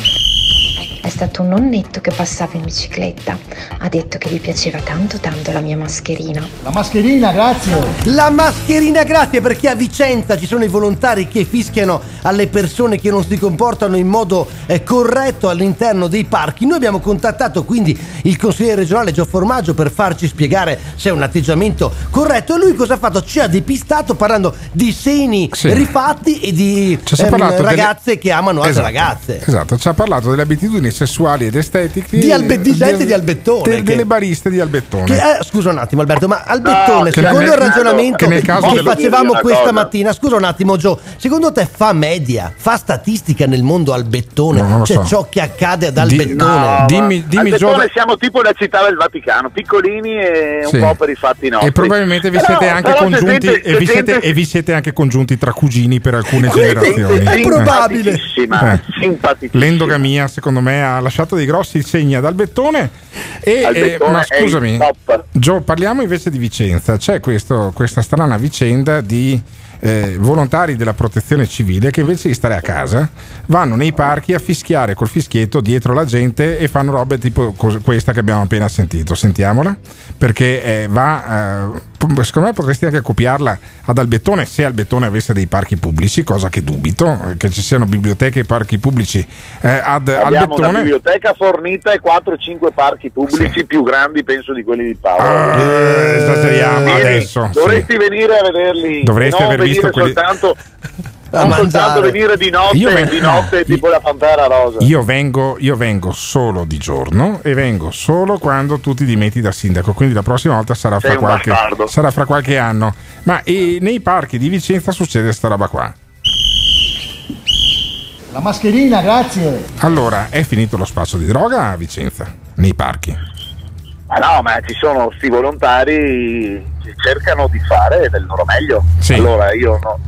S27: è stato un nonnetto che passava in bicicletta. Ha detto che gli piaceva tanto tanto la mia mascherina.
S4: La mascherina, grazie. La mascherina, grazie, perché a Vicenza ci sono i volontari che fischiano alle persone che non si comportano in modo eh, corretto all'interno dei parchi. Noi abbiamo contattato quindi il consigliere regionale Gio Formaggio per farci spiegare se è un atteggiamento corretto. E lui cosa ha fatto? Ci ha depistato parlando di seni
S7: Sì.
S4: rifatti e di ehm,
S7: parlato delle-
S4: ragazze che amano altre
S7: Esatto,
S4: ragazze.
S7: Esatto, ci ha parlato delle abitudini sessuali ed estetici
S4: Di Albe- di gente di Albettone, che-
S7: delle bariste di Albettone.
S4: Che, eh, scusa un attimo Alberto, ma Albettone,
S7: che
S4: secondo
S7: nel-
S4: il ragionamento
S7: che nel
S4: che,
S7: caso del-
S4: facevamo questa
S7: cosa.
S4: mattina, scusa un attimo Gio, secondo te fa media, fa statistica nel mondo Albettone?
S7: No,
S4: cioè
S7: so.
S4: ciò che accade ad
S7: Di-
S4: Albettone?
S7: no, dimmi, dimmi Gio,
S42: Albettone siamo tipo la città del Vaticano, piccolini e un
S7: Sì.
S42: po' per i fatti nostri.
S7: e probabilmente vi
S42: Però-
S7: siete anche congiunti
S42: gente-
S7: e, vi siete,
S42: gente-
S7: e vi siete anche congiunti tra cugini per alcune generazioni. Eh.
S42: probabile. Simpaticissima, simpaticissima.
S7: L'endogamia, secondo me, ha lasciato dei grossi segni ad Albettone. E,
S42: Albettone
S7: eh, ma scusami. Gio, parliamo invece di Vicenza. C'è questo- questa strana vicenda di eh, volontari della protezione civile che invece di stare a casa vanno nei parchi a fischiare col fischietto dietro la gente e fanno robe tipo cos- questa che abbiamo appena sentito. Sentiamola perché eh, va. eh, secondo me potresti anche copiarla ad Albettone se Albettone avesse dei parchi pubblici, cosa che dubito, che ci siano biblioteche e parchi pubblici eh, ad
S42: Abbiamo una
S7: Albettone.
S42: biblioteca fornita e 4-5 parchi pubblici più grandi penso di quelli di Paolo.
S7: Eh, esageriamo adesso. sì.
S42: Dovresti venire a vederli,
S7: Dovresti
S42: non
S7: aver visto quelli-
S42: soltanto,
S4: A
S42: non
S4: mangiare.
S42: soltanto venire di notte,
S7: Io ven-
S42: di notte tipo la Pantera Rosa.
S7: Io vengo, io vengo solo di giorno e vengo solo quando tu ti dimetti da sindaco, quindi la prossima volta sarà fra, qualche, sarà fra qualche anno. Ma eh, nei parchi di Vicenza succede sta roba qua.
S41: La mascherina, grazie.
S7: Allora, è finito lo spazio di droga a Vicenza, nei parchi.
S42: Ma no, ma ci sono questi volontari che cercano di fare del loro meglio.
S7: Sì.
S42: Allora io no,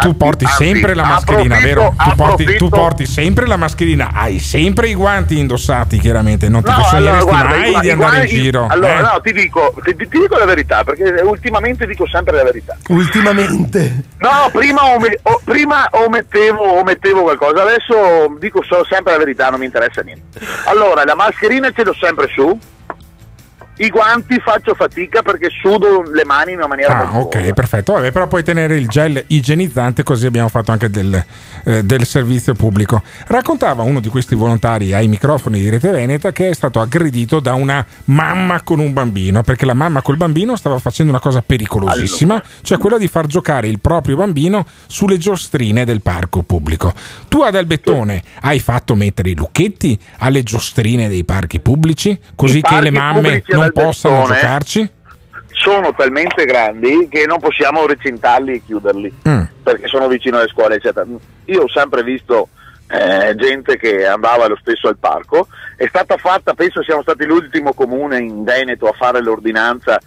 S7: Tu porti
S42: anzi,
S7: sempre la mascherina, vero? Tu porti, tu porti sempre la mascherina, hai sempre i guanti indossati, chiaramente. Non ti
S42: No, allora,
S7: sogneresti
S42: guarda,
S7: mai
S42: i gua-
S7: di andare in
S42: guai-
S7: giro.
S42: Allora,
S7: eh?
S42: no, ti dico, ti, ti dico la verità, perché ultimamente dico sempre la verità.
S4: Ultimamente.
S42: No, prima, ome- o- prima omettevo, omettevo qualcosa, adesso dico solo sempre la verità, non mi interessa niente. Allora, la mascherina ce l'ho sempre su, i guanti faccio fatica perché sudo le mani in una maniera
S7: Ah, ok, perfetto. Vabbè, però puoi tenere il gel igienizzante, così abbiamo fatto anche del, eh, del servizio pubblico. Raccontava uno di questi volontari ai microfoni di Rete Veneta che è stato aggredito da una mamma con un bambino, perché la mamma col bambino stava facendo una cosa pericolosissima, cioè quella di far giocare il proprio bambino sulle giostrine del parco pubblico. Tu ad Albettone hai fatto mettere i lucchetti alle giostrine dei parchi pubblici, così
S42: I
S7: che le mamme
S42: ad
S7: non possano giocarci?
S42: sono talmente grandi che non possiamo recintarli e chiuderli
S7: Mm.
S42: perché sono vicino alle scuole eccetera io ho sempre visto eh, gente che andava lo stesso al parco è stata fatta penso siamo stati l'ultimo comune in Veneto a fare l'ordinanza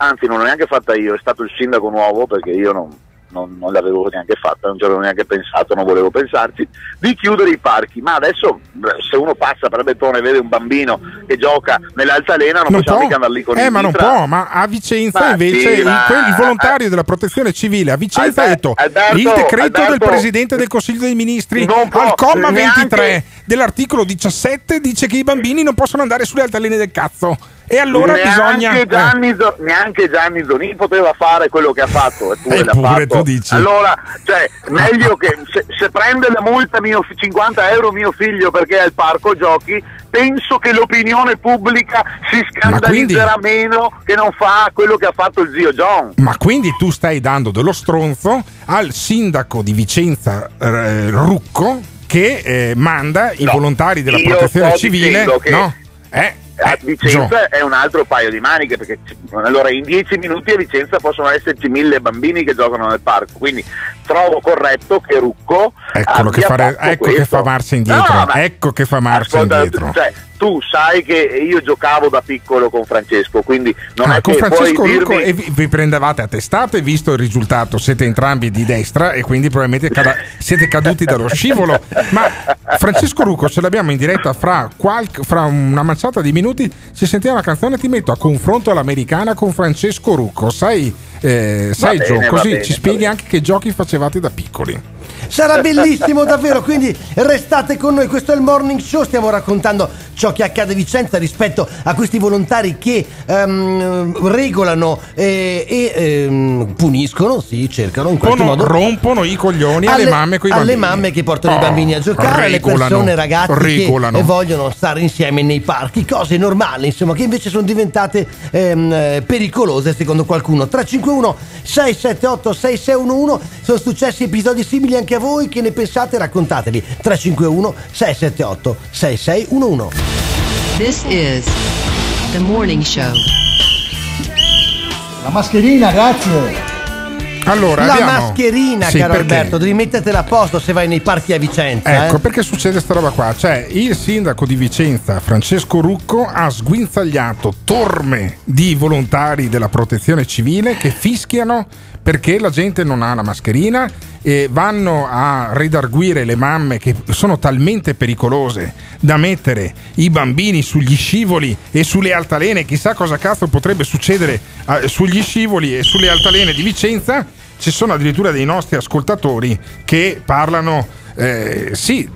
S42: anzi non l'ho neanche fatta io è stato il sindaco nuovo perché io non, non- non l'avevo neanche fatta non ci avevo neanche pensato non volevo pensarci di chiudere i parchi ma adesso se uno passa per Bettone e vede un bambino che gioca nell'altalena non,
S7: Non
S42: possiamo
S7: può.
S42: mica andare lì con
S7: eh,
S42: il
S7: ma non può, ma a Vicenza
S42: Ma
S7: invece
S42: sì,
S7: il,
S42: ma-
S7: quel- il volontario della protezione civile a Vicenza ha detto
S42: Alberto,
S7: il decreto
S42: Alberto,
S7: del Presidente del Consiglio dei Ministri al comma
S42: neanche-
S7: 23 dell'articolo 17 dice che i bambini non possono andare sulle altalene del cazzo. E allora
S42: neanche
S7: bisogna... eh,
S42: Gianni, Zo- neanche Gianni Zonin poteva fare quello che ha fatto eppure l'ha
S7: Eppure
S42: fatto.
S7: tu dici.
S42: allora cioè meglio che se, se prende la multa mio, fi- 50 euro mio figlio perché è al parco giochi penso che l'opinione pubblica si scandalizzerà meno che non fa quello che ha fatto il zio John
S7: Ma quindi tu stai dando dello stronzo al sindaco di Vicenza eh, Rucco che eh, manda i volontari della
S42: io
S7: protezione civile
S42: che-
S7: no? Eh,
S42: a
S7: eh,
S42: Vicenza è un altro paio di maniche perché allora in 10 minuti a Vicenza possono esserci mille bambini che giocano nel parco quindi trovo corretto che Rucco
S7: Eccolo che, fare- ecco che fa marcia indietro.
S42: No,
S7: ecco che fa marcia
S42: Ascolta,
S7: indietro.
S42: cioè, tu sai che io giocavo da piccolo con Francesco quindi non
S7: Ah,
S42: è
S7: con
S42: che
S7: Francesco
S42: puoi
S7: Rucco
S42: dirmi
S7: e vi, vi prendevate a testate, visto il risultato, siete entrambi di destra e quindi probabilmente cada- siete caduti dallo scivolo. Ma Francesco Rucco ce l'abbiamo in diretta fra, qualche- fra una manciata di minuti, si sentiva una canzone, ti metto a confronto all'americana con Francesco Rucco, sai, eh, sai
S4: bene,
S7: Gio,
S4: va
S7: così
S4: bene,
S7: ci spieghi anche che giochi facevate da piccoli.
S4: Sarà bellissimo davvero, quindi restate con noi, questo è il morning show, stiamo raccontando ciò che accade a Vicenza rispetto a questi volontari che ehm, regolano eh, e ehm, puniscono, sì, cercano in qualche
S7: Rompono,
S4: modo
S7: rompono i coglioni alle, mamme con i
S4: alle
S7: bambini.
S4: mamme che portano
S7: Oh,
S4: i bambini a giocare, alle
S7: regolano,
S4: persone, ragazzi
S7: regolano.
S4: che vogliono stare insieme nei parchi, cose normali, insomma, che invece sono diventate eh, pericolose secondo qualcuno. 351 678 6611 sono successi episodi simili anche a voi, che ne pensate? Raccontateli. 351 678 6611.
S10: This is the morning show.
S41: La mascherina, grazie.
S7: Allora,
S4: La
S7: abbiamo-
S4: mascherina,
S7: Sì,
S4: caro
S7: perché?
S4: Alberto, devi mettertela a posto se vai nei parchi a Vicenza.
S7: Ecco
S4: eh.
S7: perché succede sta roba qua. Cioè, il sindaco di Vicenza, Francesco Rucco, ha sguinzagliato torme di volontari della protezione civile che fischiano perché la gente non ha la mascherina e vanno a redarguire le mamme che sono talmente pericolose da mettere i bambini sugli scivoli e sulle altalene. Chissà cosa cazzo potrebbe succedere eh, sugli scivoli e sulle altalene di Vicenza. Ci sono addirittura dei nostri ascoltatori che parlano eh, sì,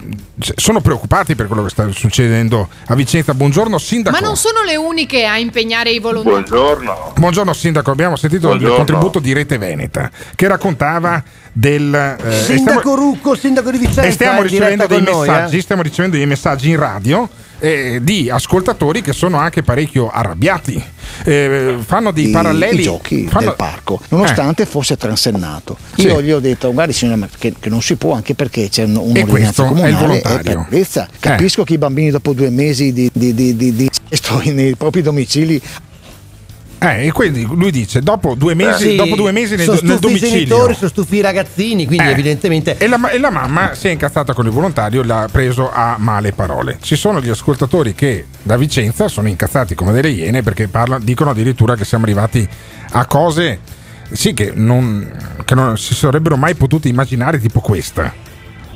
S7: sono preoccupati per quello che sta succedendo a Vicenza. Buongiorno Sindaco.
S40: Ma non sono le uniche a impegnare i volontari.
S44: Buongiorno.
S7: Buongiorno Sindaco, abbiamo sentito
S44: Buongiorno.
S7: il contributo di Rete Veneta che raccontava del... eh,
S4: Sindaco
S7: stiamo-
S4: Rucco, sindaco di Vicenza.
S7: e stiamo
S4: diretta
S7: ricevendo dei
S4: con noi,
S7: messaggi,
S4: eh.
S7: stiamo ricevendo dei messaggi in radio eh, di ascoltatori che sono anche parecchio arrabbiati. Eh, fanno dei
S41: I-
S7: paralleli.
S41: i giochi
S7: fanno-
S41: del parco, nonostante fosse transennato.
S7: Sì.
S41: Io gli ho detto, guardi signora, che, che non si può anche perché c'è un- un'ordinanza
S7: questo è
S41: comunale e per purezza. Capisco che i bambini dopo due mesi di, di, di, di, di nei propri domicili
S7: Eh, e quindi lui dice: dopo due mesi,
S4: Sì,
S7: dopo due mesi nel,
S4: sono
S7: nel
S4: stufi i
S7: domicilio.
S4: genitori, sono stufi i ragazzini, quindi
S7: Eh.
S4: evidentemente
S7: E la, e la mamma si è incazzata con il volontario, l'ha preso a male parole. Ci sono gli ascoltatori che da Vicenza sono incazzati come delle iene perché parlano- dicono addirittura che siamo arrivati a cose sì, che, non, che non si sarebbero mai potute immaginare, tipo questa.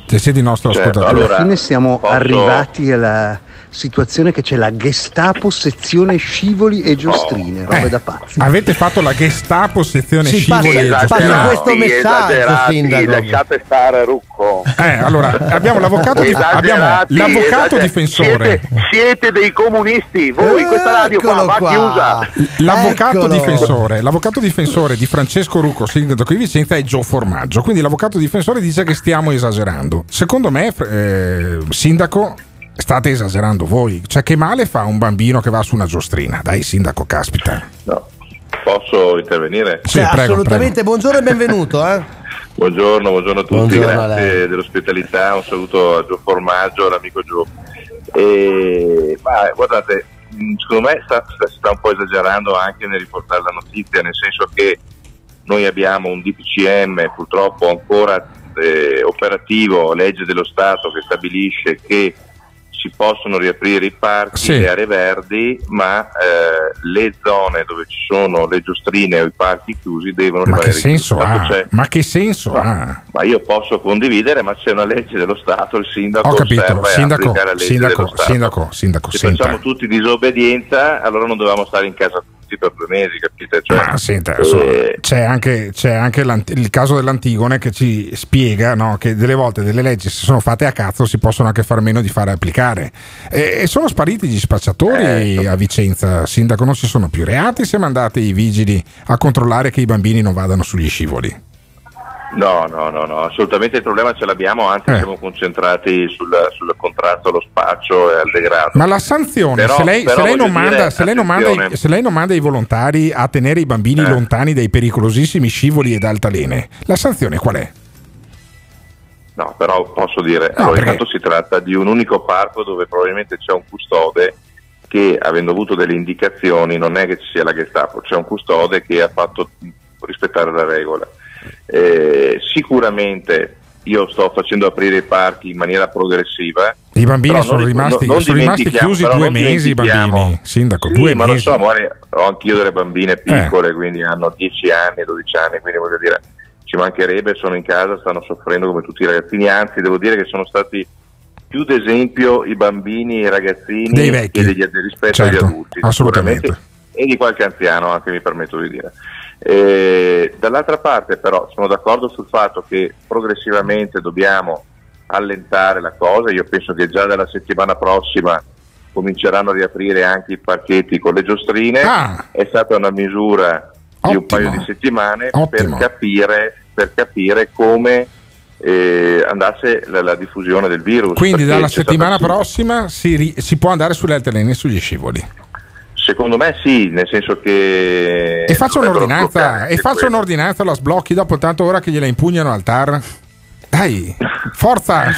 S7: Se siete il nostro
S44: Certo,
S7: ascoltatore.
S44: allora,
S45: Alla fine siamo
S44: posso-
S45: arrivati alla situazione che c'è la Gestapo sezione scivoli e giostrine, roba
S7: Eh,
S45: da pazzi.
S7: Avete fatto la Gestapo sezione
S4: Sì,
S7: scivoli
S4: passa-
S7: e
S4: passa
S7: Giustiano?
S4: questo messaggio, sindaco.
S44: lasciate stare Rucco.
S7: Eh, allora, abbiamo l'avvocato, di- abbiamo l'avvocato difensore.
S44: Siete, siete dei comunisti, voi, questa radio qua va
S4: qua.
S44: chiusa.
S7: L'avvocato
S4: Eccolo.
S7: difensore, l'avvocato difensore di Francesco Rucco, sindaco di Vicenza, è Gio Formaggio. Quindi l'avvocato difensore dice che stiamo esagerando. Secondo me, eh, sindaco, state esagerando voi. Cioè, che male fa un bambino che va su una giostrina? Dai, sindaco, caspita.
S44: No, posso intervenire?
S7: Sì,
S4: Cioè,
S7: prego,
S4: assolutamente buongiorno e benvenuto. Eh.
S44: Buongiorno, buongiorno a tutti,
S4: Buongiorno a
S44: grazie dell'ospitalità, un saluto a Gio Formaggio, all'amico Gio. E, ma, guardate, mh, secondo me sta, sta- sta un po' esagerando anche nel riportare la notizia, nel senso che noi abbiamo un DPCM purtroppo ancora eh, operativo, legge dello Stato che stabilisce che si possono riaprire i parchi,
S7: Sì.
S44: le aree verdi, ma eh, le zone dove ci sono le giostrine o i parchi chiusi devono
S7: Ma che
S44: rimanere
S7: senso
S44: chiusi.
S7: Ma che senso ha?
S44: ma io posso condividere, ma c'è una legge dello Stato, il sindaco
S7: Ho capito, sindaco,
S44: applica la legge
S7: sindaco, sindaco, sindaco,
S44: Se
S7: senta.
S44: facciamo tutti disobbedienza, allora non dovevamo stare in casa tutti per due mesi, capite? Cioè,
S7: Ma senta, adesso
S44: eh,
S7: c'è anche, c'è anche il caso dell'Antigone che ci spiega no, che delle volte delle leggi se sono fatte a cazzo si possono anche fare meno di fare applicare. E, e sono spariti gli spacciatori
S44: Ecco.
S7: a Vicenza, sindaco, non ci sono più reati, siamo andati i vigili a controllare che i bambini non vadano sugli scivoli.
S44: No, no, no, no, assolutamente il problema ce l'abbiamo, anzi
S7: Eh.
S44: siamo concentrati sul, sul contrasto allo spaccio e al degrado.
S7: Ma la sanzione,
S44: Però-
S7: se, lei, se lei non manda, se lei i, se lei non manda i volontari a tenere i bambini
S44: Eh.
S7: lontani dai pericolosissimi scivoli ed altalene, la sanzione qual è?
S44: No, però posso dire,
S7: No,
S44: allora intanto si tratta di un unico parco dove probabilmente c'è un custode che avendo avuto delle indicazioni non è che ci sia la Gestapo, c'è un custode che ha fatto rispettare la regola. Eh, sicuramente io sto facendo aprire i parchi in maniera progressiva.
S7: I bambini sono
S44: non-
S7: rimasti,
S44: non- non
S7: sono rimasti chiusi due mesi i bambini, sindaco,
S44: Sì,
S7: due
S44: ma
S7: mesi.
S44: non so, ho anch'io delle bambine
S7: Eh.
S44: piccole, quindi hanno 10 anni, 12 anni, quindi voglio dire, ci mancherebbe, sono in casa, stanno soffrendo come tutti i ragazzini, anzi devo dire che sono stati più d'esempio i bambini e i ragazzini
S7: Dei vecchi.
S44: degli, rispetto
S7: Certo,
S44: agli adulti,
S7: assolutamente.
S44: e di qualche anziano anche mi permetto di dire. Eh, dall'altra parte però sono d'accordo sul fatto che progressivamente dobbiamo allentare la cosa, io penso che già dalla settimana prossima cominceranno a riaprire anche i parchetti con le giostrine.
S7: Ah.
S44: È stata una misura di un paio di settimane per
S7: Ottimo.
S44: capire, per capire come eh, andasse la, la diffusione del virus.
S7: Quindi dalla settimana prossima si, ri- si può andare sulle altalene e sugli scivoli.
S44: Secondo me sì, nel senso che...
S7: E faccio un'ordinanza, e faccio un'ordinanza, la sblocchi dopo tanto ora che gliela impugnano al TAR. Dai, forza,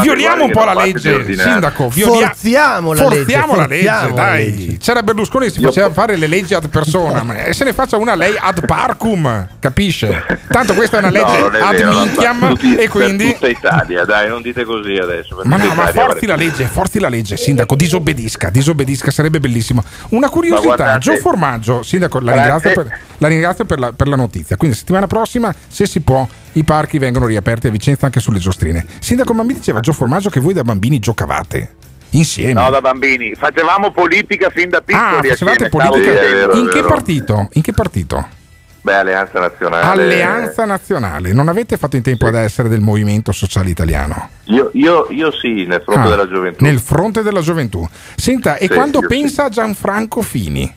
S7: violiamo un po' la legge,
S44: ordinanze.
S7: sindaco. violia-
S4: Forziamo la legge,
S7: forziamo la legge, dai. C'era Berlusconi che si faceva fare le leggi ad persona, e se ne faccia una lei ad parcum, capisce? Tanto questa è una legge
S44: No, è
S7: ad
S44: vero,
S7: minchiam
S44: tutti-
S7: e quindi...
S44: Per tutta Italia, dai, non dite così adesso.
S7: Ma no, ma forzi la legge, forzi la legge, sindaco, disobbedisca, disobbedisca, sarebbe bellissimo. Una curiosità, Gio Formaggio, sindaco, la ringrazio, per, la, ringrazio per, la, per la notizia. Quindi settimana prossima, se si può, i parchi vengono riaperti a Vicenza anche sulle giostrine. Sindaco, ma mi diceva Gio Formaggio che voi da bambini giocavate insieme.
S42: No, da bambini. Facevamo politica fin da piccoli.
S7: ah, facevate politica?
S42: Stavo dicendo.
S7: In che partito? In che partito?
S44: Beh, Alleanza Nazionale.
S7: Alleanza Nazionale. Non avete fatto in tempo ad essere del Movimento Sociale Italiano?
S44: Io, io, io sì, nel fronte
S7: Ah,
S44: della gioventù.
S7: Nel fronte della gioventù. Senta, e
S44: Sì,
S7: quando pensa a Gianfranco Fini,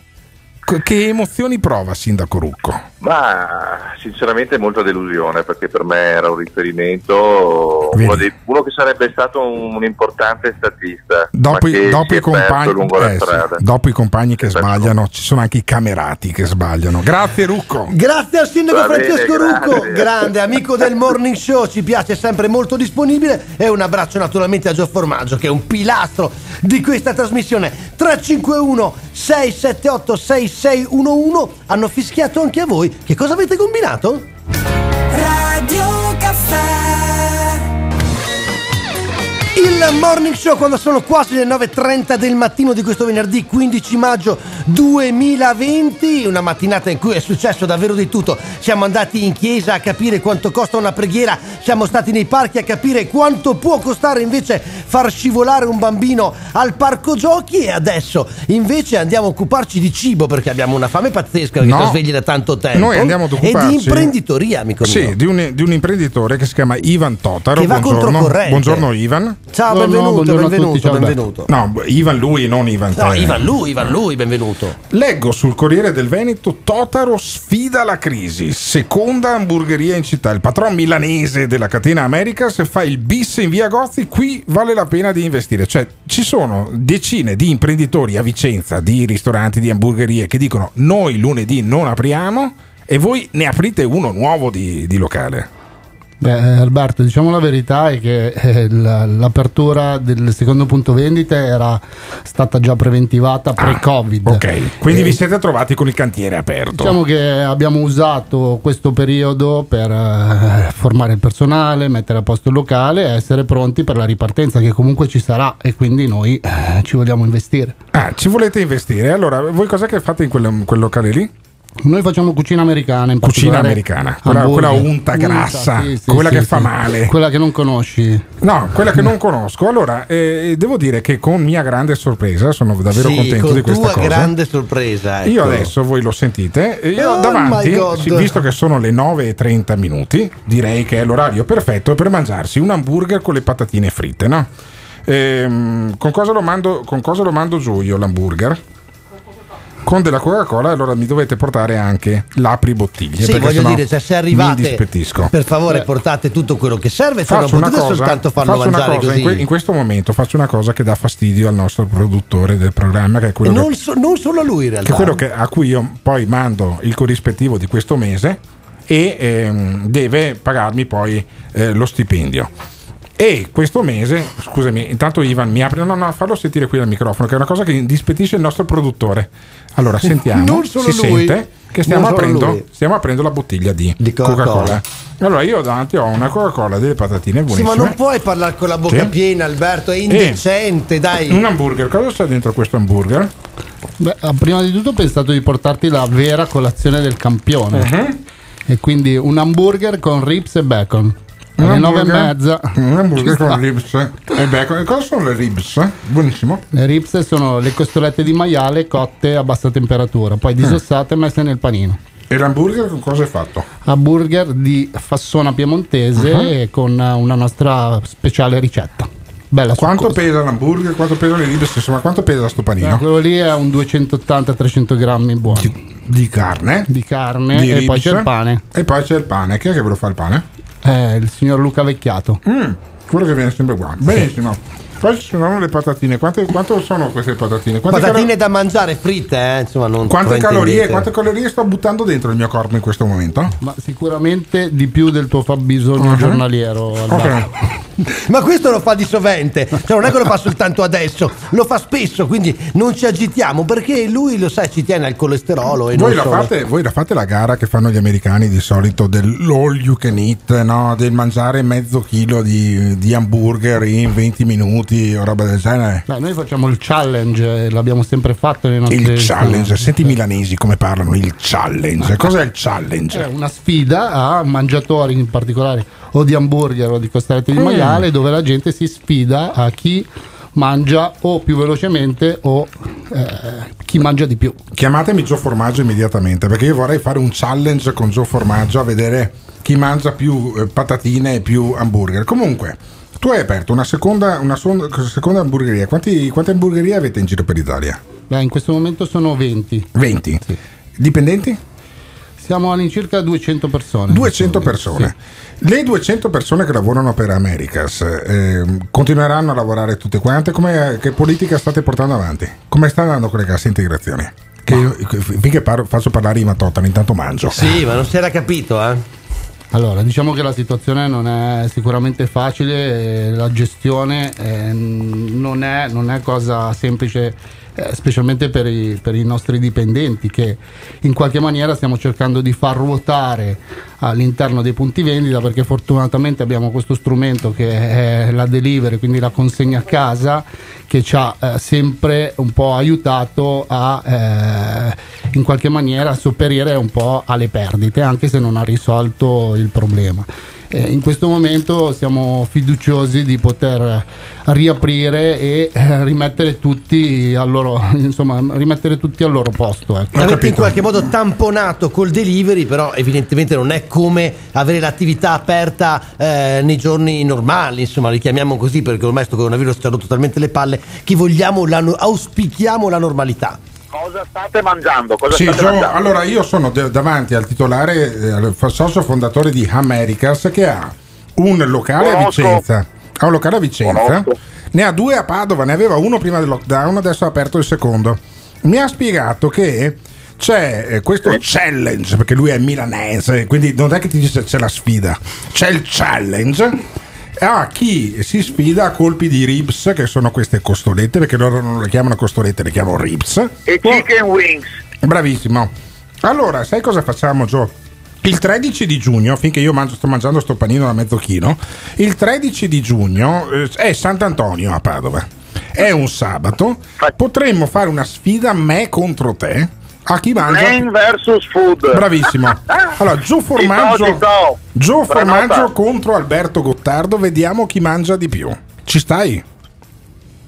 S7: che emozioni prova Sindaco Rucco?
S44: Ma sinceramente molta delusione perché per me era un riferimento, uno, dei- uno che sarebbe stato un, un importante statista.
S7: Dopo, i- dopo i compagni, eh, sì, dopo i compagni che sbagliano, ci sono anche i camerati che sbagliano. Grazie Rucco.
S4: Grazie al sindaco
S7: Va bene,
S4: Francesco Rucco,
S7: grazie.
S4: grande amico del morning show, ci piace sempre molto disponibile e un abbraccio naturalmente a Gio Formaggio che è un pilastro di questa trasmissione. 351 678 6611 hanno fischiato anche a voi. Che cosa avete combinato?
S38: Radio Caffè
S4: Il morning show quando sono quasi le 9.30 del mattino di questo venerdì 15 maggio 2020, una mattinata in cui è successo davvero di tutto. Siamo andati in chiesa a capire quanto costa una preghiera, siamo stati nei parchi a capire quanto può costare invece far scivolare un bambino al parco giochi e adesso invece andiamo a occuparci di cibo perché abbiamo una fame pazzesca che
S7: No.
S4: ti svegli da tanto tempo.
S7: Noi andiamo ad
S4: e
S7: occuparci
S4: di imprenditoria, amico
S7: Sì,
S4: mio.
S7: di un, di un imprenditore che si chiama Ivan Totaro.
S4: Che va
S7: buongiorno.
S4: controcorrente.
S7: buongiorno Ivan.
S4: Ciao, benvenuto, benvenuto, benvenuto.
S7: No, Ivan lui, non Ivan
S4: No,
S7: te.
S4: Ivan lui, Ivan lui, benvenuto.
S7: Leggo sul Corriere del Veneto Totaro sfida la crisi, seconda hamburgeria in città. Il patron milanese della catena Americas fa il bis in via Gozzi, qui vale la pena di investire. Cioè ci sono decine di imprenditori a Vicenza, di ristoranti, di hamburgerie che dicono noi lunedì non apriamo e voi ne aprite uno nuovo di, di locale.
S46: Beh, eh, Alberto, diciamo la verità è che eh, la- l'apertura del secondo punto vendita era stata già preventivata pre-Covid.
S7: Ah, Ok, quindi
S46: Eh,
S7: vi siete trovati con il cantiere aperto.
S46: Diciamo che abbiamo usato questo periodo per eh, formare il personale, mettere a posto il locale e essere pronti per la ripartenza che comunque ci sarà e quindi noi eh, ci vogliamo investire.
S7: Ah, ci volete investire? Allora, voi cos'è che fate in quel, quel locale lì?
S46: Noi facciamo cucina americana in
S7: Cucina americana, quella, quella unta grassa,
S46: sì, sì,
S7: quella
S46: sì,
S7: che
S46: sì.
S7: fa male.
S46: Quella che non conosci.
S7: No, quella che non conosco. Allora, eh, devo dire che con mia grande sorpresa sono davvero
S4: Sì,
S7: contento
S4: con
S7: di questa
S4: tua
S7: cosa.
S4: grande sorpresa. ecco.
S7: Io adesso, voi lo sentite, e io
S4: Oh
S7: davanti, visto che sono le 9 e 30 minuti, direi che è l'orario perfetto per mangiarsi un hamburger con le patatine fritte, no? Ehm, con, cosa lo mando, con cosa lo mando giù io l'hamburger? Con della Coca-Cola, allora mi dovete portare anche l'apri bottiglie.
S4: Sì, voglio dire, se, arrivate, per favore portate tutto quello che serve,
S7: Faccio una cosa,
S4: soltanto farlo
S7: faccio una cosa in, que- in questo momento faccio una cosa che dà fastidio al nostro produttore del programma, che è quello,
S4: non,
S7: che,
S4: so- non solo lui in
S7: che
S4: realtà.
S7: è quello che- a cui io poi mando il corrispettivo di questo mese e ehm, deve pagarmi poi eh, lo stipendio. E questo mese, scusami, intanto Ivan mi apre, no, no, fallo sentire qui al microfono, che è una cosa che indispettisce il nostro produttore. Allora, sentiamo,
S4: Non solo
S7: si
S4: lui,
S7: sente che stiamo aprendo, stiamo aprendo la bottiglia di,
S4: Coca-Cola.
S7: Coca-Cola. Allora, io davanti ho una Coca-Cola, delle patatine
S4: Sì,
S7: buonissime.
S4: ma non puoi parlare con la bocca
S7: Sì.
S4: piena, Alberto, è indecente, dai.
S7: Un hamburger, cosa c'è dentro questo hamburger?
S46: Beh, ah, prima di tutto ho pensato di portarti la vera colazione del campione.
S7: Mhm.
S46: E quindi un hamburger con ribs e bacon. Alle nove e mezza.
S7: Un hamburger con ribs e. E cosa sono le ribs? Buonissimo.
S46: Le ribs sono le costolette di maiale cotte a bassa temperatura, poi disossate e messe nel panino.
S7: E l'hamburger con cosa è fatto?
S46: Hamburger di fassona piemontese
S7: Mhm.
S46: con una nostra speciale ricetta. Bella
S7: Quanto pesa l'hamburger? Quanto pesano i ribs? Insomma, quanto pesa sto panino?
S46: Eh, quello lì è un 280-300 grammi buono.
S7: Di carne?
S46: Di carne
S7: Di
S46: e poi
S7: ribs?
S46: c'è il pane.
S7: E poi c'è il pane. Chi è che ve lo fa il pane?
S46: Eh, il signor Luca Vecchiato.
S7: Mm, quello che viene sempre qua. Benissimo. Poi ci sono le patatine. Quante, quanto sono queste patatine? Quante
S4: Patatine da mangiare fritte, eh? Insomma, non
S7: Quante calorie, quante calorie sto buttando dentro il mio corpo in questo momento?
S46: Ma sicuramente di più del tuo fabbisogno
S7: Ok.
S46: giornaliero. Alberto.
S4: Ma questo lo fa di sovente, cioè non è che lo fa soltanto adesso, lo fa spesso, quindi non ci agitiamo perché lui lo sai, ci tiene al colesterolo e
S7: Voi
S4: non
S7: la,
S4: solo.
S7: fate, voi la fate la gara che fanno gli americani di solito dell'all you can eat, no? del mangiare mezzo chilo di, di hamburger in 20 minuti o roba del genere?
S46: Beh, noi facciamo il challenge, eh, l'abbiamo sempre fatto nei nostri
S7: Il challenge, senti i milanesi come parlano, il challenge. Cos'è il challenge?
S46: È una sfida a mangiatori in particolare o di hamburger o di costette di
S7: Mm.
S46: maiale dove la gente si sfida a chi mangia o più velocemente o eh, chi mangia di più.
S7: Chiamatemi Gio Formaggio immediatamente perché io vorrei fare un challenge con Gio Formaggio a vedere chi mangia più eh, patatine e più hamburger. Comunque, tu hai aperto una seconda, una son- seconda hamburgeria. Quanti- quante hamburgerie avete in giro per l'Italia?
S46: Beh, in questo momento sono 20.
S7: 20. Dipendenti?
S46: Siamo all'incirca 200 persone.
S7: 200 persone. Le 200 persone che lavorano per Americas ehm, continueranno a lavorare tutte quante? Come, che politica state portando avanti? Come sta andando con le casse integrazioni? Che io, finché parlo- faccio parlare i Matotani, intanto mangio.
S4: Sì, ma non si era capito, eh?
S46: Allora, diciamo che la situazione non è sicuramente facile, eh, la gestione eh, non, è, non è cosa semplice, eh, specialmente per i, per i nostri dipendenti che in qualche maniera stiamo cercando di far ruotare all'interno dei punti vendita perché fortunatamente abbiamo questo strumento che è la delivery, quindi la consegna a casa che ci ha eh, sempre un po' aiutato a eh, in qualche maniera sopperire un po' alle perdite, anche se non ha risolto il problema. Eh, in questo momento siamo fiduciosi di poter riaprire e eh, rimettere tutti al loro, insomma, rimettere tutti al loro posto. ecco.
S4: Avete in qualche modo tamponato col delivery, però evidentemente non è come avere l'attività aperta eh, nei giorni normali, insomma, li chiamiamo così perché ormai sto coronavirus ci ha rotto talmente le palle che vogliamo la, auspichiamo la normalità.
S42: Cosa state mangiando? Cosa
S7: Sì,
S42: state
S7: Gio,
S42: mangiando?
S7: allora io sono de- davanti al titolare, eh, al socio fondatore di Americas che ha un locale a
S42: Conosco.
S7: Vicenza. Ha un locale a Vicenza,
S42: Conosco.
S7: ne ha due a Padova, ne aveva uno prima del lockdown, adesso ha aperto il secondo. Mi ha spiegato che c'è eh, questo challenge, perché lui è milanese, quindi non è che ti dice c'è la sfida, c'è il challenge. A chi si sfida a colpi di ribs, che sono queste costolette, perché loro non le chiamano costolette, le chiamano ribs.
S42: E chicken wings.
S7: Bravissimo. Allora, sai cosa facciamo, Gio? Il 13 di giugno, finché io mangio- sto mangiando sto panino da mezzo chilo, il 13 di giugno eh, è Sant'Antonio a Padova. È un sabato. Potremmo fare una sfida me contro te a chi mangia.
S42: Man versus food.
S7: Bravissimo. Allora, Gio Formaggio,
S42: sto.
S7: Gio
S42: Prenota.
S7: Formaggio contro Alberto Gottardo, vediamo chi mangia di più. Ci stai?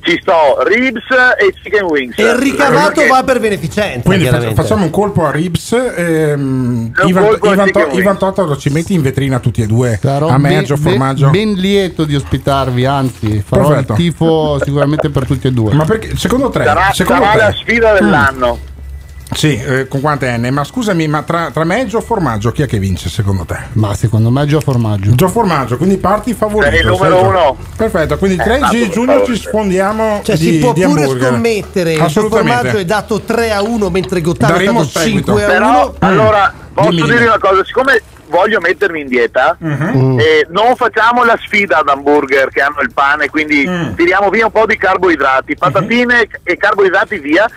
S42: Ci sto, ribs e chicken wings.
S4: E il ricavato
S42: Perché-
S4: va per beneficenza.
S7: Quindi facciamo un colpo a Ribs. Ehm, Ivan, Ivan, To-
S42: wings.
S7: Ivan Totaro ci metti in vetrina tutti e due.
S46: Sarò
S7: a me,
S46: ben-
S7: Gio Formaggio.
S46: Ben, lieto di ospitarvi, anzi, farò
S7: Perfetto.
S46: il tifo sicuramente per tutti e due.
S7: Ma perché secondo te?
S42: Sarà,
S7: secondo
S42: sarà
S7: te-
S42: la sfida dell'anno.
S7: Sì, eh, con quante N? Ma scusami, ma tra, tra me e Gio Formaggio chi è che vince secondo te?
S46: Ma secondo me è Gio Formaggio.
S7: Gio Formaggio, quindi parti favorito.
S42: Sei il numero uno.
S7: Perfetto, quindi il
S42: Eh,
S7: 13
S42: ma per
S7: giugno ci sfondiamo
S4: Cioè,
S7: di,
S4: si può
S7: di
S4: pure
S7: hamburger.
S4: scommettere. Il formaggio è dato 3 a 1, mentre Gottardo
S7: Daremo
S4: è
S7: seguito.
S4: 5 a 1.
S42: Però, allora, posso
S7: Dimmi,
S42: dirvi una cosa, siccome voglio mettermi in dieta,
S7: Mhm.
S42: eh, non facciamo la sfida ad hamburger che hanno il pane, quindi
S7: Mm.
S42: tiriamo via un po' di carboidrati, patatine e carboidrati via,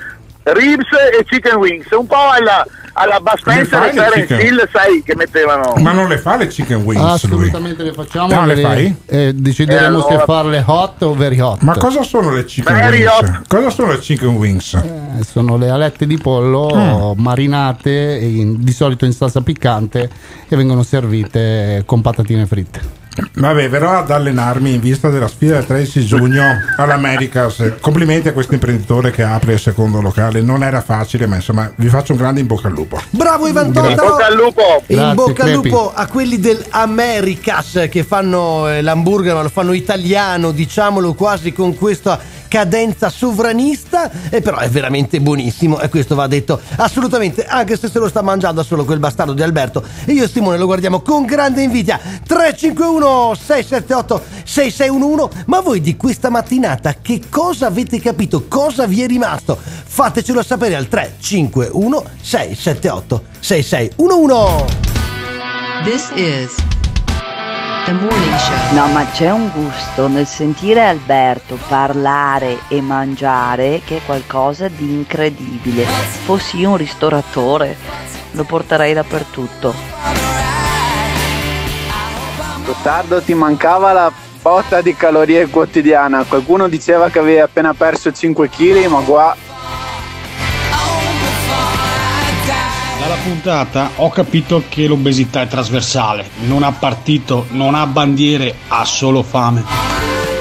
S42: ribs e chicken wings, un po' alla, alla Bud Spencer e Terence
S7: chicken?
S42: Hill, sai, che mettevano...
S7: Ma non le fa le chicken wings lui?
S46: Assolutamente le facciamo.
S7: No, le
S46: le-
S7: fai?
S46: eh, decideremo
S42: E allora-
S46: se farle hot o very hot.
S7: Ma cosa sono le chicken
S42: Very
S7: wings?
S42: hot.
S7: Cosa sono le chicken wings?
S46: Eh, sono le alette di pollo
S7: Mm.
S46: marinate in- di solito in salsa piccante e vengono servite con patatine fritte.
S7: Vabbè, verrò ad allenarmi in vista della sfida del 13 giugno all'Americas. Complimenti a questo imprenditore che apre il secondo locale. Non era facile, ma insomma, vi faccio un grande in bocca al lupo.
S4: Bravo Ivan. Totaro.
S7: In bocca al lupo.
S4: In
S7: Grazie,
S4: bocca al
S7: Crepi.
S4: lupo a quelli del Americas che fanno eh, l'hamburger, ma lo fanno italiano, diciamolo quasi con questa cadenza sovranista, e però è veramente buonissimo e questo va detto assolutamente, anche se se lo sta mangiando solo quel bastardo di Alberto. E io e Simone lo guardiamo con grande invidia. 351 678 6611, ma voi di questa mattinata che cosa avete capito? Cosa vi è rimasto? Fatecelo sapere al 351 678 6611.
S10: This is.
S47: No, ma c'è un gusto nel sentire Alberto parlare e mangiare che è qualcosa di incredibile. Fossi io un ristoratore, lo porterei dappertutto.
S48: Gottardo ti mancava la botta di calorie quotidiana. Qualcuno diceva che avevi appena perso 5 kg, ma qua
S49: Dalla puntata ho capito che l'obesità è trasversale, non ha partito, non ha bandiere, ha solo fame.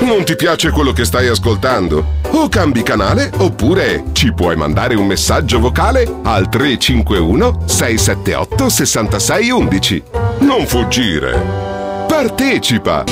S50: Non ti piace quello che stai ascoltando? O cambi canale oppure ci puoi mandare un messaggio vocale al 351 678 6611. Non fuggire. Partecipa.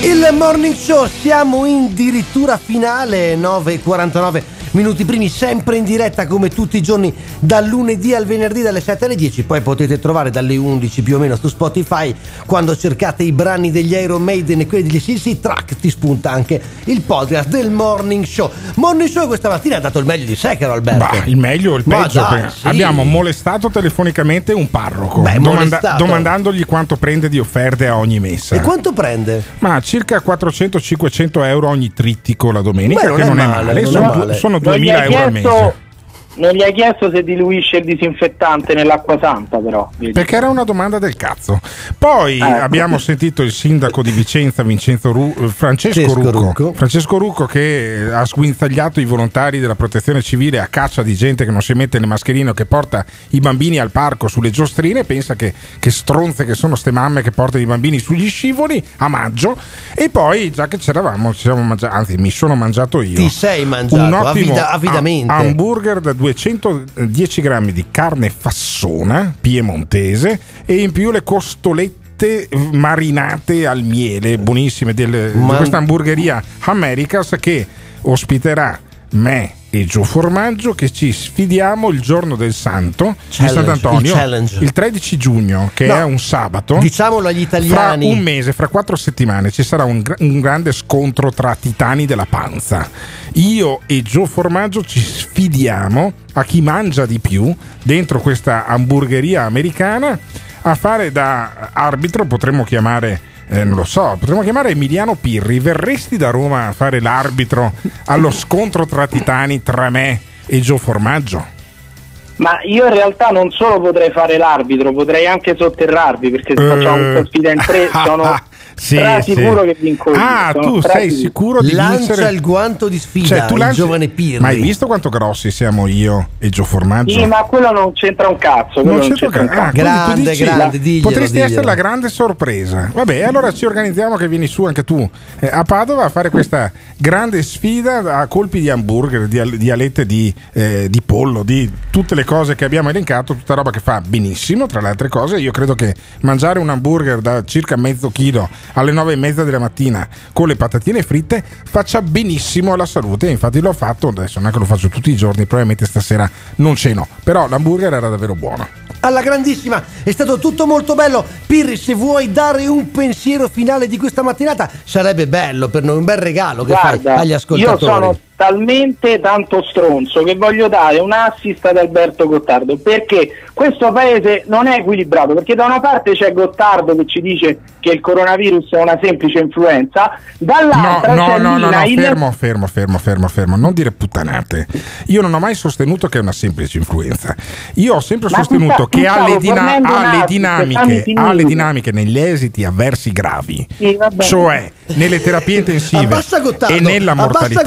S4: Il morning show, siamo in dirittura finale 9.49 minuti primi, sempre in diretta come tutti i giorni dal lunedì al venerdì dalle 7 alle 10, poi potete trovare dalle 11 più o meno su Spotify quando cercate i brani degli Iron Maiden e quelli degli CC Track ti spunta anche il podcast del morning show. Morning show questa mattina ha dato il meglio di sé caro Alberto.
S7: Bah, il meglio o il peggio.
S4: dai, sì.
S7: Abbiamo molestato telefonicamente un parroco
S4: Beh,
S7: domanda- domandandogli quanto prende di offerte a ogni messa.
S4: E quanto prende?
S7: Ma circa 400-500 euro ogni trittico la domenica,
S9: Beh, non
S7: che
S9: è
S7: non è
S9: male,
S7: male.
S9: non è
S7: sono,
S9: male.
S7: sono 2000
S9: hai
S7: euro al mese.
S9: Non gli hai chiesto se diluisce il disinfettante nell'acqua santa, però. vedi.
S7: Perché era una domanda del cazzo. Poi
S9: Ecco.
S7: abbiamo sentito il sindaco di Vicenza, Vincenzo Ru- eh, Francesco,
S4: Francesco
S7: Rucco.
S4: Rucco.
S7: Francesco Rucco che ha sguinzagliato i volontari della protezione civile a caccia di gente che non si mette le mascherine o che porta i bambini al parco sulle giostrine e pensa che, che stronze che sono ste mamme che portano i bambini sugli scivoli a maggio. E poi, già che c'eravamo, ci siamo mangiati, anzi mi sono mangiato io.
S4: Ti sei mangiato,
S7: un ottimo
S4: avidamente.
S7: ha- hamburger da 210 grammi di carne fassona piemontese e in più le costolette marinate al miele buonissime del-
S4: Ma-
S7: di questa hamburgeria Americas che ospiterà me e Gio Formaggio che ci sfidiamo il giorno del santo
S4: Challenge,
S7: di Sant'Antonio
S4: il
S7: il 13 giugno che
S4: No,
S7: è un sabato
S4: Diciamolo agli italiani.
S7: fra un mese, fra quattro settimane, ci sarà un, un grande scontro tra titani della panza. Io e Gio Formaggio ci sfidiamo a chi mangia di più dentro questa hamburgeria americana a fare da arbitro, potremmo chiamare. Eh, non lo so, potremmo chiamare Emiliano Pirri. Verresti da Roma a fare l'arbitro allo scontro tra titani tra me e Gio Formaggio?
S9: Ma io in realtà non solo potrei fare l'arbitro, potrei anche sotterrarvi perché se facciamo questa sfida in tre sono
S7: Sì,
S9: sicuro
S7: sì.
S9: che vinco io.
S7: Ah,
S9: sono
S7: tu sei sicuro di
S4: Lancia
S7: vincere?
S4: il guanto di sfida,
S7: Cioè, tu
S4: il
S7: lanci-
S4: giovane Pirri.
S7: Ma hai visto quanto grossi siamo io e Gio Formaggio?
S9: Sì, ma quello non c'entra un cazzo.
S7: Non
S9: non
S7: c'entra
S9: c'entra un
S7: ah,
S9: cazzo.
S7: tu
S4: Grande,
S7: dici-
S4: grande, diglielo,
S7: Potresti
S4: diglielo.
S7: essere la grande sorpresa. Vabbè, allora ci organizziamo che vieni su anche tu eh, a Padova a fare questa grande sfida a colpi di hamburger, di, al- di alette di, eh, di pollo, di tutte le cose che abbiamo elencato, tutta roba che fa benissimo, tra le altre cose. Io credo che mangiare un hamburger da circa mezzo chilo alle nove e mezza della mattina con le patatine fritte faccia benissimo alla salute. Infatti l'ho fatto, adesso non è che lo faccio tutti i giorni, probabilmente stasera non ceno, però l'hamburger era davvero buono.
S4: Alla grandissima, è stato tutto molto bello. Pirri, se vuoi dare un pensiero finale di questa mattinata, sarebbe bello per noi, un bel regalo che
S9: Guarda,
S4: fai agli
S9: io
S4: ascoltatori.
S9: Talmente tanto stronzo che voglio dare un assist ad Alberto Gottardo perché questo paese non è equilibrato perché da una parte c'è Gottardo che ci dice che il coronavirus è una semplice influenza
S7: No,
S9: dall'altra
S7: no,
S9: c'è
S7: no, no, no,
S9: l'INAIL
S7: fermo, fermo, fermo, fermo, fermo, non dire puttanate. Io non ho mai sostenuto che è una semplice influenza. Io ho sempre
S9: Ma
S7: sostenuto che
S9: ti
S7: ha
S9: stavo
S7: le, dina-
S9: fornendo un
S7: ha le
S9: assist, fammi
S7: dinamiche,
S9: finire.
S7: ha le dinamiche negli esiti avversi gravi,
S9: Sì,
S7: cioè nelle terapie intensive e nella mortalità.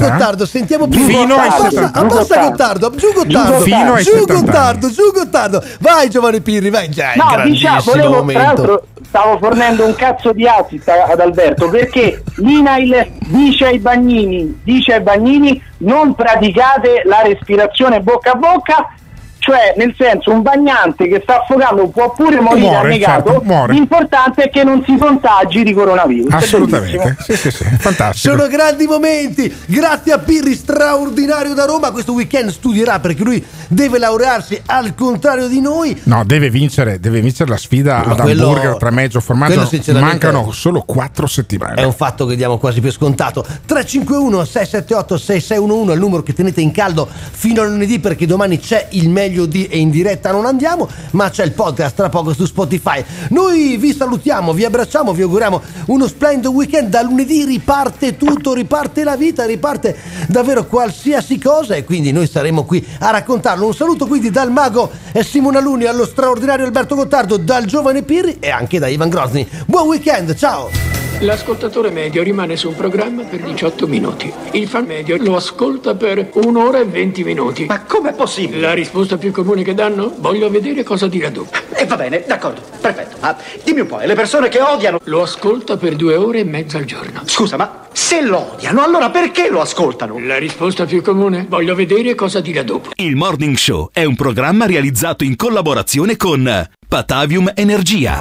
S4: Sentiamo più.
S7: Fino ai
S4: abbassa,
S7: 70.
S4: abbassa Gottardo, giù Gottardo,
S7: Fino ai
S4: giù
S7: 70 anni.
S4: Gottardo, giù Gottardo. Vai Giovanni Pirri, vai già,
S9: No, diciamo, volevo, tra
S4: momento.
S9: l'altro stavo fornendo un cazzo di assist ad Alberto perché l'INAIL dice ai bagnini, dice ai bagnini non praticate la respirazione bocca a bocca, cioè nel senso un bagnante che sta affogando può pure morire
S7: Muore,
S9: annegato,
S7: certo, muore.
S9: l'importante è che non si contagi di coronavirus.
S7: Assolutamente. Sì, sì, sì, fantastico.
S4: Sono grandi momenti, grazie a Pirri straordinario da Roma, questo weekend studierà perché lui deve laurearsi al contrario di noi.
S7: No, deve vincere, deve vincere la sfida
S4: Ma
S7: ad
S4: quello-
S7: hamburger tra mezzo formaggio. Mancano solo quattro settimane.
S4: È un fatto che diamo quasi per scontato. 351 678 6611 è il numero che tenete in caldo fino a lunedì perché domani c'è il meglio di e in diretta non andiamo, ma c'è il podcast tra poco su Spotify. Noi vi salutiamo, vi abbracciamo, vi auguriamo uno splendido weekend. Da lunedì riparte tutto, riparte la vita, riparte davvero qualsiasi cosa e quindi noi saremo qui a raccontarlo. Un saluto quindi dal mago Simona Luni allo straordinario Alberto Gottardo, dal giovane Pirri e anche da Ivan Grosny. Buon weekend, ciao!
S51: L'ascoltatore medio rimane su un programma per 18 minuti. Il fan medio lo ascolta per un'ora e 20 minuti. Ma com'è possibile? La risposta più comune che danno? Voglio vedere cosa dirà dopo.
S52: E va bene, d'accordo, perfetto. Ah, dimmi un po', e le persone che odiano...
S51: Lo ascolta per due ore e mezza al giorno.
S52: Scusa, ma se lo odiano, allora perché lo ascoltano?
S51: La risposta più comune? Voglio vedere cosa dirà dopo.
S53: Il Morning Show è un programma realizzato in collaborazione con Patavium Energia.